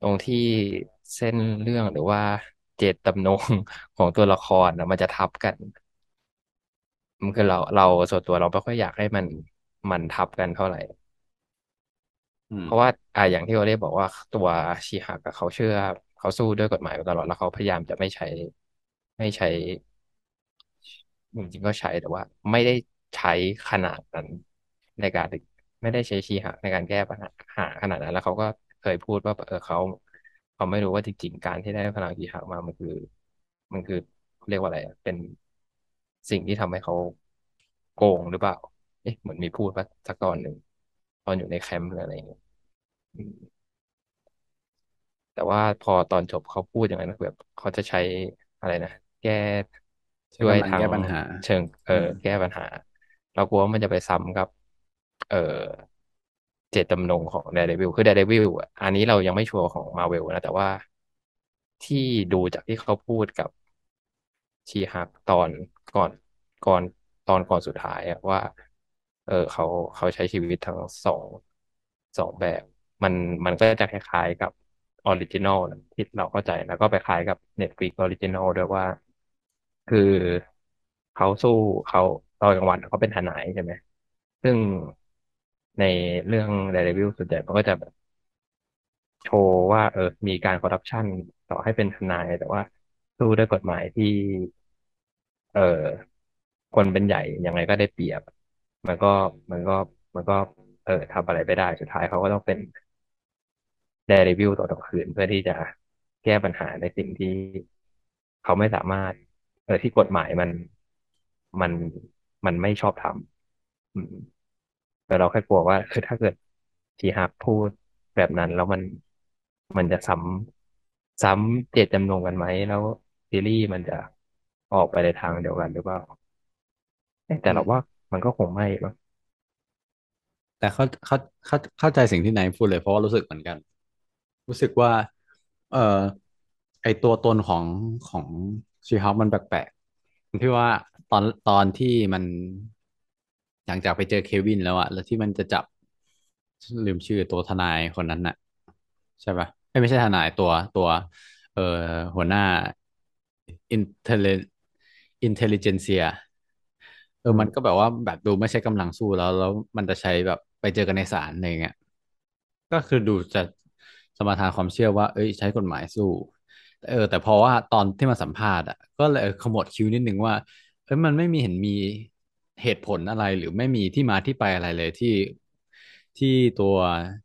ตรงที่ เส้นเรื่องหรือว่าเจตจำนงของตัวละครนะมันจะทับกัน มันคือเราเราส่วนตัวเราไม่ค่อยอยากให้มันมันทับกันเท่าไหร่อืมเพราะว่าอ่าอย่างที่โอเล่บอกว่าตัวชีฮักอะเขาเชื่อเขาสู้ด้วยกฎหมายมาตลอดแล้วเขาพยายามจะไม่ใช้ ไม่ใช้จริงๆก็ใช้แต่ว่า ไม่ได้ใช้ขนาดนั้นในการไม่ได้ใช้ชีฮักในการแก้ปัญหาหาขนาดนั้น แล้วเขาก็เคยพูดว่าเออเขา เขาไม่รู้ว่าจริงๆการที่ได้พลังชีฮักมามันคือ มันคือเรียกว่าอะไรอะเป็นสิ่งที่ทำให้เขาโกงหรือเปล่า เอ๊ะเหมือนมีพูดว่าสักตอนหนึ่งตอนอยู่ในแคมป์หรืออะไรอย่างเงี้ยอืมแต่ว่าพอตอนจบเขาพูดอย่างนั้นนะแบบเขาจะใช้อะไรนะแก้ใช้กำลังด้วยทางแก้ปัญหาเชิง เอออืมแก้ปัญหา เรากลัวว่ามันจะไปซ้ำกับ เออ เจตจำนงของ Daredevil คือ Daredevil อันนี้เรายังไม่ชัวร์ของ Marvel นะ แต่ว่าที่ดูจากที่เขาพูดกับชีฮักตอนก่อนก่อนตอนก่อนสุดท้ายอะว่า เออเขาเขาใช้ชีวิตทั้งสองสองแบบ มันมันก็จะคล้ายๆกับoriginal ที่เราเข้าใจแล้วก็ไปคล้ายกับ Netflix ออริจินอลด้วยว่า คือเขาสู้เขาตอนกลางวันเขาเป็นทนายใช่ไหมซึ่ง ในเรื่อง Daredevil ส่วนใหญ่มันก็จะแบบโชว์ว่า เออ มีการคอร์รัปชันต่อให้เป็นทนาย แต่ว่าสู้ด้วยกฎหมายที่ เออคนเป็นใหญ่ยังไงก็ได้เปรียบ มันก็มันก็มันก็ เออทำอะไรไปได้สุดท้ายเขาก็ต้องเป็น d ด r e วิวต่อนกลางคืนเพื่อที่จะแก้ปัญหาในสิ่งที่เขาไม่สามารถ เออที่กฎหมายมันมันมันไม่ชอบทำอืม แต่เราแค่กลัวว่าคือถ้าเกิดทีฮับพูดแบบนั้นแล้วมันมันจะซ้ำซ้ำเจตจำนงกันไหมแล้วซีรีส์มันจะออกไปในทางเดียวกันหรือเปล่าเอ๊ะแต่อืมเราว่ามันก็คงไม่มั้งแต่เขาเขาเขาเข้าใจสิ่งที่นายพูดเลยเพราะว่ารู้สึกเหมือนกัน รู้สึกว่า เอ่อไอตัวตนของของชีฮอปมันแปลกๆที่ว่าตอนตอนที่มัน หลังจากไปเจอเควินแล้วอะแล้วที่มันจะจับลืมชื่อตัวทนายคนนั้นน่ะ ใช่ปะเอ้ยไม่ใช่ทนายตัวตัว เอ่อหัวหน้าIntel Intelligencia เอออืมมันก็แบบว่าแบบดูไม่ใช่กำลังสู้แล้ว แล้วมันจะใช้แบบไปเจอกันในศาลอะไรเงี้ยก็คือดูจะสมาทานความเชื่อว่า เอ้ย ใช้กฎหมายสู้เออแต่พอว่าตอนที่มาสัมภาษณ์อะก็เลยขมวดคิ้วนิดนึงว่าเอ้ยมันไม่มีเห็นมี เหตุผลอะไรหรือไม่มีที่มาที่ไปอะไรเลยที่ที่ตัว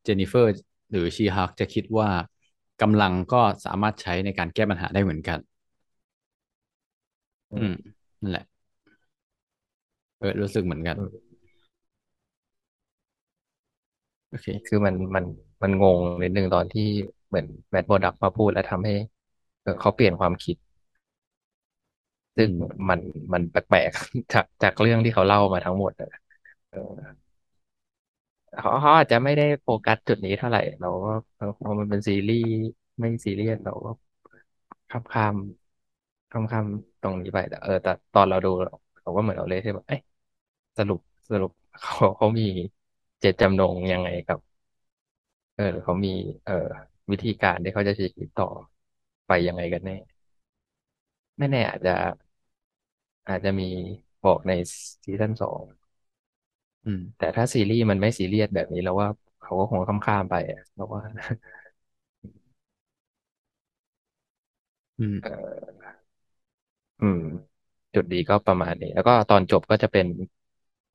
เจนนิเฟอร์หรือ She-Hulk จะคิดว่ากำลังก็สามารถใช้ในการแก้ปัญหาได้เหมือนกัน อืมอืมนั่นแหละเออรู้สึกเหมือนกันอืมโอเค คือมันมันมันงงนิดนึงตอนที่เหมือนแมดโบดักมาพูดแล้วทำให้เออเขาเปลี่ยนความคิด ซึ่งมันมันแปลกๆจากจากเรื่องที่เขาเล่ามาทั้งหมดเออเขาเขาอาจจะไม่ได้โฟกัสจุดนี้เท่าไหร่ เราก็พอมันเป็นซีรีส์ไม่ซีเรียสเราก็ข้ามข้ามข้ามข้ามตรงนี้ไปแต่เออแต่ตอนเราดูเราก็เหมือนเราเลยที่แบบเอ๊ะสรุปสรุปเขาเขามีเจตจำนงยังไงกับ เออเขามี เออวิธีการที่เขาจะใช้ชีวิตต่อไปยังไงกันแน่ไม่แน่อาจจะ อาจจะมีบอกในซีซั่นสองอืม แต่ถ้าซีรีส์มันไม่ซีเรียสแบบนี้แล้วว่าเขาก็คงข้ามๆไปอะเพราะว่า อืม เอออืม จุดดีก็ประมาณนี้ แล้วก็ตอนจบก็จะเป็น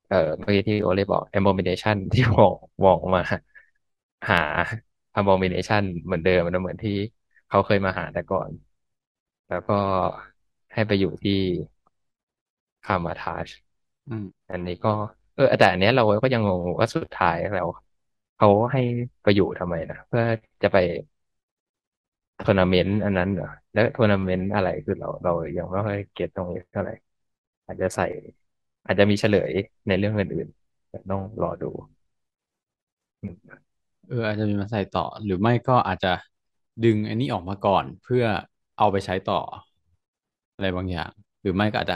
เอ่อเมื่อกี้ที่โอเล่บอก abomination ที่วองวองมา หา abomination เหมือนเดิมนะเหมือนที่เขาเคยมาหาแต่ก่อน แล้วก็ให้ไปอยู่ที่ Kamar-Taj อืม อันนี้ก็ เออ แต่อันเนี้ยเราก็ยังงงว่าสุดท้ายแล้วเขาให้ไปอยู่ทำไมนะเพื่อจะไปทัวร์นาเมนต์อันนั้นเหรอแล้วทัวร์นาเมนต์อะไรคือเราเรายังไม่ค่อย get ตรงนี้เท่าไหร่อาจจะใส่ อาจจะมีเฉลยในเรื่องอื่นๆแต่ต้องรอดูอืมเอออาจจะมีมาใส่ต่อ หรือไม่ก็อาจจะดึงอันนี้ออกมาก่อน เพื่อเอาไปใช้ต่อ อะไรบางอย่าง หรือไม่ก็อาจจะ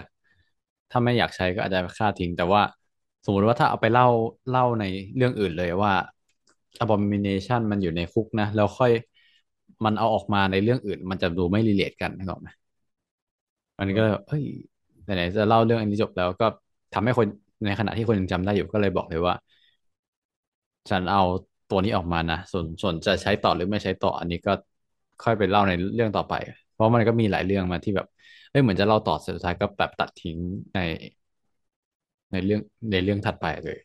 ถ้าไม่อยากใช้ก็อาจจะฆ่าทิ้ง แต่ว่าสมมติว่าถ้าเอาไปเล่าเล่าในเรื่องอื่นเลยว่า abomination มันอยู่ในคุกนะแล้วค่อยมันเอาออกมาในเรื่องอื่น มันจะดูไม่รีเลทกันนึกออกไหมมันก็เลยแบบเฮ้ยไหนๆจะเล่าเรื่องอันนี้จบแล้วก็ทำให้คนในขณะที่คนยังจำได้อยู่ก็เลยบอกเลยว่า ฉันเอาตัวนี้ออกมานะส่วนส่วนจะใช้ต่อหรือไม่ใช้ต่ออันนี้ก็ค่อยไปเล่าในเรื่องต่อไป เพราะมันก็มีหลายเรื่องมาที่แบบ เอ้ยเหมือนจะเล่าต่อสุดท้ายก็แบบตัดทิ้งในในเรื่องในเรื่องถัดไปเลย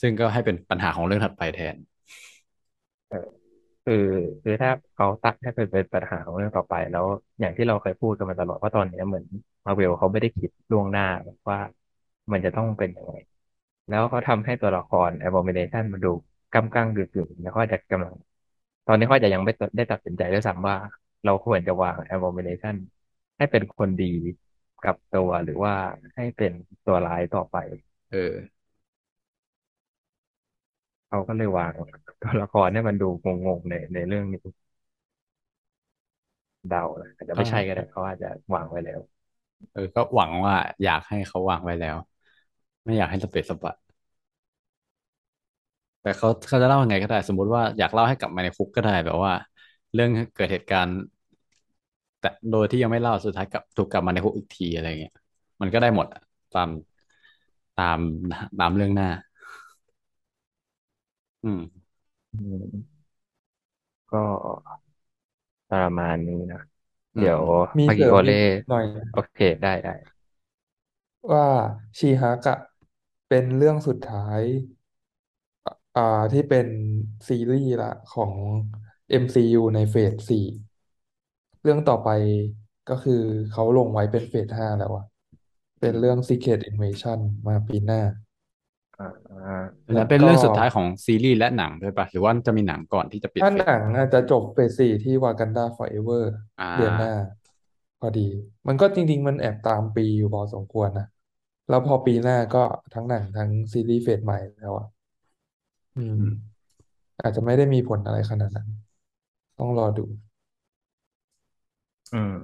ซึ่งก็ให้เป็นปัญหาของเรื่องถัดไปแทน เออคือคือถ้าเขาตัดให้เป็นเป็นปัญหาของเรื่องต่อไป แล้วอย่างที่เราเคยพูดกันมาตลอดว่าตอนนี้เหมือนมาเวลเขาไม่ได้คิดล่วงหน้าว่ามันจะต้องเป็นยังไง แล้วเขาทำให้ตัวละคร Abomination มันดูก้ำก้างกึ่งๆแล้วก็จะกำลัง ตอนนี้เขาจจะยังไม่ได้ตัดสินใจด้วยซ้ำว่า เราควรจะวาง Abomination ให้เป็นคนดีกับตัวหรือว่าให้เป็นตัวร้ายต่อไป เออ เขาก็เลยวางตัวละครให้มันดูงงๆในในเรื่องนี้เดานะอาจจะก็ ไม่ใช่ก็ได้เขาอาจจะวางไว้แล้ว เออ ก็หวังว่าอยากให้เขาวางไว้แล้ว ไม่อยากให้สเปซสปะ แต่เขาเขาจะเล่ายังไงก็ได้ สมมุติว่าอยากเล่าให้กลับมาในคุกก็ได้แบบว่า เรื่องเกิดเหตุการณ์ แต่โดยที่ยังไม่เล่าสุดท้ายกลับถูกกลับมาในคุกอีกทีอะไรเงี้ยมันก็ได้หมดอะตามตามตามเรื่องหน้า อืม อืมก็ประมาณนี้นะ อืมเดี๋ยวมีเมื่อกี้โอเล่เสริมอีกหน่อย โอเคได้ได้ว่าชีฮักอะเป็นเรื่องสุดท้ายอ่าที่เป็นซีรีส์ละของ MCU ในเฟสสี่ เรื่องต่อไปก็คือเขาลงไว้เป็นเฟสห้าแล้วอะเป็นเรื่อง Secret Invasion มาปีหน้า อ่าแล้วเป็นแล้วก็ เรื่องสุดท้ายของซีรีส์และหนังด้วยปะหรือว่าจะมีหนังก่อนที่จะปิดเฟสถ้าหนังอาจจะจบเฟสสี่ที่ Wakanda Forever อ่เดือนหน้าาพอดี มันก็จริง ๆ มันแอบตามปีอยู่พอสมควรนะ แล้วพอปีหน้าก็ทั้งหนังทั้งซีรีส์เฟสใหม่แล้วอะอืม อืมอาจจะไม่ได้มีผลอะไรขนาดนั้น ต้องรอดู อืม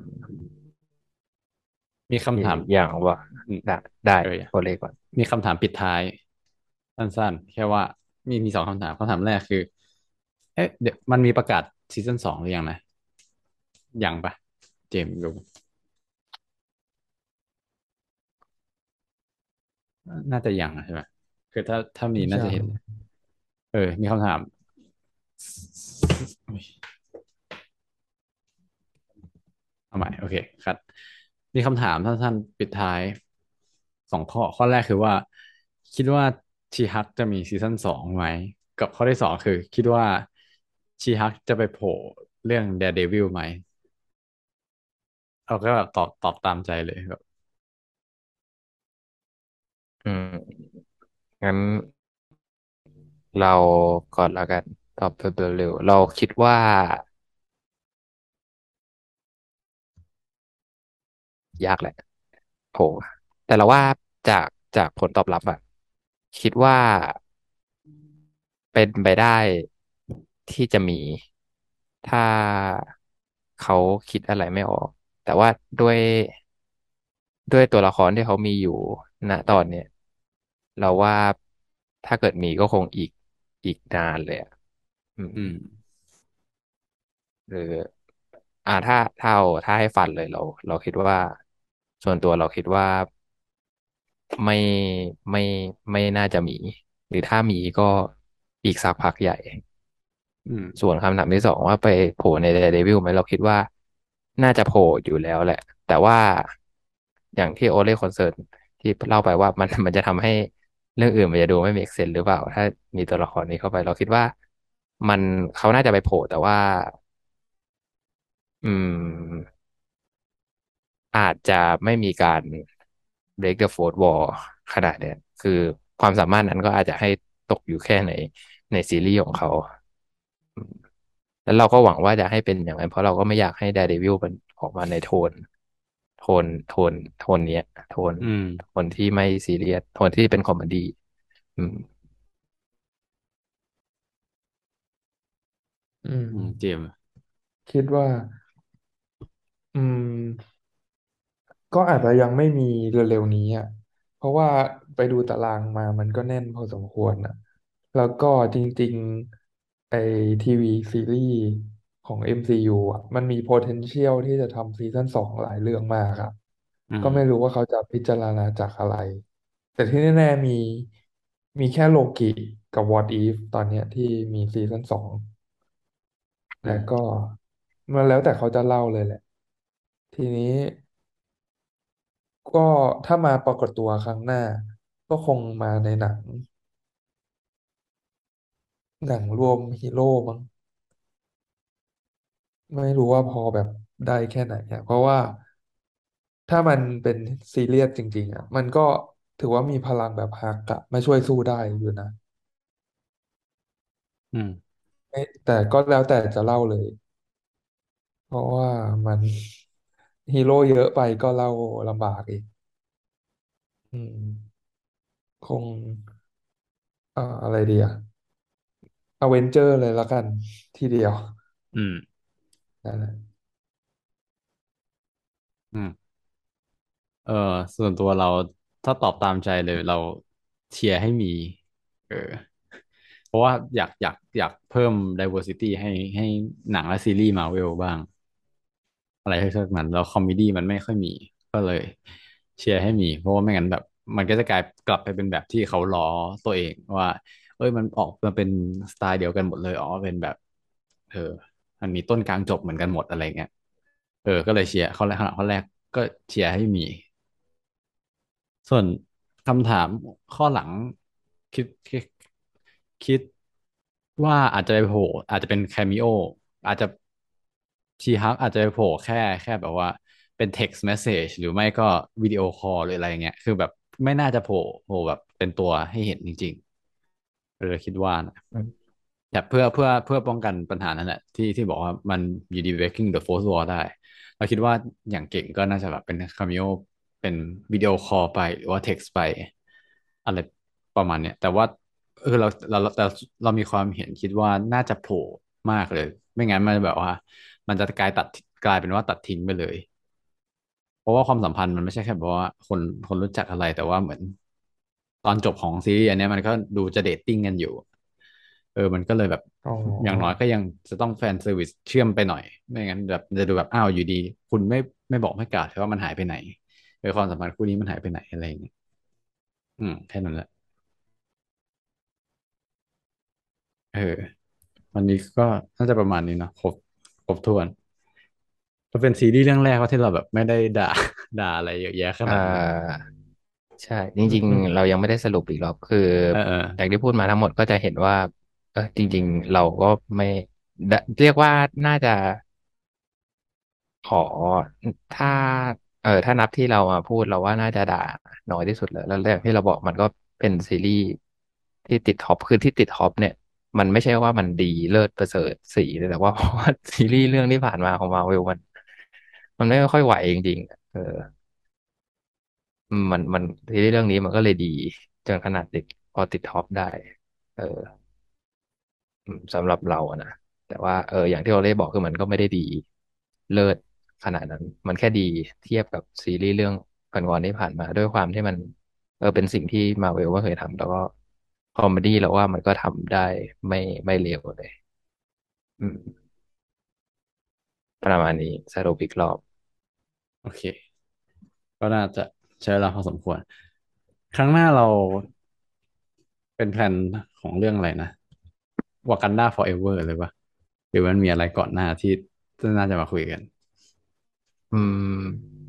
มีอีกคำถามอย่างว่าอืมได้ได้เออ โอเล่ก่อน มีคำถามปิดท้าย สั้นๆ แค่ว่ามีมีสองคำถามคำถามแรกคือ เอ๊ะเดี๋ยวมันมีประกาศซีซั่นสองหรือยังนะ ยังปะเจมส์รู้น่าจะยังอะใช่ไหมคือถ้าถ้ามีน่าจะยังเห็น เออ มีคำถาม เอาใหม่โอเคครับมีคำถามสั้นๆปิดท้ายสองข้อ ข้อแรกคือว่า คิดว่าชีฮักจะมีซีซั่นสองไหม กับข้อที่สองคือ คิดว่าชีฮักจะไปโผล่เรื่อง Daredevil ไหมเอาก็แบบตอบตอบตามใจเลยแบบอืมงั้น เราก่อนแล้วกันตอบเร็วๆเราคิดว่า ยากแหละโหแต่เราว่าจากจากผลตอบรับอะคิดว่าเป็นไปได้ที่จะมี ถ้าเขาคิดอะไรไม่ออก แต่ว่าด้วยด้วยตัวละครที่เขามีอยู่ณตอนเนี้ยเราว่าถ้าเกิดมีก็คงอีกอีกนานเลยอะอืมอืม หรือ อ่าถ้าถ้าเอาถ้าให้ฟันเลยเรา เราคิดว่า ส่วนตัวเราคิดว่าไม่ไม่ไม่น่าจะมี หรือถ้ามีก็อีกสักพักใหญ่อืมส่วนคำถามที่สองว่าไปโผล่ใน Daredevil ไหมเราคิดว่าน่าจะโผล่อยู่แล้วแหละ แต่ว่าอย่างที่โอเล่คอนเซิร์นที่เล่าไปว่ามันมันจะทำให้เรื่องอื่นมันจะดูไม่ make sense หรือเปล่า ถ้ามีตัวละครนี้เข้าไป เราคิดว่ามันเขาน่าจะไปโผล่แต่ว่า อืม อาจจะไม่มีการ break the fourth wall ขนาดเนี้ยคือความสามารถนั้นก็อาจจะให้ตกอยู่แค่ในในซีรีส์ของเขาอืมแล้วเราก็หวังว่าจะให้เป็นอย่างนั้นเพราะเราก็ไม่อยากให้ Daredevil เป็นออกมาในโทน โทนโทนโทนเนี้ย โทนอืมโทนที่ไม่ซีเรียสโทนที่เป็น comedyอืมอืมอืมเจมส์คิดว่า อืม ก็อาจจะยังไม่มีเร็วๆนี้อะเพราะว่าไปดูตารางมามันก็แน่นพอสมควรอะ แล้วก็จริงๆไอ TV series ของ MCU อะมันมี potential ที่จะทำ season สองหลายเรื่องมากครับ อืมก็ไม่รู้ว่าเขาจะพิจารณาจากอะไร แต่ที่แน่ๆมีมีแค่โลกิกับ What If ตอนเนี้ยที่มี season สองอืมแต่ก็มันแล้วแต่เขาจะเล่าเลยแหละ ทีนี้ ก็ถ้ามาปรากฏตัวครั้งหน้า ก็คงมาในหนัง หนังรวมฮีโร่มั้งไม่รู้ว่าพอแบบได้แค่ไหนอะเพราะว่าถ้ามันเป็นซีเรียสจริง ๆ อะ มันก็ถือว่ามีพลังแบบฮากะมาช่วยสู้ได้อยู่นะอืมไม่แต่ก็แล้วแต่จะเล่าเลย เพราะว่ามัน ฮีโร่เยอะไปก็เล่าลำบากอีก อืม คง อ่าอะไรดีอะอเวนเจอร์เลยละกัน ทีเดียวอืม นั่นแหละอืม เออส่วนตัวเราถ้าตอบตามใจเลยเราเชียร์ให้มี เออ เพราะว่าอยากอยากอยากเพิ่ม diversity ให้ให้หนังและซีรีส์มาเวลบ้าง อะไรให้สักมันแล้ว comedy มันไม่ค่อยมีก็เลย เชียร์ให้มี เพราะว่าไม่งั้นแบบ มันก็จะกลายกลับไปเป็นแบบที่เขาล้อตัวเองว่า เอ้ยมันออกมาเป็นสไตล์เดียวกันหมดเลยอ๋อเป็นแบบ เออมันมีต้นกลางจบเหมือนกันหมดอะไรเงี้ยเออ ก็เลยเชียร์เข้อแรกข้อแรกก็เชียร์ให้มี ส่วนคำถามข้อหลังคิดคิดคิดว่าอาจจะไปโผล่อาจจะเป็น cameo อาจจะ She-Hulk อาจจะไปโผล่แค่แค่แบบว่าเป็น text message หรือไม่ก็ video call หรืออะไรเงี้ย คือแบบไม่น่าจะโผล่โผล่แบบเป็นตัวให้เห็นจริงๆเออคิดว่านะอืมแต่เพื่อเพื่อเพื่อป้องกันปัญหานั้นแหละที่ที่บอกว่ามันอยู่ดี breaking the fourth wall ได้ เราคิดว่าอย่างเก่งก็น่าจะแบบเป็น cameoเป็น video call ไปหรือว่าเท็กซ์ไป อะไรประมาณเนี้ยแต่ว่าเออเราเราเราแต่เรามีความเห็นคิดว่าน่าจะโผล่มากเลย ไม่งั้นมันแบบว่า มันจะกลายตัดกลายเป็นว่าตัดทิ้งไปเลย เพราะว่าความสัมพันธ์มันไม่ใช่แค่แบบว่าคนคนรู้จักอะไรแต่ว่าเหมือน ตอนจบของซีรีส์อันเนี้ยมันก็ดูจะ dating กันอยู่ เออมันก็เลยแบบอ๋อย่างน้อยอก็ยังจะต้อง fan service เชื่อมไปหน่อย ไม่งั้นแบบจะดูแบบอ้าวอยู่ดี คุณไม่ไม่บอกไม่กล่าวว่ามันหายไปไหนเออความสัมพันธ์คู่นี้มันหายไปไหนอะไรอย่างเงี้ยอืมแค่นั้นแหละเออวันนี้ก็น่าจะประมาณนี้เนาะครบ ครบถ้วนก็เป็นซีรีส์เรื่องแรกว่าที่เราแบบไม่ได้ด่าด่าอะไรเยอะแยะขอ่นาดนี้าใช่ จริงอืมอืมๆเรายังไม่ได้สรุปอีกรอบคือเออเอออย่างที่พูดมาทั้งหมดก็จะเห็นว่าเออจริง ๆ เราก็ไม่ได้เรียกว่าน่าจะขอถ้า เออถ้านับที่เรามาพูดเราว่าน่าจะด่าน้อยที่สุดเลยแล้วอย่างที่เราบอกมันก็เป็นซีรีส์ที่ติด top คือที่ติด top เนี่ย มันไม่ใช่ว่ามันดีเลิศประเสริฐศรีเลยแต่ว่าเพราะว่าซีรีส์เรื่องที่ผ่านมาของมาเวลมัน มันไม่ค่อยไหวจริงๆเออ มันมันซีรีส์เรื่องนี้มันก็เลยดีจนขนาดติดพอติด top ได้ เออสำหรับเราอะนะแต่ว่าเอออย่างที่เราได้บอกคือมันก็ไม่ได้ดีเลิศขนาดนั้น มันแค่ดีเทียบกับซีรีส์เรื่องก่อนๆที่ผ่านมา ด้วยความที่มัน เออเป็นสิ่งที่มาเวลก็เคยทำแล้วก็ comedy เราว่ามันก็ทำได้ไม่ไม่เลวเลย อืม ประมาณนี้สรุปอีกรอบ โอเค ก็น่าจะใช้เวลาพอสมควร ครั้งหน้าเราเป็นแพลนของเรื่องอะไรนะ Wakanda Forever เลยปะหรือมันมีอะไรก่อนหน้าที่น่าจะมาคุยกัน อืม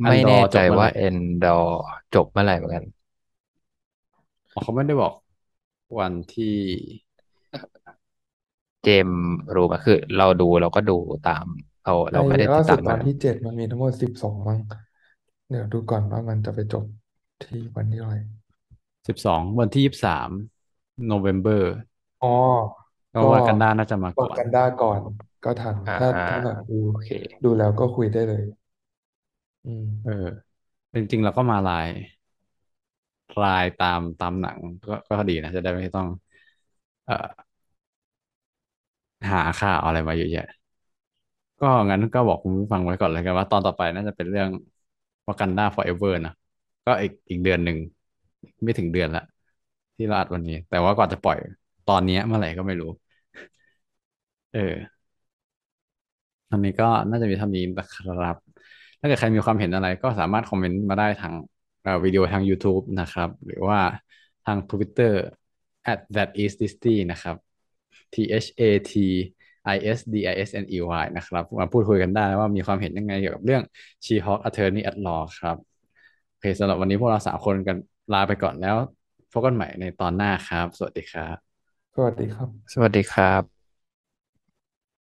อันดอไม่แน่ใจจบเมื่อไหร่ว่าเอ็นดอจบเมื่อไหร่เหมือนกันอ๋อเขาไม่ได้บอก วันที่ เจมส์รู้ไหมคือ เราดูเราก็ดูตาม เราไอ้เราไม่ได้ล่าติดตามกันสุดตอนที่เจ็ดมันมีทั้งหมดสิบสองมั้งเดี๋ยวดูก่อนว่ามันจะไปจบที่วันที่เท่าไหร่สิบสองวันที่ยี่สิบสามโนเวม ber อ๋อก็ก็วากันดาน่าจะมาก่อนวากันดาก่อนก็ทันอ่าถ้าถ้าแบบดูโอเค ดูแล้วก็คุยได้เลย อืม เออจริงๆเราก็มาลาย ลายตามตามหนังก็ก็ดีนะ จะได้ไม่ต้อง เอ่อ หาข่าวอะไรมาเยอะแยะ ก็งั้นก็บอกคุณผู้ฟังไว้ก่อนเลยกันว่าตอนต่อไปน่าจะเป็นเรื่อง Wakanda Forever นะ ก็อีกอีกเดือนหนึ่ง ไม่ถึงเดือนละ ที่เราอัดวันนี้ แต่ว่าก่อนจะปล่อยตอนนี้เมื่อไหร่ก็ไม่รู้ เออ อันนี้ก็น่าจะมีเท่านี้นะครับ ถ้าเกิดใครมีความเห็นอะไรก็สามารถคอมเมนต์มาได้ทาง วิดีโอทาง YouTube นะครับ หรือว่าทาง Twitter at that is Disney นะครับ T H A T I S D I S N E Y นะครับ มาพูดคุยกันได้ว่ามีความเห็นยังไงเกี่ยวกับเรื่อง She-Hulk Attorney at Law ครับโอเคสำหรับวันนี้พวกเราสามคนกันลาไปก่อนแล้วพบกันใหม่ในตอนหน้าครับ สวัสดีครับ สวัสดีครับ สวัสดีครับ